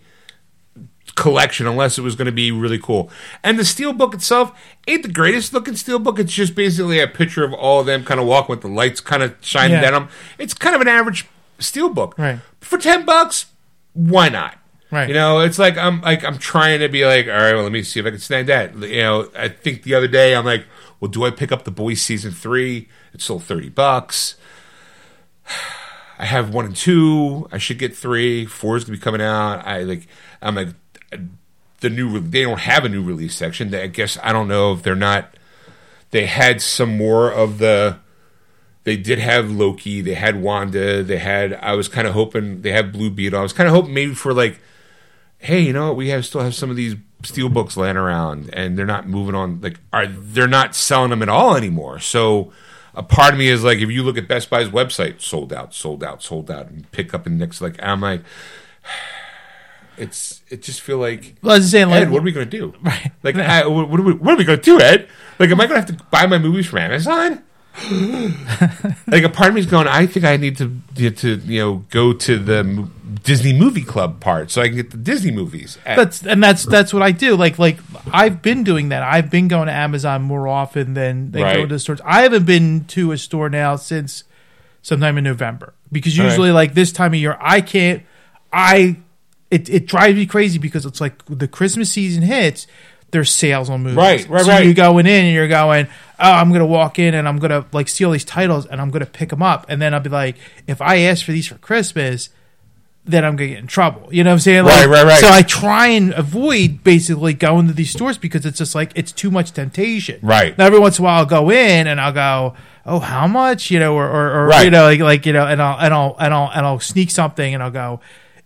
collection unless it was going to be really cool. And the steel book itself ain't the greatest looking steel book. It's just basically a picture of all of them kind of walking with the lights kind of shining Yeah. at them. It's kind of an average steelbook. Right. For 10 bucks, why not? Right. You know, it's like I'm like I'm trying to be like, all right, well, let me see if I can snag that. You know, I think the other day I'm like, well, do I pick up the Boys season three? It's sold thirty bucks. I have one and two. I should get three. Four is gonna be coming out. I like. I'm like the new. They don't have a new release section. I guess I don't know if they're not. They had some more of the. They did have Loki. They had Wanda. They had. I was kind of hoping they had Blue Beetle. I was kind of hoping maybe for like, hey, you know what? We have still have some of these steel books laying around, and they're not moving on. Like, are they're not selling them at all anymore? So, a part of me is like, if you look at Best Buy's website, sold out, sold out, sold out, and pick up in the next like, I'm like, <sighs> it's it just feel like. Well, I was saying, like, Ed, what are we gonna do? <laughs> Right. Like, <laughs> I, what, what are we, what are we gonna do, Ed? Like, am I gonna have to buy my movies from Amazon? <gasps> like, a part of me is going. I think I need to to you know go to the Disney Movie Club part so I can get the Disney movies. At- that's and that's that's what I do. Like like I've been doing that. I've been going to Amazon more often than, than Right. going to stores. I haven't been to a store now since sometime in November because All right. usually like this time of year I can't. I it it drives me crazy because it's like the Christmas season hits. There's sales on movies, Right, right, so right. You're going in and you're going, oh, I'm gonna walk in and I'm gonna like see all these titles and I'm gonna pick them up and then I'll be like, if I ask for these for Christmas, then I'm gonna get in trouble. You know what I'm saying? Like, Right, right, right. So I try and avoid basically going to these stores because it's just like it's too much temptation. Right. Now every once in a while I'll go in and I'll go, oh, how much? You know, or or, or Right. you know, like like you know, and I'll and I'll and I'll and I'll sneak something and I'll go.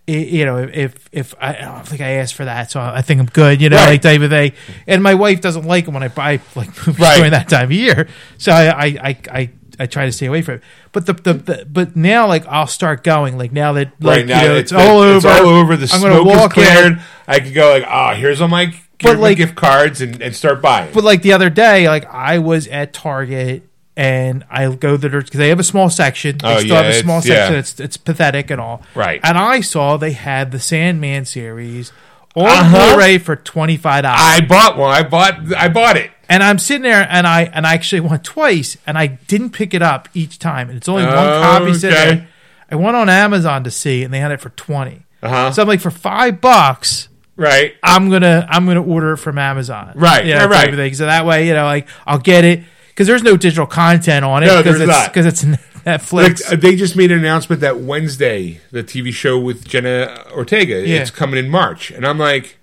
You know, if if I, I don't think I asked for that, so I think I'm good. You know, Right. like type of thing. And my wife doesn't like them when I buy like <laughs> movies Right. during that time of year, so I I I. I I try to stay away from it, but the, the, the but now like I'll start going like now that like right now, you know, it's, it's, all over It's all over. The I'm gonna smoke is walk in. cleared. I could go like, ah, here's all my, my like- gift cards and, and start buying. But like the other day, like I was at Target and I go there because they have a small section. They Oh, still yeah, have a small it's- section. yeah. It's it's pathetic and all. Right. And I saw they had the Sandman series on Uh-huh. Blu-ray for twenty five dollars. I bought one. I bought. I bought it. And I'm sitting there and I and I actually went twice and I didn't pick it up each time. And it's only one copy sitting there. I went on Amazon to see and they had it for twenty. Uh-huh. So I'm like for five bucks. Right. I'm gonna I'm gonna order it from Amazon. Right, You know, right, right. So that way, you know, like I'll get it because there's no digital content on it No, because there's it's not. because it's Netflix. uh, they just made an announcement that Wednesday, the TV show with Jenna Ortega, Yeah. it's coming in March, and I'm like,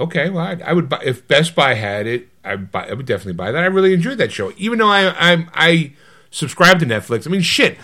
okay, well, I, I would buy if Best Buy had it. I buy, I would definitely buy that. I really enjoyed that show, even though I I'm, I subscribe to Netflix. I mean, shit,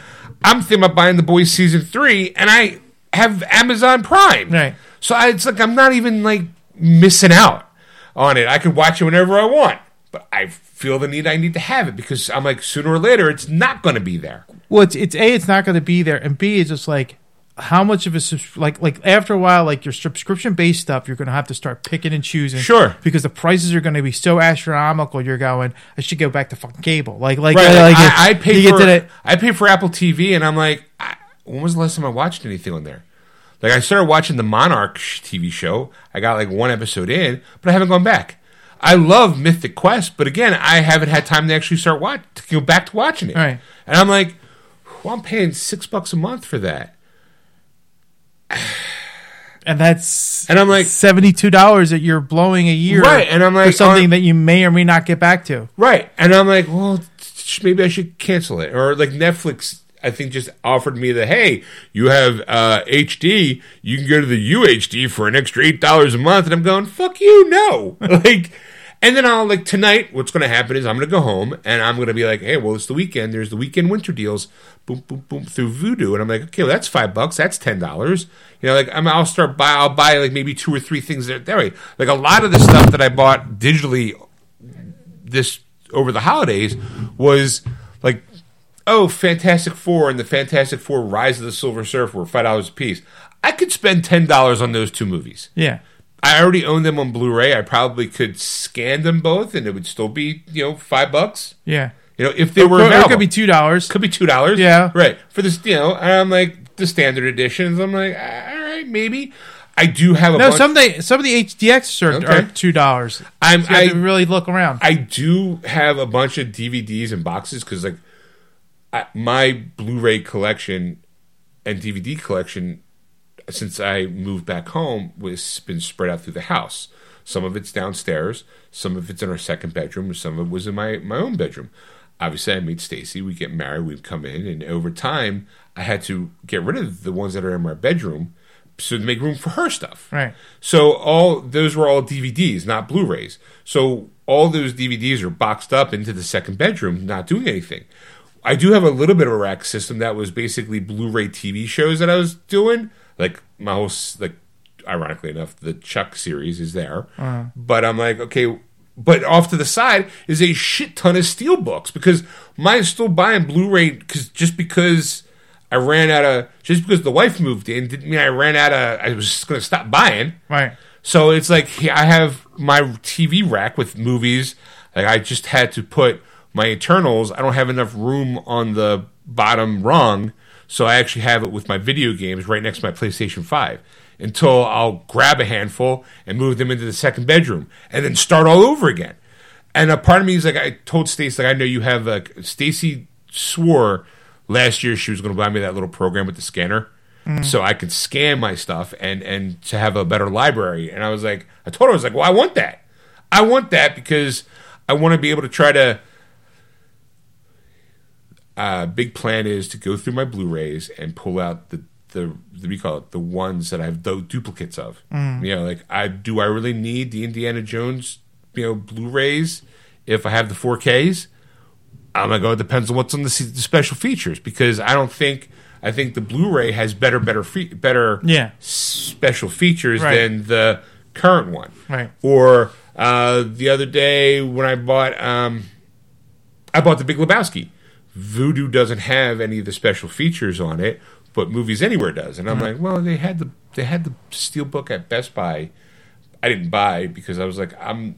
I'm thinking about buying The Boys season three, and I have Amazon Prime, Right. So I, it's like I'm not even like missing out on it. I can watch it whenever I want, but I feel the need I need to have it because I'm like sooner or later it's not going to be there. well, it's it's a it's not going to be there, and b is just like how much of a like like after a while like your subscription based stuff you're going to have to start picking and choosing Sure. because the prices are going to be so astronomical you're going I should go back to fucking cable like like, Right, like, like, I, I pay for get to the, I pay for Apple TV, and I'm like, I, when was the last time I watched anything on there? Like I started watching the Monarch TV show. I got like one episode in, but I haven't gone back. I love Mythic Quest, but again, I haven't had time to actually start watch to go back to watching it. Right. And I'm like, well, I'm paying six bucks a month for that. <sighs> and that's And I'm like- seventy two dollars that you're blowing a year Right, and I'm like for something are- that you may or may not get back to Right. And I'm like, well, maybe I should cancel it. Or like Netflix, I think just offered me the, hey, you have uh, HD, you can go to the UHD for an extra $8 a month. And I'm going, fuck you, no. <laughs> like, and then I'll like tonight, what's going to happen is I'm going to go home and I'm going to be like, hey, well, it's the weekend. There's the weekend winter deals, boom, boom, boom, through Vudu. And I'm like, okay, well, that's five bucks. That's $10. You know, like I'm, I'll start buy, I'll buy like maybe two or three things that, way. Like a lot of the stuff that I bought digitally this over the holidays was like, oh, Fantastic Four and the Fantastic Four Rise of the Silver Surfer were five dollars a piece. I could spend ten dollars on those two movies. yeah I already own them on Blu-ray. I probably could scan them both, and it would still be you know five bucks. yeah You know, if they were or it could be two dollars could be two dollars. Yeah. right for this. You know, and I'm like the standard editions. I'm like, all right, maybe. I do have a no bunch. some they some of the HDX are, Okay. are two dollars I'm to I, really look around I do have a bunch of DVDs and boxes because like I, my Blu-ray collection and DVD collection since I moved back home was been spread out through the house. Some of it's downstairs, some of it's in our second bedroom, and some of it was in my my own bedroom. Obviously, I meet Stacy. We get married. We come in, and over time, I had to get rid of the ones that are in my bedroom so to make room for her stuff. right So all those were all DVDs, not Blu-rays. So all those DVDs are boxed up into the second bedroom, not doing anything. I do have a little bit of a rack system that was basically Blu-ray TV shows that I was doing. Like my whole like, ironically enough, the Chuck series is there. Uh-huh. But I'm like, okay, but off to the side is a shit ton of steel books because mine's still buying Blu-ray because just because I ran out of just because the wife moved in didn't mean I ran out of I was just going to stop buying. Right. So it's like I have my TV rack with movies. Like I just had to put my internals. I don't have enough room on the bottom rung, so I actually have it with my video games right next to my PlayStation Five. Until I'll grab a handful and move them into the second bedroom, and then start all over again. And a part of me is like, I told Stacy, like I know you have a Stacy swore last year she was going to buy me that little program with the scanner, mm. so I could scan my stuff and and to have a better library. And I was like, I told her I was like, well, I want that. I want that because I want to be able to try to. Uh, big plan is to go through my Blu-rays and pull out the the, the we call it the ones that I have the duplicates of. You know, like I do I really need the Indiana Jones you know Blu-rays if I have the 4Ks? I'm gonna go. It depends on what's on the, the special features because I don't think I think the Blu-ray has better better fe- better Yeah. special features Right. than the current one. Right. Or uh, the other day when I bought um, I bought the Big Lebowski. Vudu doesn't have any of the special features on it, but Movies Anywhere does. And I'm Mm-hmm. like, well, they had the they had the steelbook at Best Buy. I didn't buy because I was like, I'm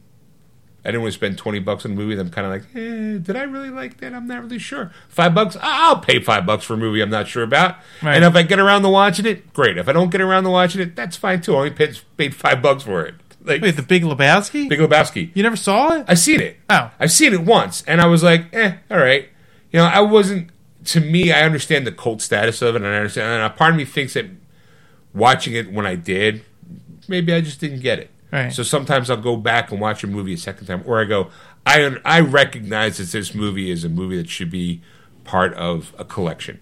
I didn't want to spend twenty bucks on a movie. I'm kind of like, eh, did I really like that? I'm not really sure. Five bucks, I'll pay five bucks for a movie I'm not sure about. Right. And if I get around to watching it, great. If I don't get around to watching it, that's fine too. I only paid, paid five bucks for it. Like Wait, the Big Lebowski? Big Lebowski. you never saw it? I've seen it. Oh. I've seen it once, and I was like, eh, all right. You know, I wasn't. To me, I understand the cult status of it, and I understand. And a part of me thinks that watching it when I did, maybe I just didn't get it. Right. So sometimes I'll go back and watch a movie a second time, or I go, I I recognize that this movie is a movie that should be part of a collection,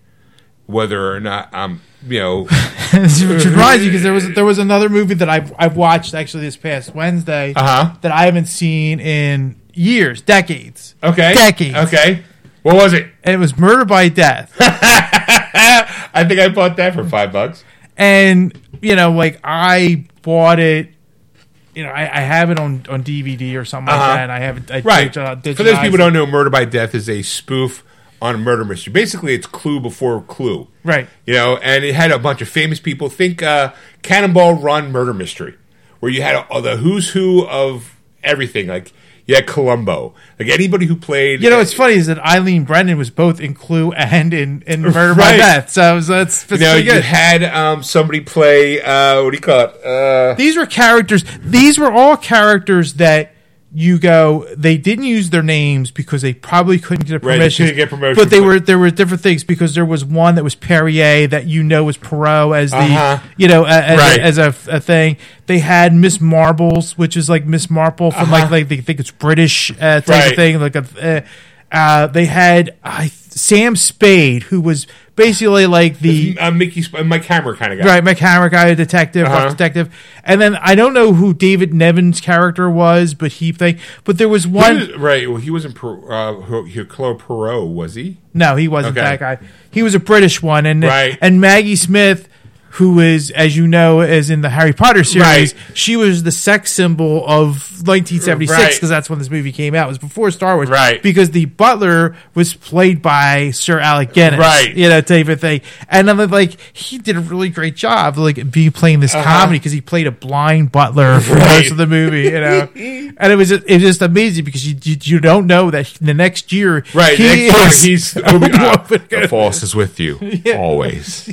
whether or not I'm, you know, Which reminds me because there was there was another movie that I've I've watched actually this past Wednesday Uh-huh. that I haven't seen in years, decades, okay, Decades. okay. What was it? and it was Murder by Death. <laughs> I think I bought that for five bucks. and you know, like I bought it. You know, I, I have it on, on DVD or something Uh-huh. like that. And I have it I Right. dig- uh, For those people who don't know, Murder by Death is a spoof on a murder mystery. Basically, it's Clue before Clue. Right. You know, and it had a bunch of famous people. Think uh, Cannonball Run murder mystery, where you had uh, the who's who of everything. Like you had Columbo. Like anybody who played. You know, what's funny is that Eileen Brennan was both in Clue and in, in <laughs> Murder by Right. Death. So that's, that's You know, you good. had um, somebody play. Uh, what do you call it? Uh, these were characters. These were all characters that you go. They didn't use their names because they probably couldn't get a Right, permission. couldn't get promotion, But they but- were there were different things because there was one that was Perrier that you know was Perot as the Uh-huh. you know a, as, Right. as a, a thing. They had Miss Marbles, which is like Miss Marple from like like they think it's British uh, type Right. of thing. Like a. Uh, uh, they had I, Sam Spade, who was basically like the uh, Mickey, Sp- Mike Hammer kind of guy. Right, Mike Hammer guy, a detective, Uh-huh. detective, and then I don't know who David Niven's character was, but he thing, but there was one. was- right. Well, he wasn't uh, Claude Perot, was he? no, he wasn't Okay. that guy. He was a British one, and Right. and Maggie Smith, who is, as you know, is in the Harry Potter series. Right. She was the sex symbol of 1976 Right. because that's when this movie came out. It was before Star Wars, Right. Because the butler was played by Sir Alec Guinness, Right. You know, type of thing. And I'm like, he did a really great job, like be playing this comedy because he played a blind butler for Uh-huh. Right. most of the movie, you know. <laughs> and it was just, it was just amazing because you you, you don't know that the next year, Right. he next is- year he's Obi-Wan <laughs> <laughs> the force is with you always.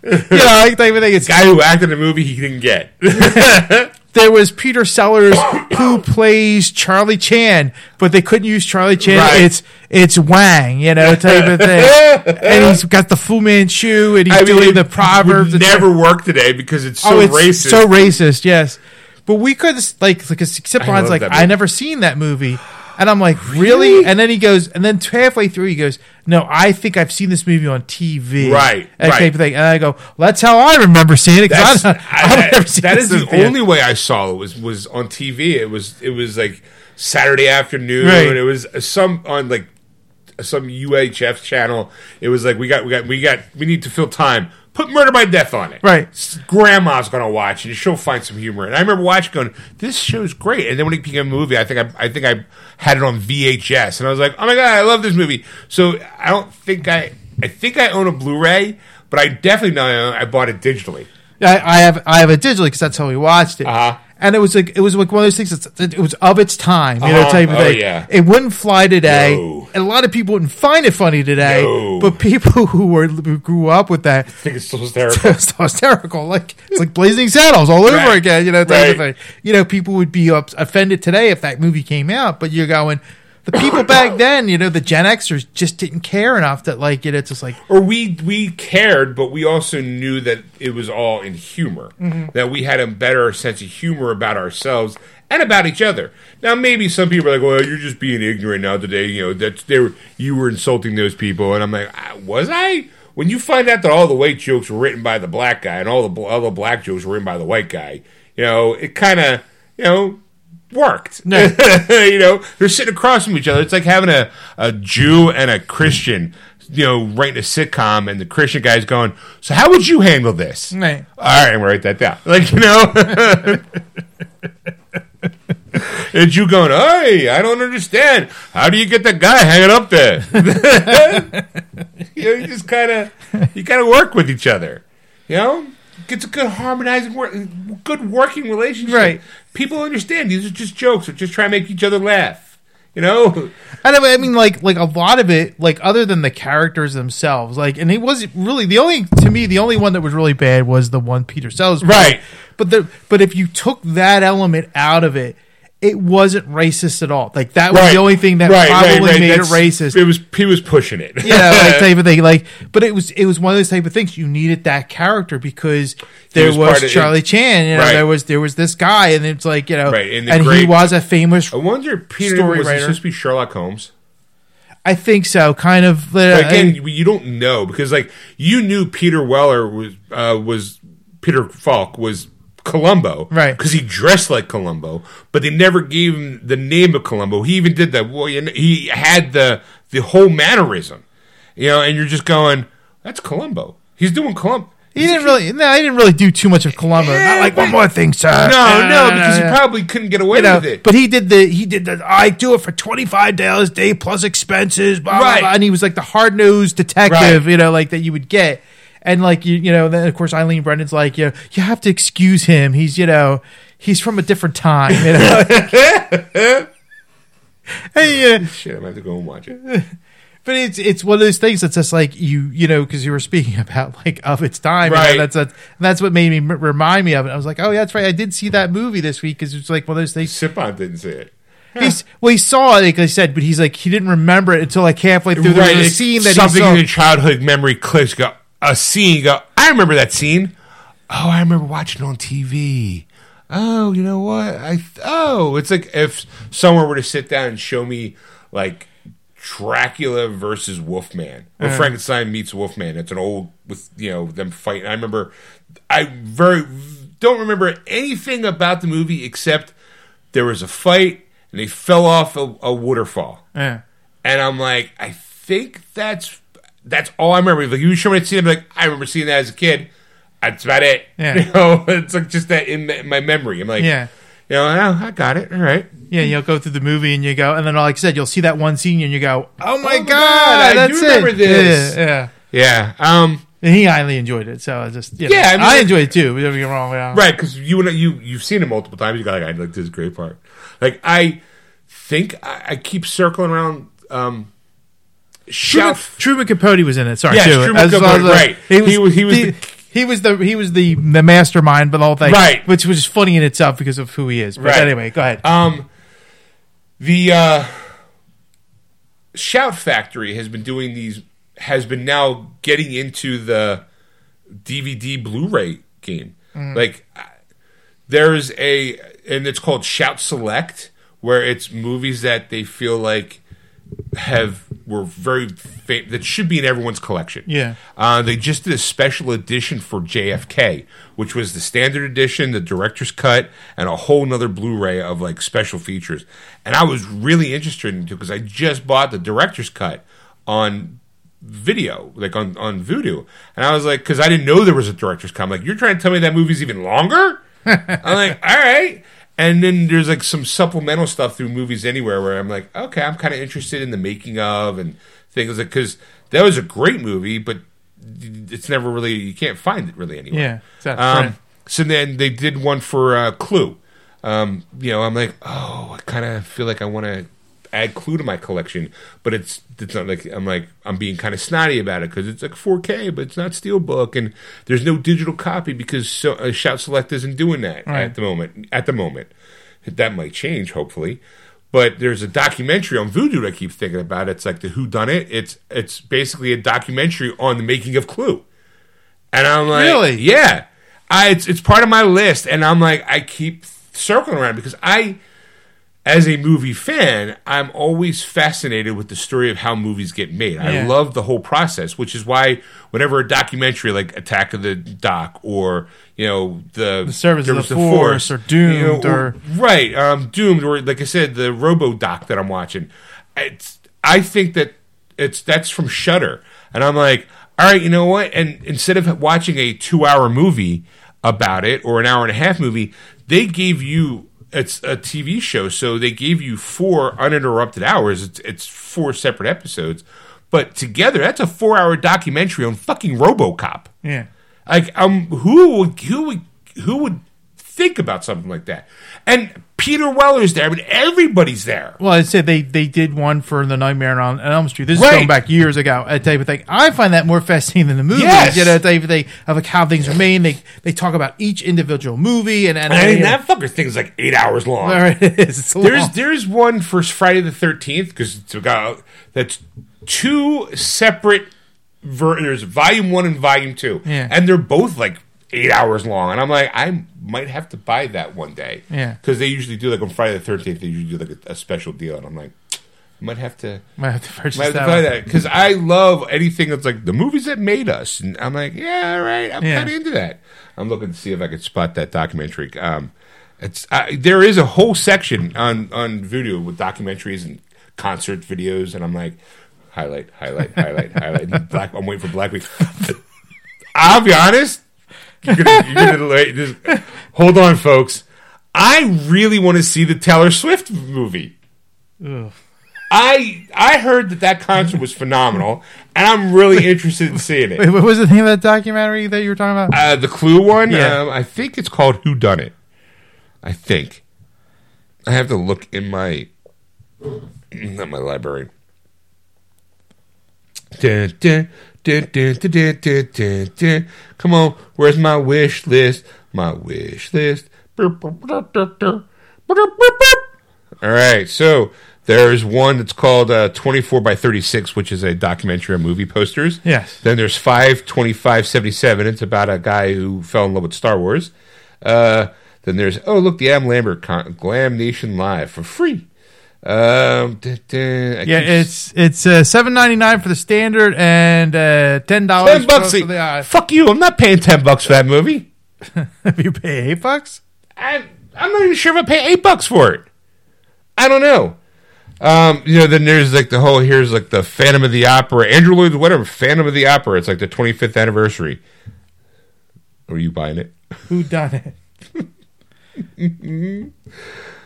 <laughs> you know, like type of thing. It's Guy who acted in a movie he didn't get. <laughs> there was Peter Sellers <coughs> who plays Charlie Chan, but they couldn't use Charlie Chan. Right. It's it's Wang, you know, type of thing. <laughs> and he's got the Fu Manchu, and he's I doing it the proverbs. would never work today because it's so oh, it's racist. so racist. Yes, but we could like like except Ron's like I never seen that movie. And I'm like, really? And then he goes, and then halfway through, he goes, "No, I think I've seen this movie on TV." Right, that right. type of thing. And I go, well, "That's how I remember seeing it." That's, I, I've never seen that is the movie. only way I saw it was was on TV. It was it was like Saturday afternoon. Right. It was some on like some UHF channel. It was like we got we got we got we need to fill time. Put Murder by Death on it. Right. Grandma's gonna watch and she'll find some humor. And I remember watching, going, "This show's great." And then when it became a movie, I think I I think I had it on VHS, and I was like, "Oh my god, I love this movie." So I don't think I I think I own a Blu-ray, but I definitely know I, own, I bought it digitally. I, I have I have it digitally because that's how we watched it. Uh-huh. And it was like it was like one of those things. That's, it was of its time, you know, Uh-huh. type of Oh, thing. yeah. It wouldn't fly today, No. and a lot of people wouldn't find it funny today. No. But people <laughs> who were who grew up with that, I think it's still hysterical. <laughs> it's hysterical. Like it's like Blazing Saddles all over Right. again. You know, type of thing. You know, people would be up, offended today if that movie came out, but you're going. The people back then, you know, the Gen Xers just didn't care enough that, like, you know, it's just like, or we we cared, but we also knew that it was all in humor. That we had a better sense of humor about ourselves and about each other. Now, maybe some people are like, "Well, you're just being ignorant now today." You know that they were you were insulting those people, and I'm like, "Ah, "Was I?" When you find out that all the white jokes were written by the black guy and all the all the black jokes were written by the white guy, you know, it kind of you know worked. No. <laughs> you know, they're sitting across from each other. It's like having a, a Jew and a Christian, you know, writing a sitcom, and the Christian guy's going, "So how would you handle this?" Right. All right, I'm gonna write that down. Like you know. <laughs> And you going, hey, I don't understand. How do you get that guy hanging up there? <laughs> you know, you just kind of, you kind of work with each other. You know, it's a good harmonizing work, good working relationship. Right. People understand these are just jokes. We're just trying to make each other laugh. You know, <laughs> I don't- I mean, like, like a lot of it, like other than the characters themselves, like, and it was really the only to me the only one that was really bad was the one Peter Sellers. Right. But the but if you took that element out of it, it wasn't racist at all. Like that was the only thing that Right, probably right, right. made That's- it racist. It was he was pushing it. yeah, like <laughs> type of thing. Like, but it was it was one of those type of things. You needed that character because there was was, of it. Charlie Chan. You know, Right. there was there was this guy, and it's like you know, Right, and and, the he was a famous. I wonder, Peter Story was writer. supposed to be Sherlock Holmes? I think so. Kind of. Uh, But again, you- you don't know because like you knew Peter Weller was uh, was Peter Falk was Columbo, Right. Because he dressed like Columbo, but they never gave him the name of Columbo. He even did that. Well, you know, he had the the whole mannerism, you know, and you're just going, "That's Columbo. He's doing Columbo." He didn't really. No, he didn't really do too much of Columbo. Yeah, Not like but- one more thing, sir. No, no, because he probably couldn't get away you know, with it. but he did the he did the I do it for twenty five dollars a day plus expenses, blah, blah, Right. blah, and he was like the hard nosed detective, Right. you know, like that you would get. And like you, you know, then of course Eileen Brennan's like, you know, you have to excuse him. He's, you know, he's from a different time. You know? <laughs> <laughs> hey, uh, Shit, I'm gonna have to go and watch it. <laughs> but it's it's one of those things that's just like you you know because you were speaking about like of its time. you know, Right. that's that's that's what made me remind me of it. I was like, oh yeah, that's right. I did see that movie this week because it's like one of those things. Sipon didn't see it. He's well, he saw it, like I said, but he's like he didn't remember it until like halfway through. A it's scene that he something in your childhood memory clicks. Go a scene. you Go. I remember that scene. Oh, I remember watching it on TV. Oh, you know what? I oh, it's like if someone were to sit down and show me like Dracula versus Wolfman, or Frankenstein meets Wolfman. It's an old with you know them fighting. I remember. I very don't remember anything about the movie except there was a fight and they fell off a, a waterfall Yeah. and I'm like, I think that's that's all I remember. Like you show me that scene, I'm like, I remember seeing that as a kid. That's about it. <laughs> Yeah. You know, it's like just that in my- memory. I'm like, Yeah. you know, oh, I got it. All right. Yeah, you'll go through the movie and you go, and then like I said, you'll see that one scene and you go, "Oh my, my god, God, I that's do remember it." this. Yeah, yeah. Yeah. Um. And he highly enjoyed it, so I just you know, Yeah, I I, enjoyed it too. Don't get wrong. Yeah. Right, because you and you you've seen it multiple times. You got like, I like this great part. Like I think I, I keep circling around. Um. Truman, Shout. Truman Capote was in it. Sorry, Yes, too. Truman As Capote, as, uh, right. He was, He was- he was the, he was the he was the the mastermind, but the whole thing, Right. Which was funny in itself because of who he is. But Right. anyway, go ahead. Um, the uh, Shout Factory has been doing these, has been now getting into the DVD Blu-ray game. Like, uh, there's a, and it's called Shout Select, where it's movies that they feel like have were very fa- that should be in everyone's collection. Yeah. Uh, they just did a special edition for JFK, which was the standard edition, the director's cut, and a whole nother Blu-ray of like special features. And I was really interested in into because I just bought the director's cut on video, like on on Vudu, and I was like, because I didn't know there was a director's cut. I'm like, you're trying to tell me that movie's even longer? <laughs> I'm like, all right. And then there's like some supplemental stuff through Movies Anywhere where I'm like, okay, I'm kind of interested in the making of and things like because that was a great movie, but it's never really you can't find it really anywhere. Yeah, of Um, so then they did one for uh, Clue. Um, you know, I'm like, oh, I kind of feel like I want to add Clue to my collection, but it's it's not like I'm like I'm being kind of snotty about it because it's like 4K, but it's not Steelbook, and there's no digital copy because so, uh, Shout Select isn't doing that Right. at the moment. At the moment, that might change hopefully. But there's a documentary on Vudu that I keep thinking about. It's like the Who Done It. It's it's basically a documentary on the making of Clue. And I'm like, Really? Yeah. I it's it's part of my list, and I'm like, I keep circling around because I, as a movie fan, I'm always fascinated with the story of how movies get made. I love the whole process, which is why whenever a documentary like Attack of the Doc or you know the The Service of the Service Force or Doomed or- right, um, Doomed or like I said, the Robo Doc that I'm watching. It's I think that it's that's from Shudder, and I'm like, all right, you know what? And instead of watching a two hour movie about it or an hour and a half movie, they gave you it's a TV show, so they gave you four uninterrupted hours. It's it's four separate episodes, but together that's a four hour documentary on fucking RoboCop. Yeah. Like, um, who would who would who would think about something like that? And Peter Weller's there. I mean, everybody's there. Well, I said they they did one for the Nightmare on Elm Street. This is Right. going back years ago. A type of thing. I find that more fascinating than the movies. Yes. You know, type of thing of like how things are made. They they talk about each individual movie and and, I mean, and- that fucking thing's like eight hours long. There it is. It's There's long. there's one for Friday the Thirteenth because it's got that's two separate. Ver- there's volume one and volume two, Yeah. and they're both like eight hours long. And I'm like, I might have to buy that one day, Yeah. because they usually do like on Friday the Thirteenth. They usually do like a, a special deal, and I'm like, I might have to. Might have to purchase Might have to that buy one. that because I love anything that's like the movies that made us, and I'm like, yeah, all right, I'm Yeah. kind of into that. I'm looking to see if I could spot that documentary. Um, it's I, there is a whole section on on Vudu with documentaries and concert videos, and I'm like, highlight, highlight, highlight, highlight. Black, I'm waiting for Black Week. <laughs> I'll be honest. You're gonna, you're gonna <laughs> wait, just, hold on, folks. I really want to see the Taylor Swift movie. Ugh. I I heard that that concert was phenomenal, and I'm really interested in seeing Wait, it. what was the name of that documentary that you were talking about? Uh, the Clue one, Yeah. um, I think it's called Who Done It. I think I have to look in my not my library. Dun, dun, Come on, where's my wish list? My wish list. All right, so there's one that's called uh, 24 by 36, which is a documentary on movie posters. Yes. Then there's 52577. It's about a guy who fell in love with Star Wars. Uh, then there's, oh, look, the Adam Lambert con- Glam Nation Live for free. Um, duh, I yeah, it's it's uh, seven ninety nine for the standard and uh, ten dollars 10 bucks. for the uh, Fuck you. I'm not paying 10 bucks for that movie. <laughs> if you pay eight bucks. I, I'm not even sure if I pay 8 bucks for it. I don't know. Um, you know, then there's like the whole here's like the Phantom of the Opera, Andrew Lloyd, whatever, Phantom of the Opera. It's like the 25th anniversary. Are you buying it? Who done it? <laughs> <laughs>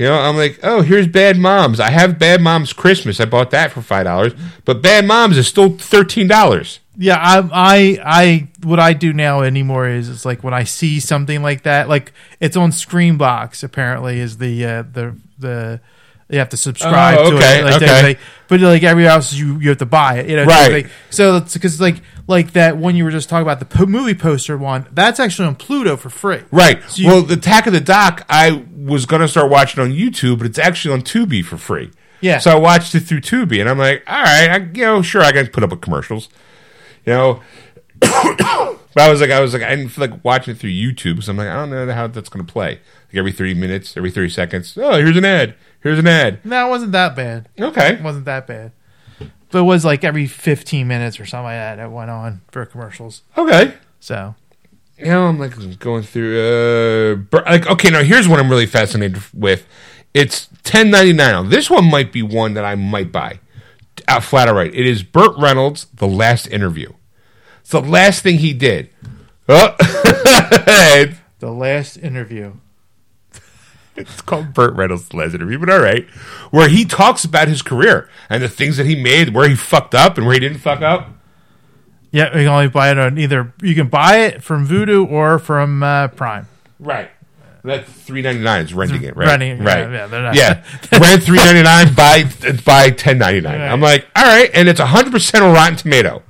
You know, I'm like, oh, here's Bad Moms. I have Bad Moms Christmas. I bought that for five dollars, but Bad Moms is still thirteen dollars. Yeah, I, I, I, what I do now anymore is it's like when I see something like that, like it's on Screambox. Apparently, is the uh, the the you have to subscribe Oh, to okay, it. Like, okay. they- but like every else, you you have to buy it. You know, Right. like- so it's because like like that one you were just talking about the po- movie poster one. That's actually on Pluto for free. Right. So you- well, the Attack of the Doc, I was gonna start watching on YouTube, but it's actually on Tubi for free. Yeah. So I watched it through Tubi, and I'm like, all right, I, you know, sure, I can put up with commercials, you know. <coughs> but I was like, I was like, I didn't feel like watching it through YouTube, so I'm like, I don't know how that's gonna play. Like every 30 minutes, every 30 seconds. Oh, here's an ad. Here's an ad. No, it wasn't that bad. Okay. It wasn't that bad. But it was like every fifteen minutes or something like that It went on for commercials. Okay. So you know, I'm like going through. Uh, like, okay, now here's what I'm really fascinated with. It's 10.99. Now, this one might be one that I might buy. uh, flat out right. It is Burt Reynolds, the last interview. It's the last thing he did. Oh. <laughs> The last interview. It's called Burt Reynolds' last interview, but all right. Where he talks about his career and the things that he made, where he fucked up and where he didn't fuck up. Yeah, you can only buy it on either. You can buy it from Vudu or from uh, Prime. Right. That's three ninety nine. Is renting it, right? Renting it, yeah, right? yeah, not- yeah. Rent three ninety nine. <laughs> Buy buy ten ninety nine. Right. I'm like, all right, and it's hundred percent on Rotten Tomato.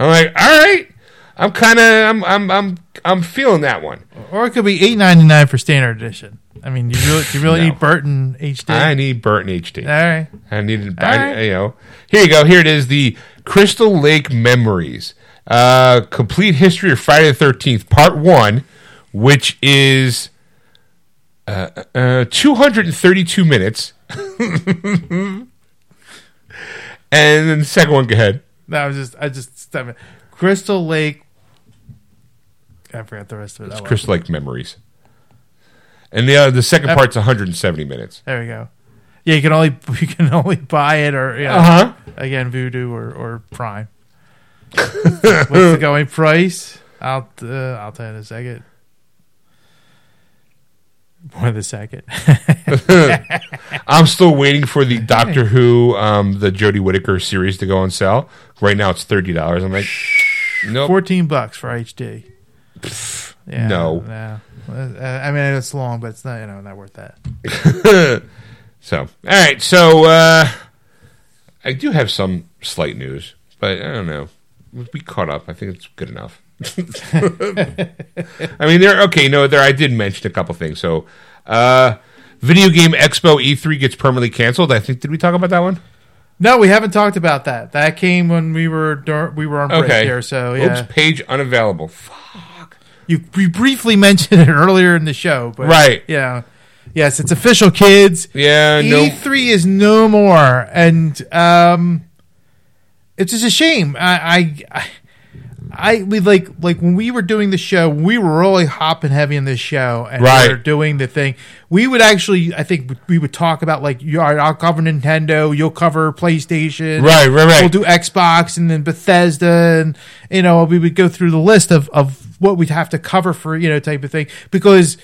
I'm like, all right. I'm kind of, I'm, I'm, I'm, I'm feeling that one. Or it could be eight ninety nine for standard edition. I mean, you really, you really No. need Burton HD. I need Burton HD. All right. I needed, All I, right. you know. Here you go. Here it is. The Crystal Lake Memories, uh, complete history of Friday the Thirteenth, Part One, which is uh, uh, two hundred and thirty-two minutes. <laughs> and then the second one, go ahead. That was just, I just stepped. Crystal Lake. I forgot the rest of it. It's. Crystal Lake Memories. And the uh, the second Uh, part's 170 minutes. There we go. Yeah, you can only <laughs> you can only buy it or Uh-huh. again Vudu or, or Prime. <laughs> What's the going price? I'll uh, I'll tell you in a second. More than a second. <laughs> I'm still waiting for the Doctor Who, um, the Jodie Whittaker series to go on sale. Right now it's thirty dollars. I'm like, nope. Fourteen bucks for HD. Yeah, No. no. I mean it's long, but it's not you know not worth that. <laughs> So, all right. So, uh, I do have some slight news, but I don't know. We caught up. I think it's good enough. <laughs> I mean, there. Okay, no, there. I did mention a couple things. So, uh, Video Game Expo E3 gets permanently canceled. I think. Did we talk about that one? No, we haven't talked about that. That came when we were dur- we were on break Okay. here. So yeah, Oops. Page unavailable. Fuck. You we briefly <laughs> mentioned it earlier in the show, but Right. yeah, yes, it's official, kids. Yeah. No. E3 is no more, and um, it's just a shame. I, I, I, I we like like when we were doing the show, we were really hopping heavy in this show, and Right. we were doing the thing. We would actually, I think, we would talk about like, you right, I'll cover Nintendo, you'll cover PlayStation, Right. Right. Right. We'll do Xbox and then Bethesda, and you know we would go through the list of of what we'd have to cover for you know type of thing because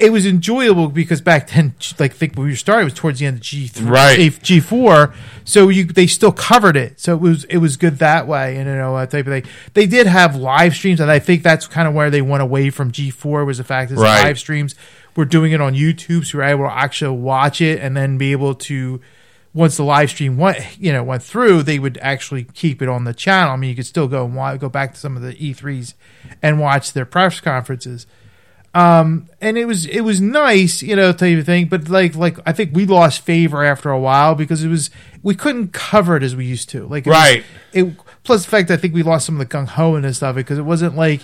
it was enjoyable because back then, like I think when we started, it was towards the end of G three, Right. G four, so you they still covered it, so it was it was good that way, and you know uh, type of thing. They did have live streams, and I think that's kind of where they went away from G four was the fact that Right. live streams were doing it on YouTube, so you're able to actually watch it and then be able to. Once the live stream went, you know, went through, they would actually keep it on the channel. I mean, you could still go and wa- go back to some of the E3s and watch their press conferences Um, and it was it was nice, you know, type of thing. But like like I think we lost favor after a while because it was we couldn't cover it as we used to. Like it was- Right. it plus the fact I think we lost some of the gung ho and stuff because it wasn't like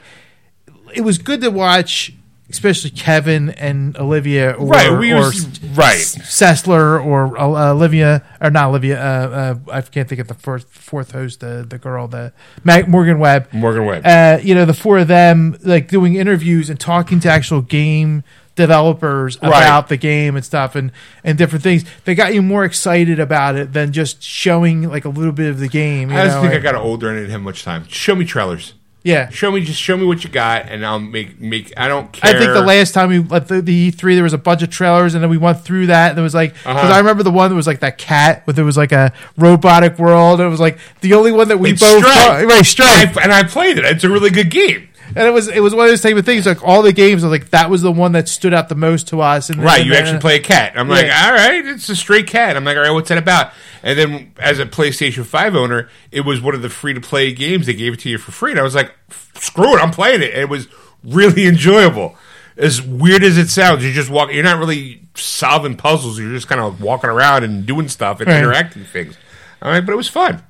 it was good to watch. Especially Kevin and Olivia, or, Right, we or was- right. Sessler, or uh, Olivia, or not Olivia. Uh, uh, I can't think of the fourth fourth host, the the girl, the Mag- Morgan Webb Morgan Webb. uh, you know, the four of them like doing interviews and talking to actual game developers Right. about the game and stuff and and different things. They got you more excited about it than just showing like a little bit of the game. You I just know, think I got older and I didn't have much time. Show me trailers. Yeah. Show me just show me what you got, and I'll make make. I don't care. I think the last time we at the, the E3 there was a bunch of trailers and then we went through that and there was like because Uh-huh. I remember the one that was like that cat where there was like a robotic world. It was like the only one that we It's both thought- right Stray. I, and I played it. It's a really good game. And it was it was one of those type of things. Like all the games, I was like that was the one that stood out the most to us. And Right, and you then- actually play a cat. I'm like, all right, it's a stray cat. I'm like, all right, what's that about? And then as a PlayStation 5 owner, it was one of the free to play games. They gave it to you for free. And I was like, screw it, I'm playing it. And it was really enjoyable. As weird as it sounds, you're just walking, you're not really solving puzzles. You're just kind of walking around and doing stuff and Right. interacting things. All right, but it was fun.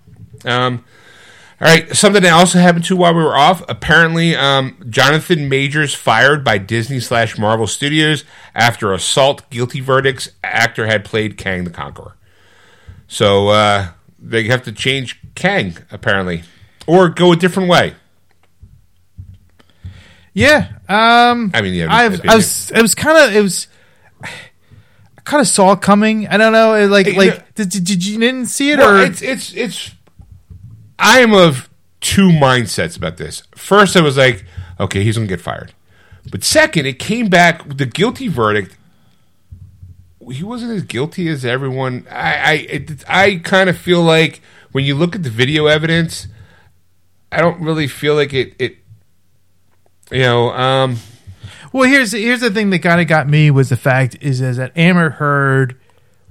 Um, all right, something that also happened too while we were off. Apparently, um, Jonathan Majors fired by Disney slash Marvel Studios after assault guilty verdicts. Actor had played Kang the Conqueror, so uh, they have to change Kang apparently, or go a different way. Yeah. Um, I mean, yeah, I, was, I was, it was kind of, it was I kind of saw it coming. I don't know. it, Like, Hey, like did, did you didn't see it Well, or it's it's it's. I am of two mindsets about this. First, I was like, okay, he's gonna get fired, but second, it came back with the guilty verdict. He wasn't as guilty as everyone. I I it, I kind of feel like when you look at the video evidence, I don't really feel like it. It you know. um Well, here's here's the thing that kind of got me was the fact is, is that Amber Heard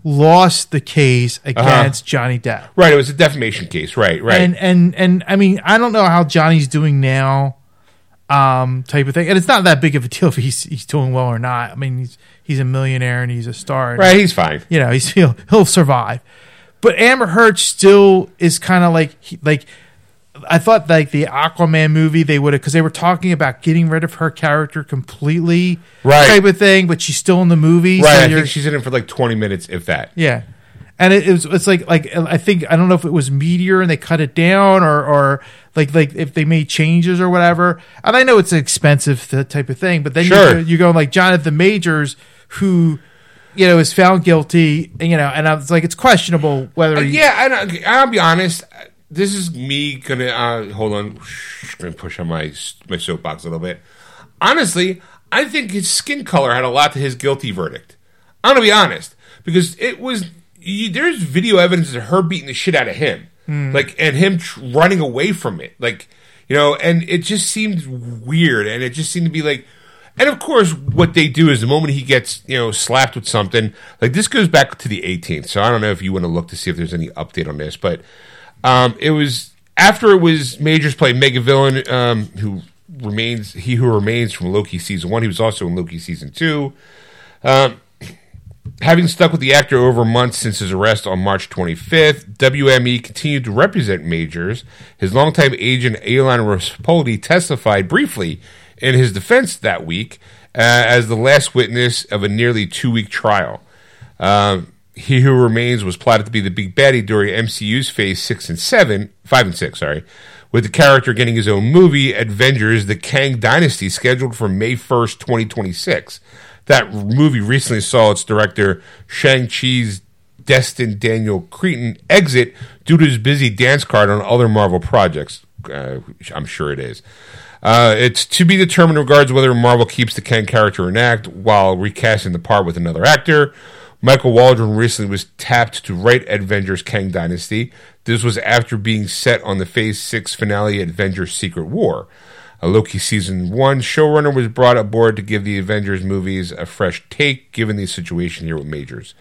lost the case against Johnny Depp, Right, it was a defamation case. Right, right. and and and I mean I don't know how Johnny's doing now, um, type of thing, and it's not that big of a deal if he's he's doing well or not. I mean he's he's a millionaire and he's a star, and, right, he's fine. You know he's <laughs> he'll he'll survive, but Amber Heard still is kind of like he, like. I thought like the Aquaman movie they would have because they were talking about getting rid of her character completely, Right. Type of thing, but she's still in the movie, Right, so I think she's in it for like twenty minutes, if that. yeah, and it, it was it's like like I think I don't know if it was Meteor and they cut it down or or like like if they made changes or whatever. And I know it's an expensive th- type of thing, but then Sure. you you go like Jonathan Majors who you know is found guilty, you know, and I was like it's questionable whether Uh, yeah, I don't, I'll be honest. This is me gonna uh, hold on. Gonna push on my my soapbox a little bit. Honestly, I think his skin color had a lot to his guilty verdict. I'm gonna be honest because it was you, there's video evidence of her beating the shit out of him, like and him tr- running away from it, like you know, and it just seemed weird, and it just seemed to be like. And of course, what they do is the moment he gets, you know, slapped with something, like this goes back to the 18th. So I don't know if you want to look to see if there's any update on this, but um, it was after it was Majors played Mega Villain, um, who remains he who remains from Loki season one. He was also in Loki season two. Um, having stuck with the actor over months since his arrest on March 25th, WME continued to represent Majors. His longtime agent Aelan Raspoldi testified briefly in his defense that week uh, as the last witness of a nearly two-week trial. Um, he Who Remains was plotted to be the big baddie during MCU's Phase Six and Seven, Five and Six, sorry, with the character getting his own movie, Avengers: The Kang Dynasty, scheduled for May first, twenty twenty six. That movie recently saw its director Shang Chi's Destin Daniel Cretton exit due to his busy dance card on other Marvel projects. Uh, I'm sure it is. Uh, it's to be determined in regards whether Marvel keeps the Kang character in act while recasting the part with another actor. Michael Waldron recently was tapped to write Avengers Kang Dynasty. This was after being set on the Phase 6 finale Avengers Secret War. A Loki Season 1 showrunner was brought aboard to give the Avengers movies a fresh take given the situation here with Majors.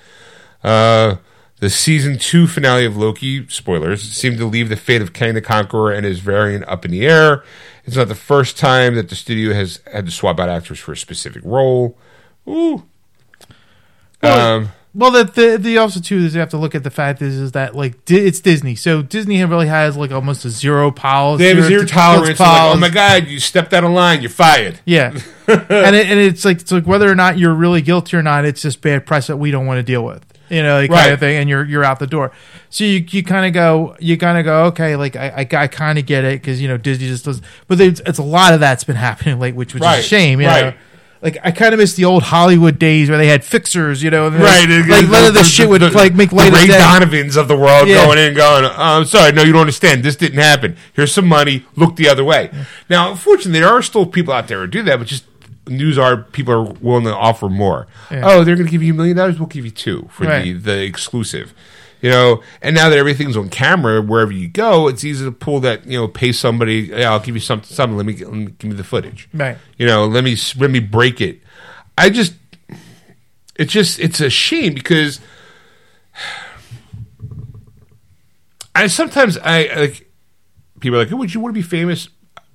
Uh, the season two finale of Loki, spoilers, seemed to leave the fate of Kang the Conqueror and his variant up in the air. It's not the first time that the studio has had to swap out actors for a specific role. Ooh. Well, Um, Well, the, the the also too is you have to look at the fact is is that like Di- it's Disney, so Disney really has like almost a zero policy. they have zero to- tolerance. Like, oh my god, you stepped out of line, you're fired. Yeah, <laughs> and it, and it's like it's like whether or not you're really guilty or not, it's just bad press that we don't want to deal with. You know, like kind of thing, and you're you're out the door. So you you kind of go, you kind of go, okay, like I I, I kind of get it because you know Disney just does, but it's, it's a lot of that's been happening late, which which is a shame. You Right. know, like I kind of miss the old Hollywood days where they had fixers. You know, Right, Like none of this shit would like make the light of Ray day. Donovans of the world Yeah. going in, and going. Oh, I'm sorry, no, you don't understand. This didn't happen. Here's some money. Look the other way. Now, unfortunately, there are still people out there who do that, but just news are people are willing to offer more. Yeah. Oh, they're going to give you a million dollars. We'll give you two for the the exclusive. You know, and now that everything's on camera, wherever you go, it's easy to pull that. You know, pay somebody. Yeah, I'll give you something. Something. Let me, let me give me the footage Right. you know let me let me break it i just it's just it's a shame because <sighs> i sometimes i like people are like would you want to be famous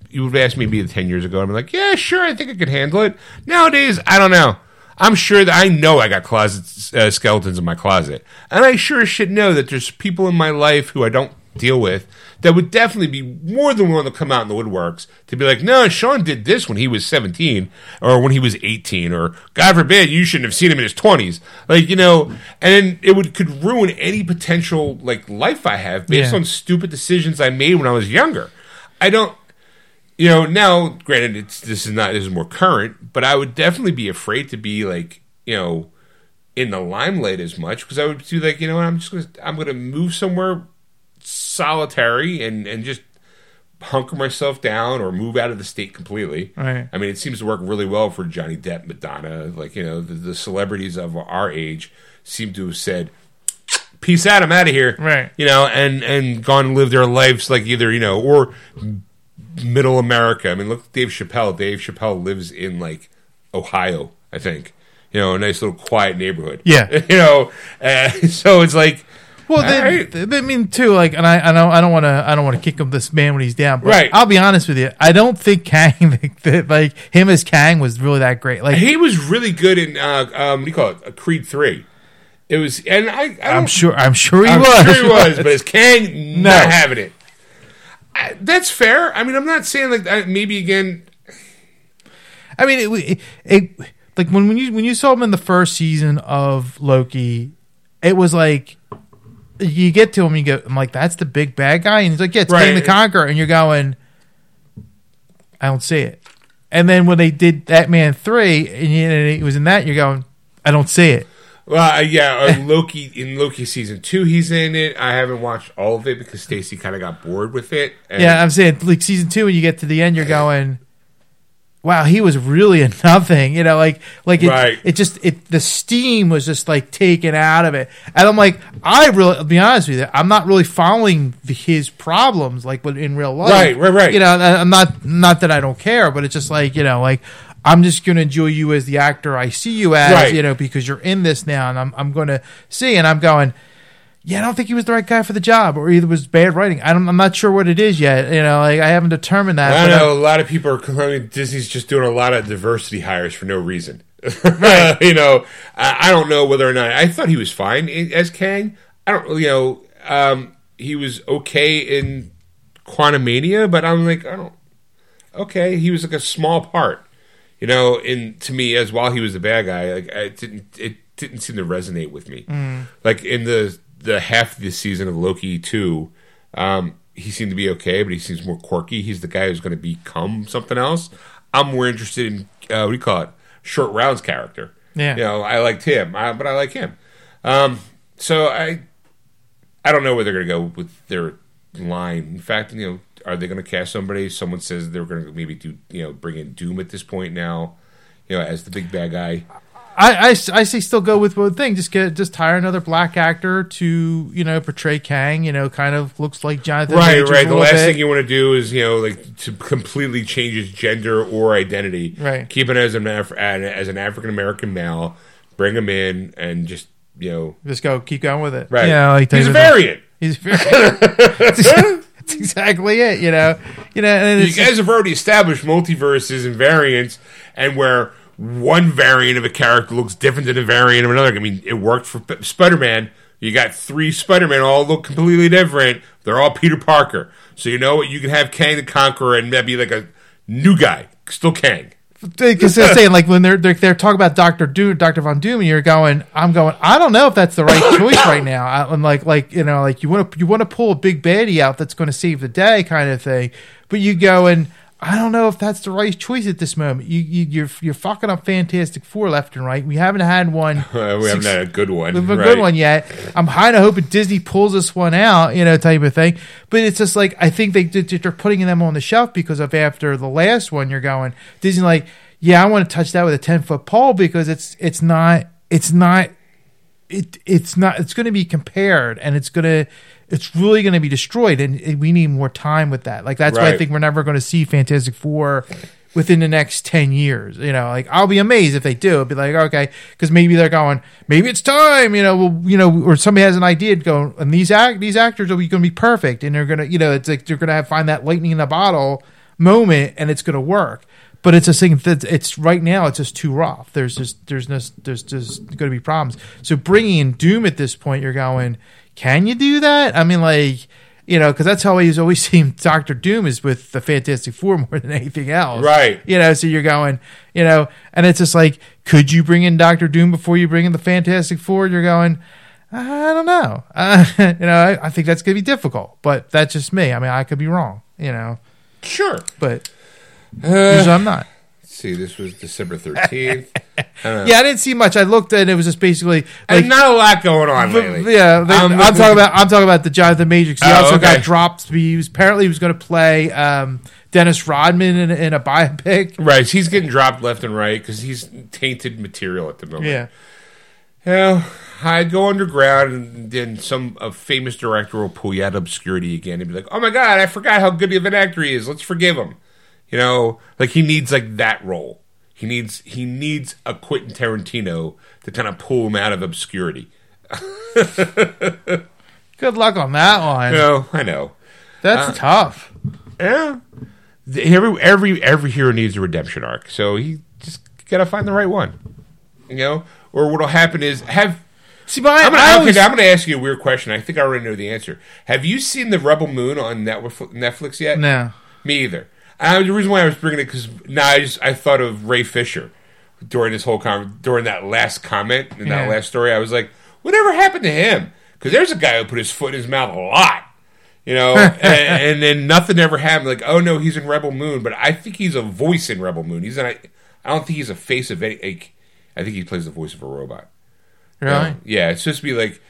you would have asked me maybe 10 years ago i'm like yeah sure i think i could handle it nowadays i don't know i'm sure that i know i got closet uh, skeletons in my closet and i sure should know that there's people in my life who i don't deal with that would definitely be more than willing to come out in the woodworks to be like, no, Shawn did this when he was 17 or when he was 18 or God forbid you shouldn't have seen him in his 20s. Like, you know, and it would could ruin any potential like life I have based Yeah. on stupid decisions I made when I was younger. I don't you know, now granted it's this is not this is more current, but I would definitely be afraid to be like, you know, in the limelight as much because I would do like you know I'm just gonna I'm gonna move somewhere solitary and and just hunker myself down or move out of the state completely. Right. I mean, it seems to work really well for Johnny Depp, Madonna, like you know the, the celebrities of our age seem to have said, "Peace out, I'm out of here." Right. You know, and and gone and live their lives like either you know or middle America. I mean, look, at Dave Chappelle. Dave Chappelle lives in like Ohio, I think. You know, a nice little quiet neighborhood. Yeah. <laughs> you know, uh, <laughs> so it's like. Well, they, Alright. they- I mean, too, like, and I, I don't, I don't want to, I don't want to kick him this man when he's down. But Right. I'll be honest with you, I don't think Kang, <laughs> that, like him as Kang, was really that great. Like, He was really good in uh, um, what do you call it? Creed Three. It was, and I, I I'm sure, I'm sure he I'm was. sure he was, but as Kang, No. not having it. I, that's fair. I mean, I'm not saying like that. Maybe again, I mean, it, it, it like when, when you when you saw him in the first season of Loki, it was like you get to him, you go, I'm like, that's the big bad guy, and he's like, yeah, it's Right. the Conqueror, and you're going, I don't see it. And then when they did Ant-Man three, and, you, and it was in that, you're going, I don't see it. Well, uh, yeah, uh, Loki in Loki season two, he's in it. I haven't watched all of it because Stacy kind of got bored with it. Yeah, I'm saying like season two, when you get to the end, you're going, "Wow, he was really a <laughs> nothing." You know, like like it, Right. it just it the steam was just like taken out of it, and I'm like, I really, I'll be honest with you, I'm not really following the, his problems like in real life. Right, right, right. You know, I'm not not that I don't care, but it's just like you know, like. I'm just going to enjoy you as the actor I see you as, Right. you know, because you're in this now, and I'm I'm going to see, and I'm going, yeah, I don't think he was the right guy for the job, or either was bad writing. I I'm not sure what it is yet. You know, like I haven't determined that. I know a lot of people are claiming Disney's just doing a lot of diversity hires for no reason. <laughs> you know, I, I don't know whether or not I thought he was fine as Kang. I don't, you know, um, he was okay in Quantumania, but I'm like, I don't. Okay, he was like a small part, you know. In to me, as while he was a bad guy, like it didn't it didn't seem to resonate with me. Like in the the half of the season of Loki two, um, he seemed to be okay, but he seems more quirky. He's the guy who's going to become something else. I'm more interested in uh, what do you call it? Short Round's character. Yeah. you know, I liked him, I, but I like him. Um, so I I don't know where they're going to go with their line. In fact, you know, are they going to cast somebody? Someone says they're going to maybe do, you know, bring in Doom at this point now, you know, as the big bad guy. I, I, I say still go with one thing. Just get just hire another black actor to you know portray Kang. You know, kind of looks like Jonathan. Right, Majors right. The last bit. thing you want to do is, you know, like to completely change his gender or identity. Right. Keep it as an Af- as an African American male. Bring him in and just, you know, just go keep going with it. right. Yeah, like he's a variant. He's very. <laughs> <laughs> That's exactly it. You know. You know. And You guys have already established multiverses and variants, and where one variant of a character looks different than a variant of another. I mean, it worked for Spider Man. You got three Spider Man, all look completely different. They're all Peter Parker. So you know what? You can have Kang the Conqueror and maybe like a new guy, still Kang. Because they're saying like when they're, they're they're talking about Doctor Doom, Doctor Von Doom, and you're going, I'm going, I don't know if that's the right choice right now. I, I'm like like you know like you want to you want to pull a big baddie out that's going to save the day kind of thing, but you go and I don't know if that's the right choice at this moment. You, you you're you're fucking up Fantastic Four left and right. We haven't had one. <laughs> We haven't had a good one. a right. A good one yet. I'm kind of hoping Disney pulls this one out, you know, type of thing. But it's just like I think they they're putting them on the shelf because of after the last one, you're going Disney like, yeah, I want to touch that with a ten foot pole because it's it's not it's not it it's not it's going to be compared and it's going to it's really going to be destroyed and we need more time with that. Like that's why I think we're never going to see Fantastic Four within the next 10 years. You know, like I'll be amazed if they do. It'll be like, okay, because maybe they're going, maybe it's time, you know, well, you know, or somebody has an idea to go, and these act these actors are going to be perfect and they're going to, you know, it's like they're going to have find that lightning in the bottle moment and it's going to work. But it's a thing that it's right now. It's just too rough. There's just there's no, there's just going to be problems. So bringing in Doom at this point, you're going, can you do that? I mean, like you know, because that's how he's always <laughs> seen Doctor Doom is with the Fantastic Four <laughs> more than anything else, Right. You know, so you're going, you know, and it's just like, could you bring in Doctor Doom before you bring in the Fantastic Four? You're going. I don't know. Uh, <laughs> you know, I, I think that's going to be difficult, but that's just me. I mean, I could be wrong, you know, Sure. but Uh, usually I'm not. See. This was December thirteenth. <laughs> Yeah, I didn't see much. I looked and it was just basically like and not a lot going on lately. yeah. I'm I'm, looking- talking about I'm talking about the Jonathan Majors. He Oh, also okay. got dropped. He was apparently he was going to play um, Dennis Rodman in, in a biopic. Right, he's getting dropped left and right because he's tainted material at the moment. Yeah, Well, I'd go underground, and then some a famous director will pull you out of obscurity again and be like, "Oh my god, I forgot how good of an actor he is. Let's forgive him." You know, like he needs like that role. He needs he needs a Quentin Tarantino to kind of pull him out of obscurity. <laughs> good luck on that one. Know, I know. That's Uh, tough. Yeah, every every every hero needs a redemption arc, so he just gotta find the right one. You know, or what'll happen is have See, but I, I'm gonna, I okay, always, I'm gonna ask you a weird question. I think I already know the answer. Have you seen the Rebel Moon on Netflix yet? no. Me either. And the reason why I was bringing it because now I just I thought of Ray Fisher during this whole con- during that last comment in that last story. I was like, whatever happened to him? Because there's a guy who put his foot in his mouth a lot. You know, <laughs> and, and then nothing ever happened. Like, oh no, he's in Rebel Moon, but I think he's a voice in Rebel Moon. He's in. I I don't think he's a face of any. Like, I think he plays the voice of a robot. Really? Yeah, it's supposed to be like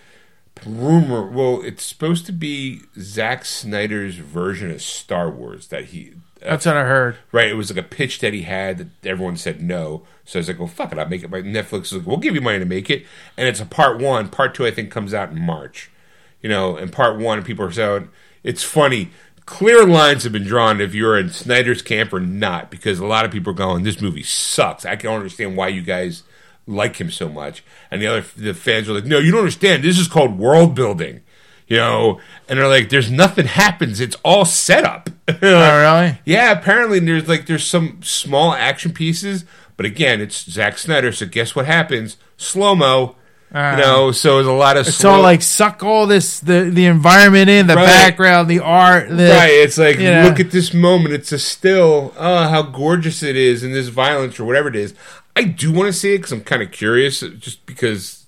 rumor. Well, it's supposed to be Zack Snyder's version of Star Wars that he. That's what I heard. right, it was like a pitch that he had that everyone said no. So I was like, well, fuck it, I'll make it. My Netflix is like, we'll give you money to make it, and it's a part one. Part two, I think, comes out in March. You know, and part one, people are saying it's funny. Clear lines have been drawn if you're in Snyder's camp or not, because a lot of people are going, "This movie sucks." I can't understand why you guys like him so much. And the other the fans are like, "No, you don't understand. This is called world building." You know, and they're like, "There's nothing happens. It's all set up." <laughs> Oh, really? Yeah, apparently there's like there's some small action pieces, but again, it's Zack Snyder. So guess what happens? Slow mo. Uh, you know, so there's a lot of It's slow- all like suck all this the the environment in the Right. background, the art. The, right. It's like know. look at this moment. It's a still. Oh, how gorgeous it is, and this violence or whatever it is. I do want to see it because I'm kind of curious, just because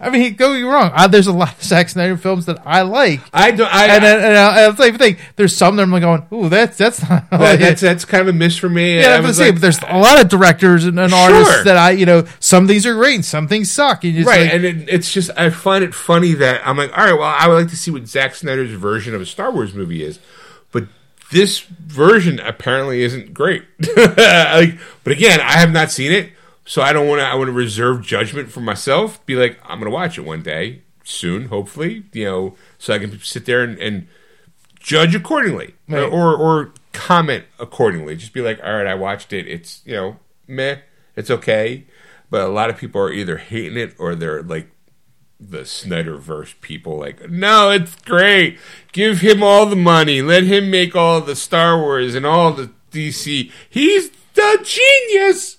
I mean, don't get wrong. I, there's a lot of Zack Snyder films that I like, I don't. I, and then and, uh, and like thing. There's some that I'm like going, ooh, that's that's not. that- like that's it. that's kind of a miss for me. Yeah, I I'm gonna say, but there's a lot of directors and, and artists that I, you know, some things are great, and some things suck. And just right, like, and it, it's just I find it funny that I'm like, all right, well, I would like to see what Zack Snyder's version of a Star Wars movie is, but this version apparently isn't great. <laughs> like, but again, I have not seen it, so I don't want to. I want to reserve judgment for myself. Be like, I'm going to watch it one day soon, hopefully, you know, so I can sit there and, and judge accordingly uh, Right. or or comment accordingly. Just be like, all right, I watched it. It's you know, meh, it's okay. But a lot of people are either hating it or they're like the Snyderverse people, like, no, it's great. Give him all the money. Let him make all the Star Wars and all the DC. He's the genius.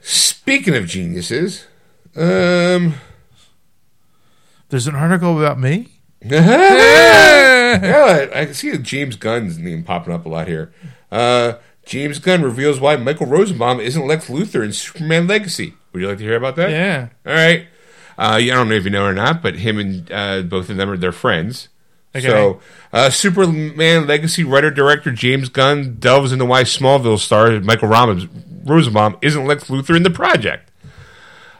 Speaking of geniuses, um. there's an article about me. <laughs> yeah, I can see James Gunn's name popping up a lot here. Uh, James Gunn reveals why Michael Rosenbaum isn't Lex Luthor in Superman Legacy. Would you like to hear about that? Yeah, All right. Uh, yeah, I don't know if you know or not, but him and uh, both of them are their friends. Okay. So, uh, Superman Legacy writer director James Gunn delves into why Smallville star Michael Ramos, Rosenbaum isn't Lex Luthor in the project.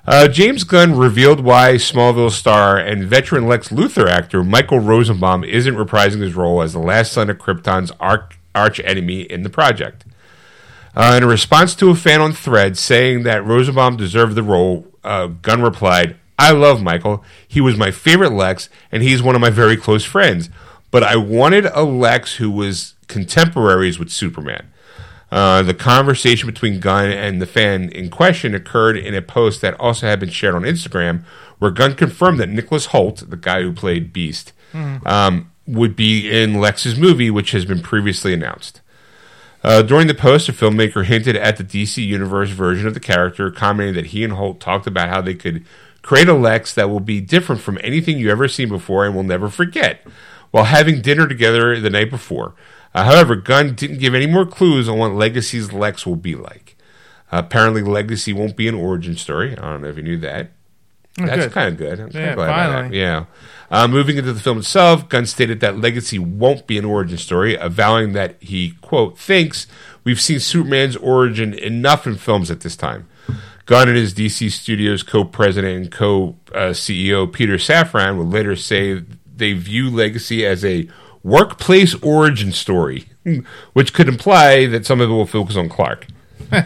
Uh, James Gunn revealed why Smallville star and veteran Lex Luthor actor Michael Rosenbaum isn't reprising his role as the last son of Krypton's arch, arch enemy in the project. Uh, in a response to a fan on Thread saying that Rosenbaum deserved the role, uh, Gunn replied, I love Michael. He was my favorite Lex, and he's one of my very close friends. But I wanted a Lex who was contemporaries with Superman. Uh, the conversation between Gunn and the fan in question occurred in a post that also had been shared on Instagram, where Gunn confirmed that Nicholas Hoult, the guy who played Beast, um, would be in Lex's movie, which has been previously announced. Uh, during the post, the filmmaker hinted at the DC Universe version of the character, commenting that he and Holt talked about how they could create a Lex that will be different from anything you ever seen before and will never forget, while having dinner together the night before. Uh, however, Gunn didn't give any more clues on what Legacy's Lex will be like. Uh, apparently, Legacy won't be an origin story. I don't know if you knew that. That's kind of good. I'm Yeah, glad about that. finally. Yeah. Uh, moving into the film itself, Gunn stated that Legacy won't be an origin story, avowing that he, quote, thinks we've seen Superman's origin enough in films at this time. Gunn and his DC Studios co president and co CEO Peter Safran would later say they view Legacy as a workplace origin story, which could imply that some of it will focus on Clark. <laughs>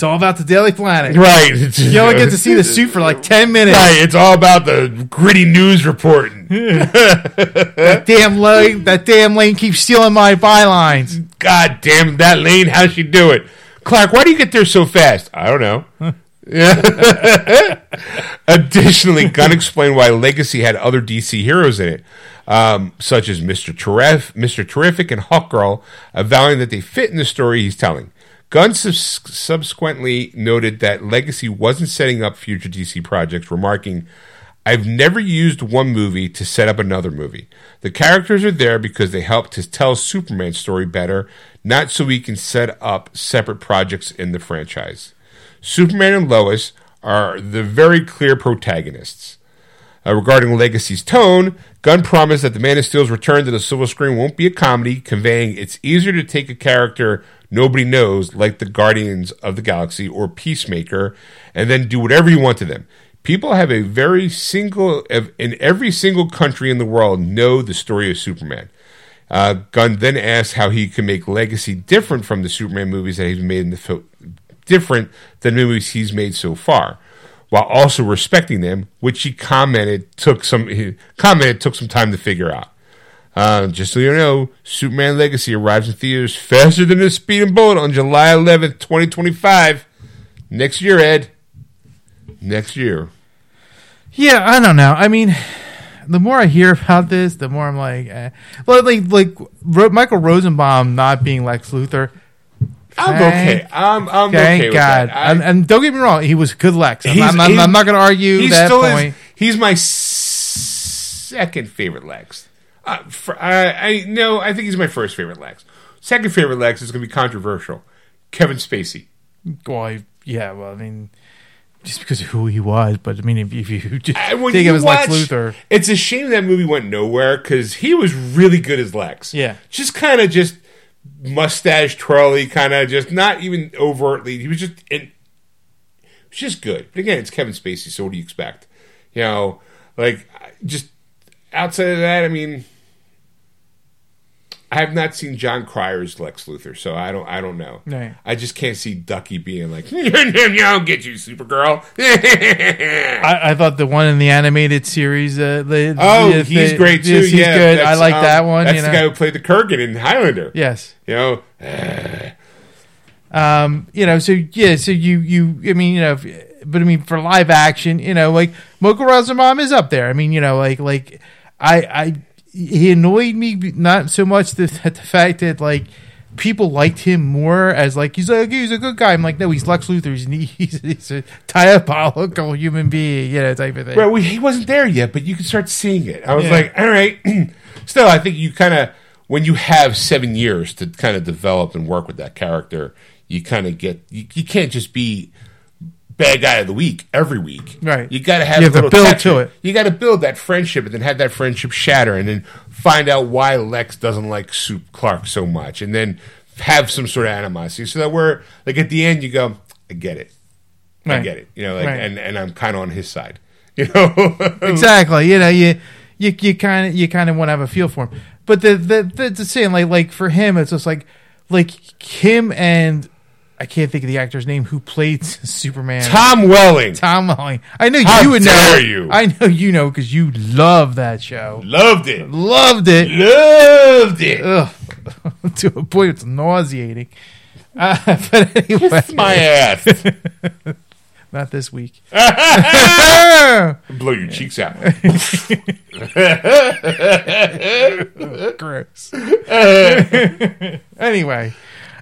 It's all about the Daily Planet. Right. You only get to see the suit for like ten minutes. Right, it's all about the gritty news reporting. <laughs> That damn lane, that damn lane keeps stealing my bylines. God damn that lane, how'd she do it? Clark, why do you get there so fast? I don't know. Yeah. <laughs> Additionally, Gunn explained why Legacy had other DC heroes in it, um, such as Mr. Terrif- Mr. Terrific and Hawkgirl, avowing that they fit in the story he's telling. Gunn subs- subsequently noted that Legacy wasn't setting up future DC projects, remarking, I've never used one movie to set up another movie. The characters are there because they help to tell Superman's story better, not so we can set up separate projects in the franchise. Superman and Lois are the very clear protagonists. Uh, regarding Legacy's tone, Gunn promised that the Man of Steel's return to the silver screen won't be a comedy, conveying it's easier to take a character nobody knows, like the Guardians of the Galaxy or Peacemaker, and then do whatever you want to them. People have a very single, in every single country in the world, know the story of Superman. Uh, Gunn then asked how he can make Legacy different from the Superman movies that he's made in the film, different than movies he's made so far, while also respecting them, which he commented took some he commented took some time to figure out. Uh, just so you know, Superman Legacy arrives in theaters faster than a speeding bullet on July 11th, 2025. Next year, Ed. Next year. Yeah, I don't know. I mean, the more I hear about this, the more I'm like, eh. like, like, like Michael Rosenbaum not being Lex Luthor. I'm okay. I'm, I'm Thank okay with God. that. I- and, and don't get me wrong, he was good Lex. I'm, I'm, I'm, I'm not going to argue that still point. Is, he's my second favorite Lex. Uh, for, I, I no, I think he's my first favorite Lex. Second favorite Lex is going to be controversial. Kevin Spacey. Well, yeah, well, I mean, just because of who he was, but I mean, if, if you <laughs> just when think you of him as Lex Luthor, It's a shame that movie went nowhere because he was really good as Lex. Yeah. just kind of just mustache twirly, kind of just not even overtly. He was just it was just good. But again, it's Kevin Spacey, so what do you expect? You know, like just outside of that, I mean. I have not seen Jon Cryer's Lex Luthor, so I don't. I don't know. Right. I just can't see Ducky being like, <laughs> "I'll get you, Supergirl." <laughs> I, I thought the one in the animated series, uh, the, Oh, the- he's the- great too. yes, he's yeah, good. I like um, that one. That's you the guy who played the Kurgan in Highlander. yes. You know, Um, you know, so yeah, so you you I mean, you know, if, but I mean for live action, you know, like Michael Rosenbaum is up there. I mean, you know, like like I I he annoyed me not so much the <laughs> the fact that like people liked him more as like he's like he's a good guy. I'm like no, he's Lex Luthor. He's <laughs> he's, he's a diabolical human being, you know, type of thing. well, he wasn't there yet, but you could start seeing it. I was Yeah. like, all right. <clears throat> Still, I think you kind of when you have seven years to kind of develop and work with that character, you kind of get you, you can't just be bad guy of the week every week. Right. You got to have You a have to little build to it. You got to build that friendship and then have that friendship shatter and then find out why Lex doesn't like Soup Clark so much and then have some sort of animosity so that we're like at the end you go, I get it. I Right. get it. You know, like, Right. and, and I'm kind of on his side. <laughs> You know? exactly. You know, you you you kind of you kind of want to have a feel for him. But the the the, the saying like like for him, it's just like like him and I can't think of the actor's name who played <laughs> Superman. Tom Welling. Tom Welling. I know How you would know. you. I know you know because you love that show. Loved it. Loved it. Loved it. Ugh. <laughs> to a point it's nauseating. Uh, <laughs> but anyway, Kiss my ass. not this week. Blow your cheeks out. Gross. anyway,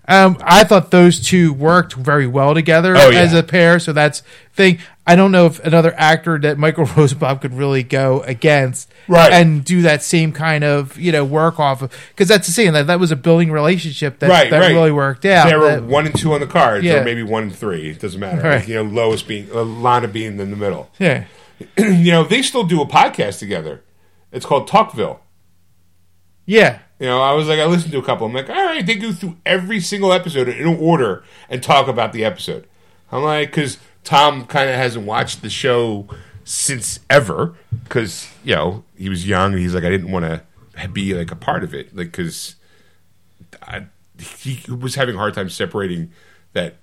Um, I thought those two worked very well together Oh, yeah. as a pair. So that's thing. I don't know if another actor that Michael <laughs> Rosenbaum could really go against, Right. and do that same kind of you know work off of because that's the same that that was a building relationship that Right, that right. really worked out. They were That- one and two on the cards, Yeah. or maybe one and three. It doesn't matter. Right. Like, you know, Lois being uh, Lana being in the middle. yeah, <clears throat> you know, they still do a podcast together. It's called Talkville. yeah, You know, I was like, I listened to a couple. I'm like, all right, they go through every single episode in order and talk about the episode. I'm like, because Tom kind of hasn't watched the show since ever, because you know he was young and he's like, I didn't want to be like a part of it, like because he was having a hard time separating that.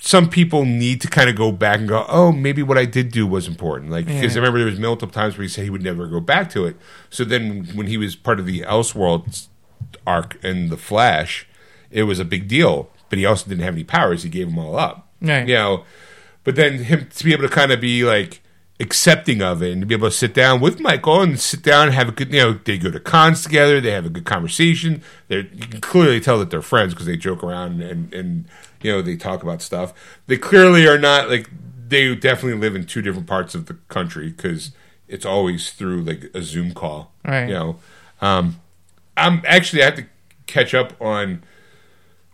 Some people need to kind of go back and go, oh, maybe what I did do was important. Like, because I remember there was multiple times where he said he would never go back to it. So then, when he was part of the Elseworlds arc in the Flash, it was a big deal. But he also didn't have any powers; he gave them all up. Right. You know, but then him to be able to kind of be like accepting of it and to be able to sit down with Michael and sit down and have a good, you know, they go to cons together, they have a good conversation. They you can clearly tell that they're friends because they joke around and and you know they talk about stuff. They clearly are not like they definitely live in two different parts of the country because it's always through like a Zoom call. Right. You know, um, I'm actually I have to catch up on.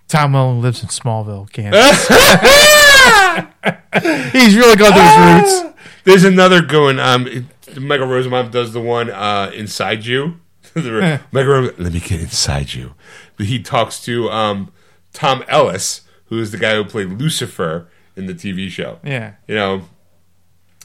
Tom Welling lives in Smallville, Kansas. <laughs> <laughs> He's really gone to his roots. There's another going. Um, it- Michael Rosenbaum does the one uh, inside you. <laughs> Michael, Ros- let me get inside you. But he talks to um, Tom Ellis, who is the guy who played Lucifer in the TV show. Yeah. You know,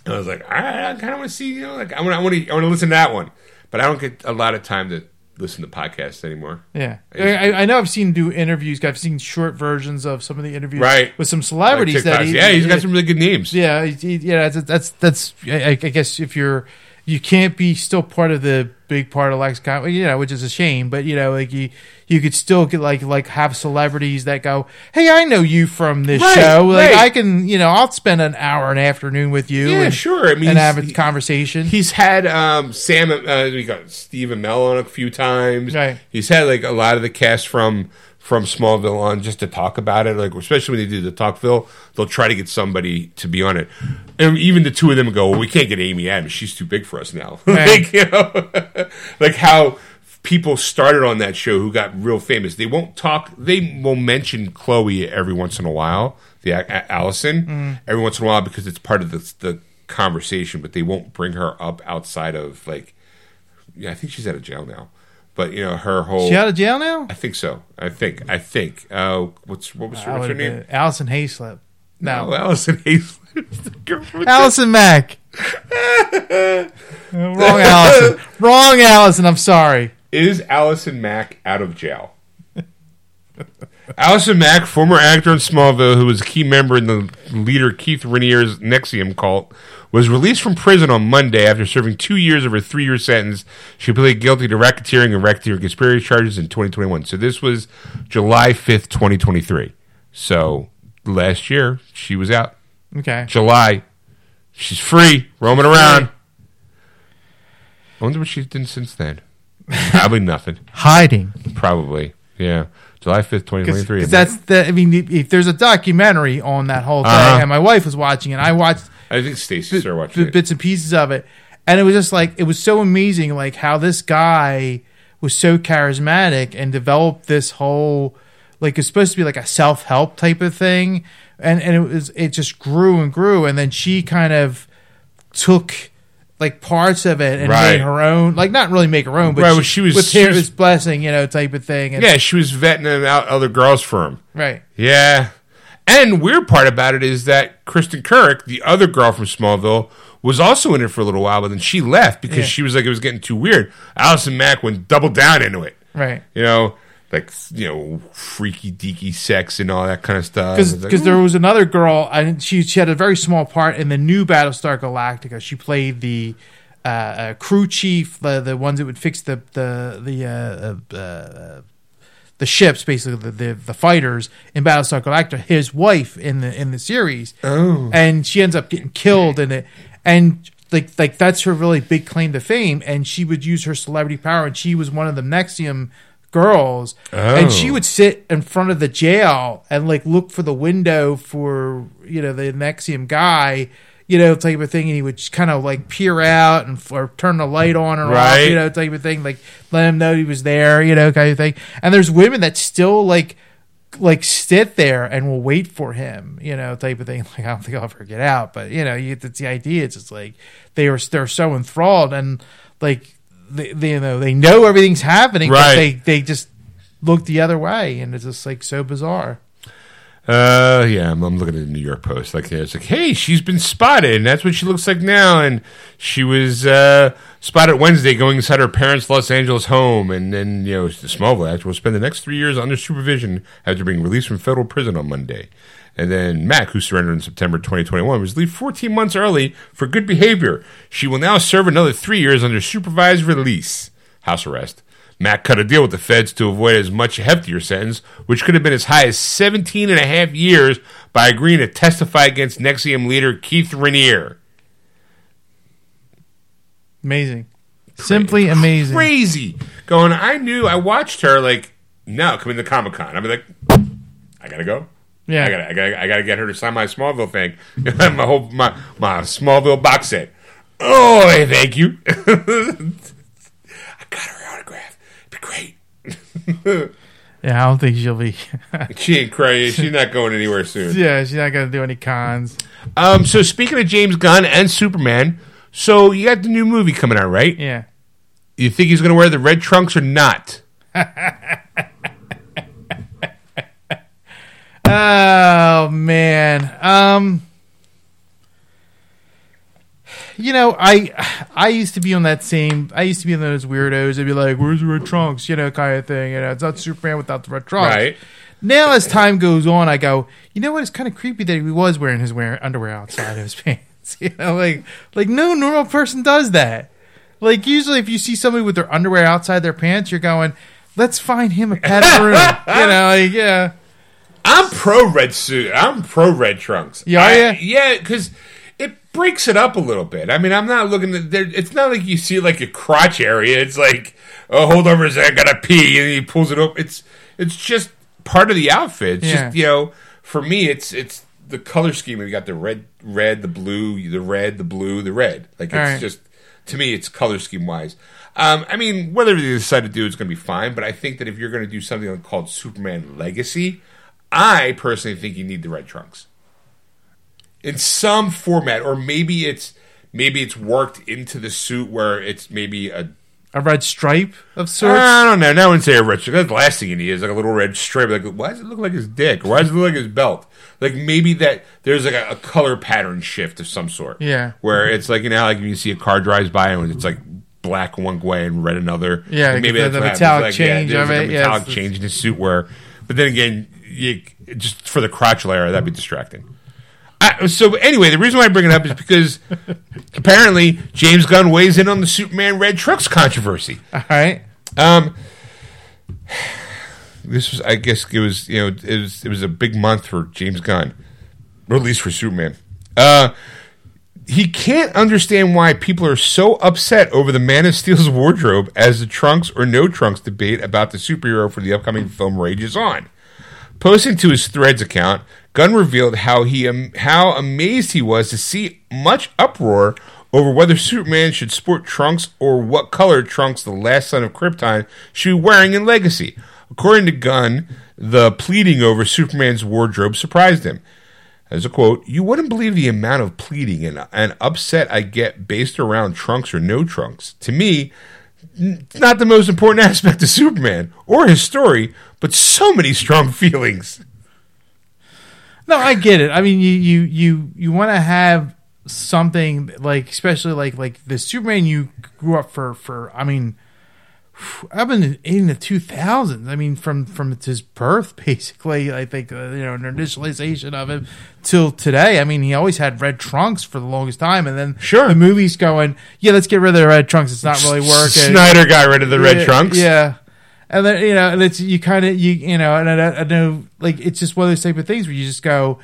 and I was like, all right, I kind of want to see. You know, like I want, I want to, I want to listen to that one, but I don't get a lot of time to listen to podcasts anymore. Yeah, I, I know. I've seen do interviews. I've seen short versions of some of the interviews, Right. with some celebrities Like that he, yeah, he's got some really good names. Yeah, he- yeah. That's that's, that's I, I guess if you're you can't be still part of the big part of lexicon, you know, which is a shame. But you know, like you you could still get like like have celebrities that go, hey, I know you from this Right, show. Like right. I can, you know, I'll spend an hour an afternoon with you. Yeah, and, sure. I mean, and have a conversation. He's had um, Sam. Uh, we got Steve Amell on a few times. Right. He's had like a lot of the cast from from Smallville on just to talk about it. Like especially when they do the Talkville, they'll try to get somebody to be on it. And even the two of them go, well, "We can't get Amy Adams. She's too big for us now." <laughs> Like you know, <laughs> like how people started on that show who got real famous. They won't talk. They will mention Chloe every once in a while. The A- Allison mm-hmm. every once in a while because it's part of the the conversation, but they won't bring her up outside of like. Yeah, I think she's out of jail now, but you know her whole. she out of jail now? I think so. I think. I think. Uh, what's what was her, what's her name? Alison Haislip. No, No, Allison Hayes. The girl from the- Allison Mack. Wrong Allison. Wrong Allison. I'm sorry. Is Allison Mack out of jail? Allison Mack, former actor in Smallville, who was a key member in the leader Keith Raniere's NXIVM cult, was released from prison on Monday after serving two years of her three-year sentence. She pleaded guilty to racketeering and racketeering conspiracy charges in 2021. So this was July 5th, 2023. So last year she was out. Okay. July, she's free, roaming around. I wonder what she's done since then. Probably <laughs> nothing. Hiding. Probably. Yeah. July 5th, 2023. Because that's the. I mean, if, if there's a documentary on that whole thing, Uh-huh. and my wife was watching it, I watched I think Stacy started watching b- it. bits and pieces of it, and it was just like it was so amazing, like how this guy was so charismatic and developed this whole like it's supposed to be like a self help type of thing, and and it was it just grew and grew, and then she kind of took like parts of it and Right. made her own, like not really make her own, but Right, she, well, she was- with she was- his blessing, you know, type of thing. And, Yeah, she was vetting out other girls for him. right. Yeah. And weird part about it is that Kristin Kreuk, the other girl from Smallville, was also in it for a little while, but then she left because Yeah. she was like it was getting too weird. Allison Mack went double down into it. Right. You know, like you know, freaky deaky sex and all that kind of stuff. because like, there was another girl and she she had a very small part in the new Battlestar Galactica. She played the uh, uh, crew chief, the the ones that would fix the the the uh, uh, uh, the ships, basically the, the the fighters in Battlestar Galactica. His wife in the in the series, Oh. and she ends up getting killed in it, and. Like, like that's her really big claim to fame, and she would use her celebrity power, and she was one of the NXIVM girls, and she Oh. would sit in front of the jail and like look for the window for you know the NXIVM guy. You know, type of thing, and he would just kind of like peer out and or turn the light on or off, you know, type of thing, like let him know he was there, you know, kind of thing. And there's women that still like like sit there and will wait for him, you know, type of thing. <laughs> Like I don't think I'll ever get out, but you know, you, that's the idea. It's just like they are they're so enthralled and like they, they you know they know everything's happening, but they they just look the other way, and it's just like so bizarre. Uh, yeah, I'm, I'm looking at the New York Post. Like, it's like, hey, she's been spotted, and that's what she looks like now. And she was uh, spotted Wednesday going inside her parents' Los Angeles home, and then you know, Smallville will spend the next three years under supervision after being released from federal prison on Monday. And then Mack, who surrendered in September 2021, was released 14 months early for good behavior. She will now serve another three years under supervised release, house arrest. Mack cut a deal with the feds to avoid as much heftier sentence, which could have been as high as 17 and a half years by agreeing to testify against NXIVM leader Keith Raniere. Amazing, simply amazing. Crazy. Going, I knew, I watched her, like, now coming to Comic Con. I'd be like, I gotta go. Yeah. I gotta, I gotta, I gotta get her to sign my Smallville thing. <laughs> my whole, my, my Smallville box set. Oh, hey, thank you. <laughs> I got her autograph. It'd be great. Yeah, I don't think she'll be. <laughs> She ain't crazy. She's not going anywhere soon. <laughs> yeah, she's not gonna do any cons. Um, so speaking of James Gunn and Superman, so you got the new movie coming out, right? Yeah. You think he's going to wear the red trunks or not? <laughs> Oh man. Um you know, I I used to be on that same. I used to be on those weirdos. They'd be like, "Where's the red trunks?" You know, kind of thing. You know, it's not Superman without the red trunks. Right. Now, as time goes on, I go, you know what? It's kind of creepy that he was wearing his wear underwear outside of his <laughs> pants. You know, like like no normal person does that. Like usually, if you see somebody with their underwear outside their pants, you're going, "Let's find him a padded room." <laughs> you know, like yeah. I'm pro red suit. I'm pro red trunks. Yeah, I- yeah? yeah, because breaks it up a little bit. I mean, I'm not looking at there. It's not like you see like a crotch area. It's like, oh, hold a I gotta pee, and he pulls it up. It's it's just part of the outfit. It's Yeah. just you know, for me, it's it's the color scheme. We got the red, red, the blue, the red, the blue, the red. Like it's right. just to me, it's color scheme wise. Um, I mean, whatever they decide to do is going to be fine. But I think that if you're going to do something called Superman Legacy, I personally think you need the red trunks in some format, or maybe it's maybe it's worked into the suit where it's maybe a. A red stripe of sorts. I don't know. Now I wouldn't say a red. stripe. That's the last thing you need is like a little red stripe. Like, why does it look like his dick? Why does it look like his belt? Like maybe that there's like a, a color pattern shift of some sort. Yeah. where it's like you know, like when you see a car drives by and it's like black one way and red another. Yeah, Like, maybe the- that's the metallic Like, change there's of like it. Yeah, metallic it's- change in his suit wear. But then again, you, just for the crotch layer, that'd be distracting. I, so anyway, the reason why I bring it up is <laughs> because apparently James Gunn weighs in on the Superman red trucks controversy. All right. Um, this was, I guess, it was you know, it was it was a big month for James Gunn, or at least for Superman. Uh, he can't understand why people are so upset over the Man of Steel's wardrobe as the trunks or no trunks debate about the superhero for the upcoming film rages on. Posting to his Threads account, Gunn revealed how he how amazed he was to see much uproar over whether Superman should sport trunks or what color trunks the last son of Krypton should be wearing in Legacy. According to Gunn, the pleading over Superman's wardrobe surprised him. As a quote, you wouldn't believe the amount of pleading and, and upset I get based around trunks or no trunks. To me, it's not the most important <laughs> aspect of Superman or his story, but so many strong <laughs> feelings. No, I get it. I mean, you you you you want to have something like, especially like like the Superman you grew up for. For I mean, I've been in the two thousands. I mean, from from his birth, <laughs> basically. I think uh, you know an initialization of him till today. I mean, he always had red trunks for the longest time, and then Sure. the movie's going, yeah, let's get rid of the red trunks. It's not really working. <laughs> Snyder got rid of the red Yeah, trunks. Yeah. And then you know, and it's you kind of you you know, and I, I know like it's just one of those type of things where you just go,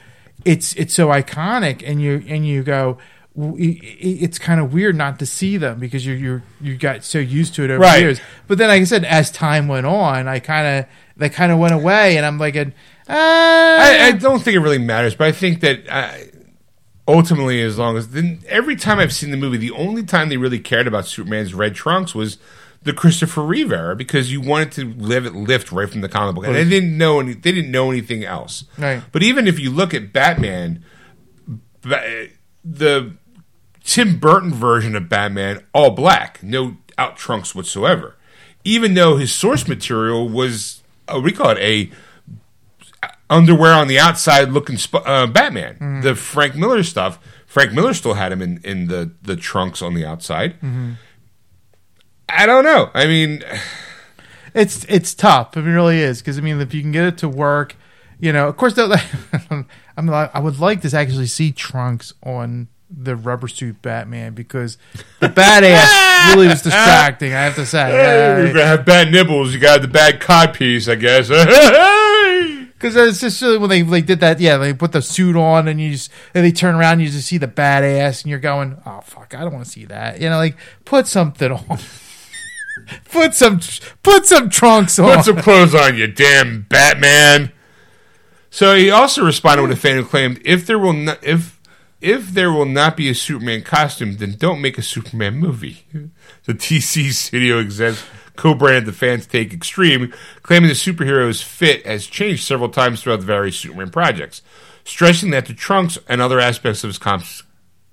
it's it's so iconic, and you and you go, i- i- it's kind of weird not to see them because you you you got so used to it over Right. the years. But then, like I said, as time went on, I kind of they kind of went away, and I'm like, uh, I, I don't think it really matters, but I think that uh, ultimately, as long as then every time I've seen the movie, the only time they really cared about Superman's red trunks was the Christopher Reeve era because you wanted to live it lift right from the comic book, and they didn't know any, they didn't know anything else. Right. But even if you look at Batman, the Tim Burton version of Batman, all black, no out trunks whatsoever. Even though his source material was, uh, we call it a underwear on the outside looking sp- uh, Batman. The Frank Miller stuff, Frank Miller still had him in, in the, the trunks on the outside. I don't know. I mean, it's it's tough. It really is because I mean, if you can get it to work, you know, of course, <laughs> I'm like, I would like to actually see trunks on the rubber suit Batman because the <laughs> badass really was distracting. I have to say, you're gonna have bad nibbles. You got the bad cod piece, I guess. <laughs> because it's just really when they they did that. Yeah, they put the suit on and you just and they turn around, and you just see the badass, and you're going, oh fuck, I don't want to see that. You know, like put something on. Put some put some trunks on. Put some clothes on, you damn Batman. So he also responded with a fan who claimed, "If there will not, if if there will not be a Superman costume, then don't make a Superman movie." The DC studio execs co-branded the fans take extreme, claiming the superhero's fit has changed several times throughout the various Superman projects, stressing that the trunks and other aspects of his com-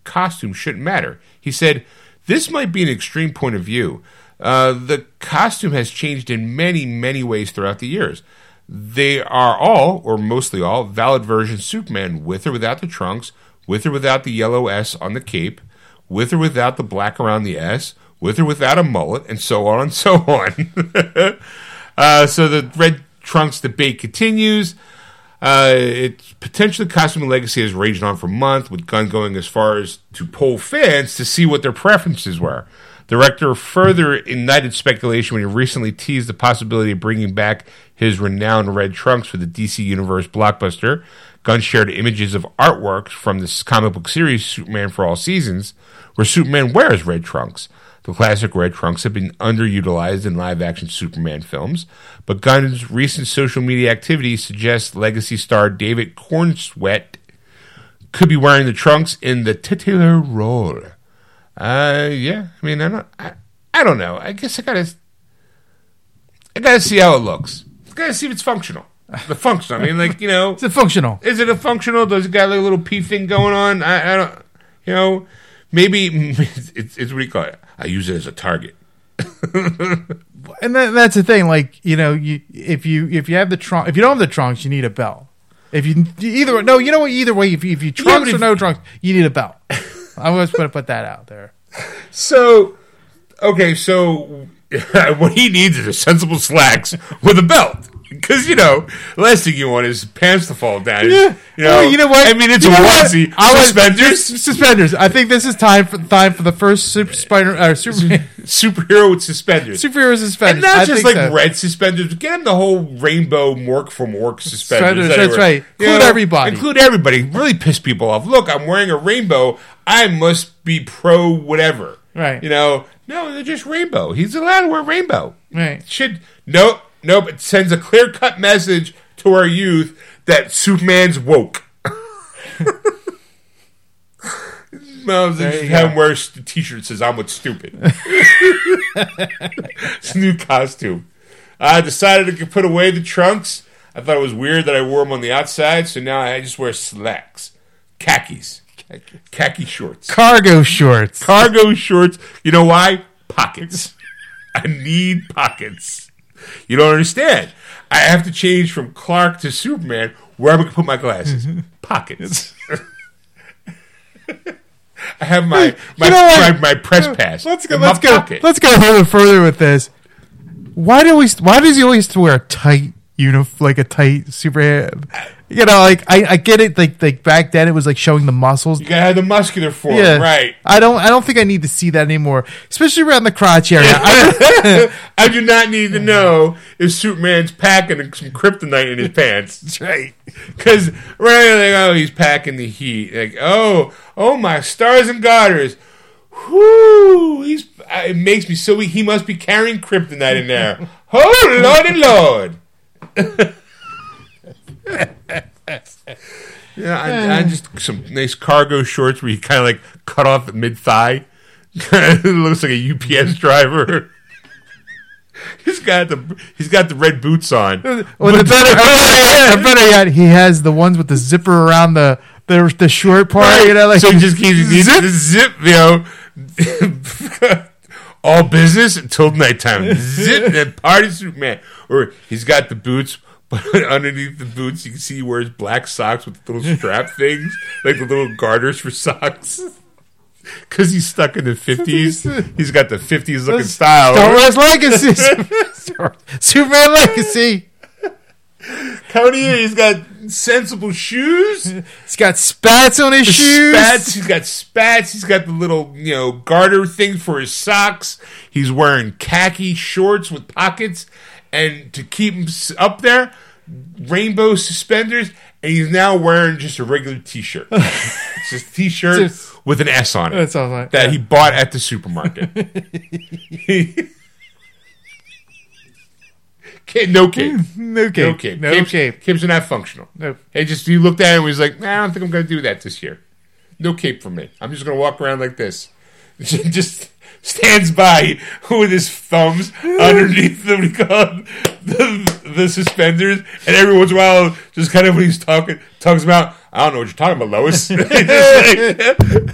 costume shouldn't matter. He said, This might be an extreme point of view. Uh, the costume has changed in many, many ways throughout the years. They are all, or mostly all, valid versions Superman, with or without the trunks, with or without the yellow S on the cape, with or without the black around the S, with or without a mullet, and so on and <laughs> so on. <laughs> uh, so the red trunks debate continues. Uh, it's potentially costume legacy has raged on for months, with Gunn going as far as to poll fans to see what their preferences were. The director further ignited speculation when he recently teased the possibility of bringing back his renowned red trunks for the DC Universe blockbuster. Gunn shared images of artwork from this comic book series, Superman for All Seasons, where Superman wears red trunks. The classic red trunks have been underutilized in live action Superman films, but Gunn's recent social media activity suggests legacy star David Corenswet could be wearing the trunks in the titular role. Uh, yeah. I mean, I don't, I, I don't know. I guess I gotta, I gotta see how it looks. I gotta see if it's functional. The function. I mean, like you know, <laughs> Is it functional? is it a functional? Does it got like a little pee thing going on? I, I don't, you know, maybe it's, <laughs> it's, it's what do you call it? I use it as a target. <laughs> and that, that's the thing. Like you know, you if you if you have the trunk, if you don't have the trunks, you need a belt. If you either no, you know what? Either way, if you, if you trunks but or no trunks, you need a belt. I was going to put that out there. So, okay, so <laughs> what he needs is a sensible slacks with a belt. Because, you know, the last thing you want is pants to fall down. You know, Well, you know what? I mean, it's You a know onesie. I was- Suspenders. <laughs> Suspenders. I think this is time for time for the first super spider or super Superhero with suspenders. superhero and suspenders. not I just like so. red suspenders. Get him the whole rainbow Mork from Mork suspenders. Suspenders, that's right. You Include everybody. Include everybody. Really piss people off. Look, I'm wearing a rainbow. I must be pro whatever. Right. You know, no, they're just rainbow. He's allowed to wear rainbow. Right. Should nope, nope. It sends a clear cut message to our youth that Superman's woke. No, they just have him wear a t-shirt says "I'm what's stupid." <laughs> it's a new costume. I decided to put away the trunks. I thought it was weird that I wore them on the outside, so now I just wear slacks, khakis, khaki shorts, Cargo shorts. cargo shorts. You know why? Pockets. I need pockets. You don't understand. I have to change from Clark to Superman. Where am I going to put my glasses? Mm-hmm. Pockets. <laughs> I have my my, You know my, my press pass. Let's go. Let's go. pocket. Let's go a little further with this. Why do we? Why does he always wear tight unif like a tight super. You know, like I, I get it. Like like back then, it was like showing the muscles. You gotta have the muscular form, Yeah, right? I don't. I don't think I need to see that anymore, especially around the crotch area. <laughs> <laughs> I, do not need to know if Superman's packing some kryptonite in his pants. that's right. Because right, like, oh, he's packing the heat. Like, oh, oh, my stars and garters. Whoo! He's. uh, It makes me so weak. He must be carrying kryptonite in there. <laughs> Oh, lordy lord! <laughs> yeah, I, I just some nice cargo shorts where you kind of like cut off at mid thigh. <laughs> it looks like a UPS driver. <laughs> He's got the he's got the red boots on. Well, the better, the better yet, he has the ones with the zipper around the the, the short part. You know, like so he just keeps zip. zip, you know, all business until nighttime. zip <laughs> and party Superman. Or he's got the boots, but <laughs> underneath the boots you can see he wears black socks with little strap <laughs> things, like the little garters for socks. Because he's stuck in the fifties, he's got the fifties looking style. Star Wars Legacy, Superman Legacy. Here, he's got sensible shoes. He's got spats on his shoes. Spats. He's got spats. He's got the little, you know, garter thing for his socks. He's wearing khaki shorts with pockets, and to keep him up there, rainbow suspenders. And he's now wearing just a regular T-shirt. <laughs> it's just a T-shirt Just- with an S on it That sounds like that he bought at the supermarket. <laughs> <laughs> Cape- no cape. Mm, no cape. No cape. No Capes, cape. Capes are not functional. No. He just he looked at it and was like, nah, I don't think I'm going to do that this year. No cape for me. I'm just going to walk around like this. <laughs> just stands by with his thumbs <laughs> underneath <laughs> the, what do you call it? the, the suspenders, and every once in a while, just kind of when he's talking, talks about, I don't know what you're talking about, Lois. Like-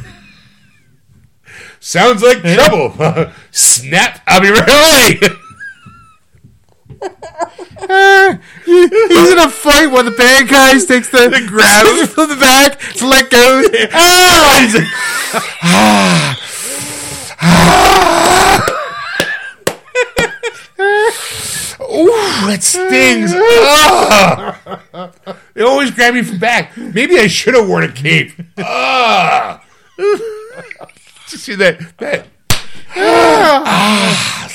Sounds like trouble. Snap! I'll be right away. Ah, he- he's in a fight while the bad guys takes the, The grab him. from the back, to let go. Ah! Like, Ooh, that stings. Ah. They always grab me from back. Maybe I should have worn a cape. Ah. <laughs> Did you see that? That. Ah.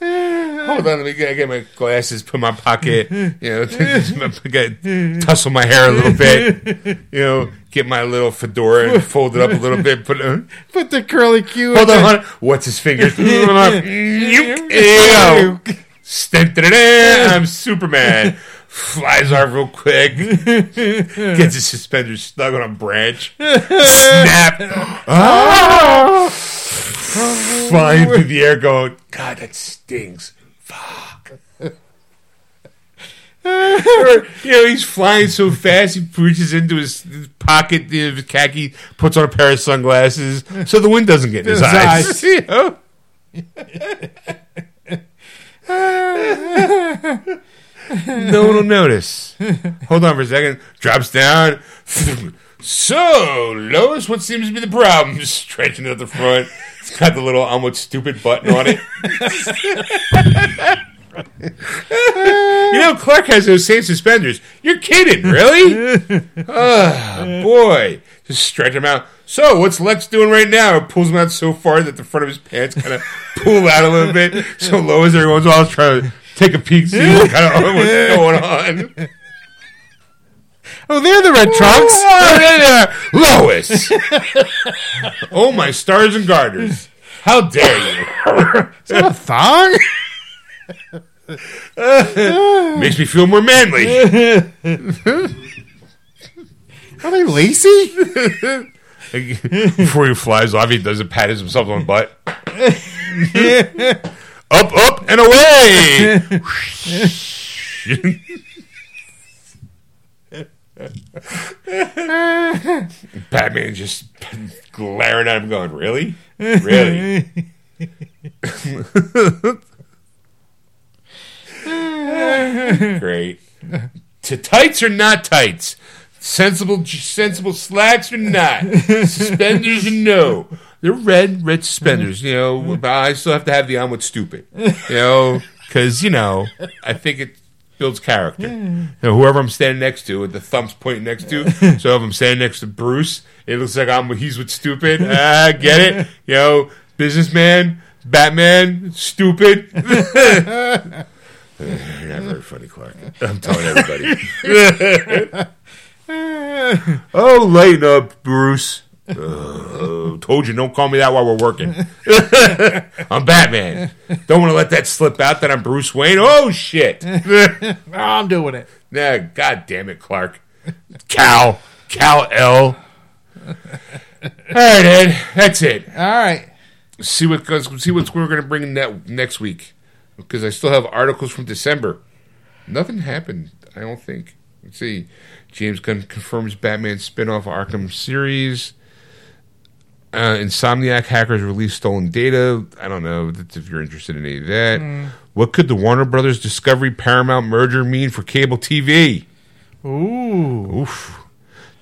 Hold on, let me get, get my glasses, put in my pocket, you know, <laughs> get, tussle my hair a little bit, you know, get my little fedora and fold it up a little bit, put it, Put the curly Q. hold on, hold on. What's his fingers? <laughs> I'm Superman. Flies off real quick. <laughs> Gets his suspenders stuck on a branch. Snap. Ah! <laughs> Flying through the air going, God, that stings. Fuck. Or, <laughs> you know, he's flying so fast, he reaches into his, pocket, you know, his khaki, puts on a pair of sunglasses so the wind doesn't get in his, His eyes. eyes. You know? <laughs> no one will notice. Hold on for a second. Drops down. <laughs> So, Lois, what seems to be the problem? <laughs> Just stretching it at the front. It's got the little almost stupid button on it. you know, Clark has those same suspenders. You're kidding, really? oh, boy. Just stretch them out. So, what's Lex doing right now? Pulls them out so far that the front of his pants kind of pull out a little bit. So Lois every once in a while is trying to take a peek, see what kind of <laughs> what's going on. <laughs> Oh, they're the red trunks. <laughs> Lois! oh, my stars and garters. How dare you? Is that a thong? Makes me feel more manly. Are they lacy? Before he flies off, he does it, pat himself on the butt. Up, up, and away! Batman just glaring at him, going, Really? Really? Great. To tights or not tights? Sensible, sensible slacks or not? Suspenders or no? They're red, red suspenders. You know, but I still have to have the on with stupid. You know, <laughs> because you know, I think it builds character. You know, whoever I'm standing next to, with the thumbs pointing next to. <laughs> So if I'm standing next to Bruce, it looks like I'm he's with stupid. Ah, get it? <laughs> You know, businessman, Batman, stupid. You're not very funny, Clark. I'm telling everybody. oh, lighten up, Bruce. Uh, told you, don't call me that while we're working. <laughs> I'm Batman. Don't want to let that slip out that I'm Bruce Wayne. Oh shit! <laughs> I'm doing it. nah, God damn it, Clark. Cal, Kal-El. All right, Ed. That's it. All right. See what. See what we're going to bring in that next week because I still have articles from December. Nothing happened. I don't think. Let's see. James Gunn confirms Batman spin-off Arkham series. Uh, Insomniac hackers release stolen data. I don't know if you're interested in any of that. What could the Warner Brothers Discovery Paramount merger mean for cable TV? Ooh. Oof.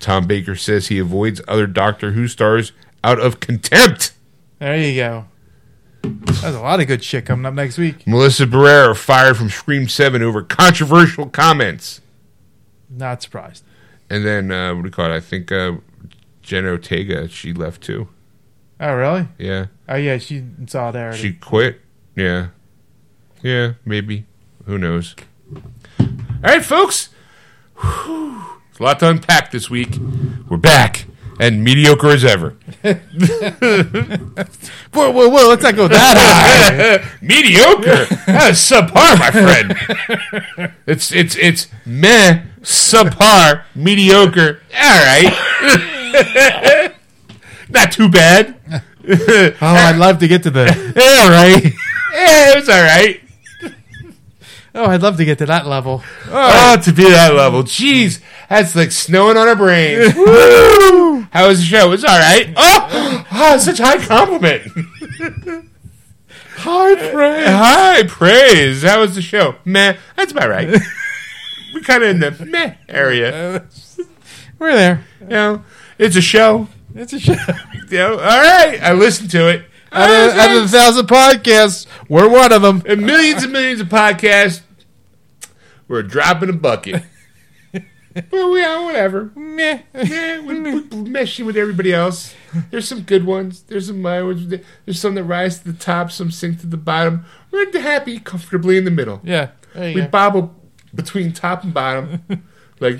Tom Baker says he avoids other Doctor Who stars out of contempt. There you go. There's a lot of good shit coming up next week. Melissa Barrera fired from Scream 7 over controversial comments. Not surprised. And then, uh, what do you call it? I think uh, Jenna Ortega, she left too. Oh, really? Yeah. Oh, yeah. She's in solidarity. She quit. Yeah. Yeah, maybe. Who knows? All right, folks. Whew. There's a lot to unpack this week. We're back and mediocre as ever. <laughs> whoa, whoa, whoa. Let's not go that high. <laughs> mediocre. That's subpar, my friend. It's it's it's meh, subpar, mediocre. All right. <laughs> Not too bad. <laughs> oh, I'd love to get to the. <laughs> All right. <laughs> Yeah, it was all right. Oh, I'd love to get to that level. Oh, oh. to be that level. Jeez, that's like snowing on our brains. Woo! How was the show? It was all right. Oh, oh such high compliment. High praise. High praise. How was the show? Meh. That's about right. We're kind of in the meh area. We're there. You know, it's a show. It's a show. <laughs> Know, all right. I listened to it. Out of, out of a thousand podcasts, we're one of them. and millions and millions of podcasts. We're a drop in a bucket. <laughs> well, yeah, whatever. Meh. Yeah, we, we, we meshing with everybody else. There's some good ones. There's some my ones. There's some that rise to the top. Some sink to the bottom. We're happy, comfortably in the middle. Yeah. There you We go. bobble between top and bottom, <laughs> like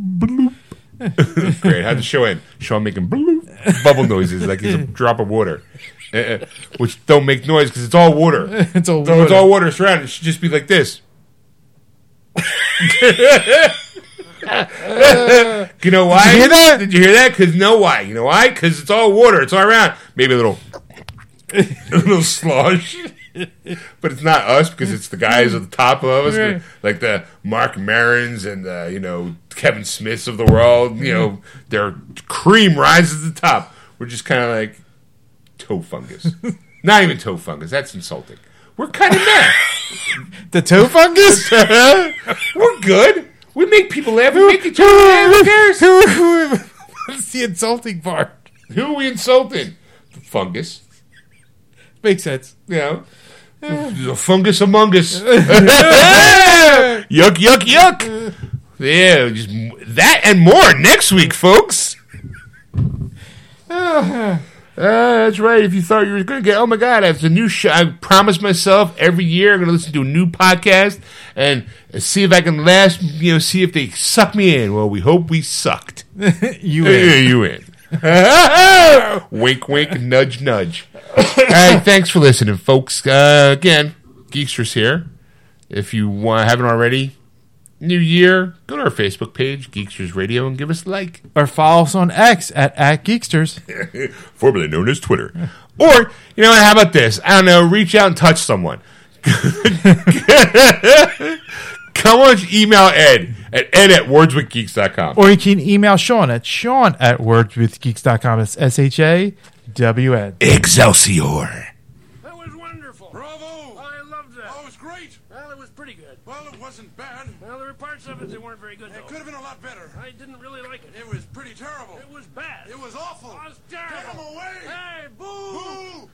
bloop. <laughs> Great. How'd the show end? Shawn making bloop, bubble noises like it's a <laughs> drop of water, Uh, uh, which don't make noise because it's all water. <laughs> it's all So it's all water surrounded. It should just be like this. you know why? Did you hear that? Did you hear that? Because no why? You know why? Because it's all water. It's all around. Maybe a little, a little slosh. But it's not us because it's the guys at the top of us, like the Marc Marons and the you know Kevin Smiths of the world. You know mm-hmm. their cream rises to the top. We're just kind of like toe fungus. <laughs> not even toe fungus. That's insulting. We're kind of mad. The toe fungus? <laughs> We're good. We make people laugh. We make each other laugh. Who cares? That's the insulting part. Who are we insulting? The fungus. Makes sense. You know? There's fungus among us. <laughs> yuck, yuck, yuck. Yeah, just that and more next week, folks. <sighs> Uh, that's right. If you thought you were going to get, oh my God, it's a new show. I promised myself every year I'm going to listen to a new podcast and see if I can last, you know, see if they suck me in. Well, we hope we sucked. <laughs> You Yeah, you in. <laughs> <laughs> wink, wink, nudge, nudge. All right, thanks for listening, folks. Uh, again, Geeksters here. If you want, haven't already, New Year, go to our Facebook page, Geeksters Radio, and give us a like. Or follow us on X at, at Geeksters. <laughs> formerly known as Twitter. <laughs> Or, you know, how about this? I don't know, reach out and touch someone. <laughs> Come on, email Ed at ed at wordswithgeeks.com. Or you can email Shawn at Shawn at wordswithgeeks.com. It's S H A W N. Excelsior. That was wonderful. Bravo! I loved that. Oh, it was great. great. Well, it was pretty good. Well, it wasn't bad. Well, there were parts of it that weren't very good, It could have been a lot better. I didn't really like it. It was pretty terrible. It was bad. It was awful. It was terrible. Get him away! Hey, boo! Boo!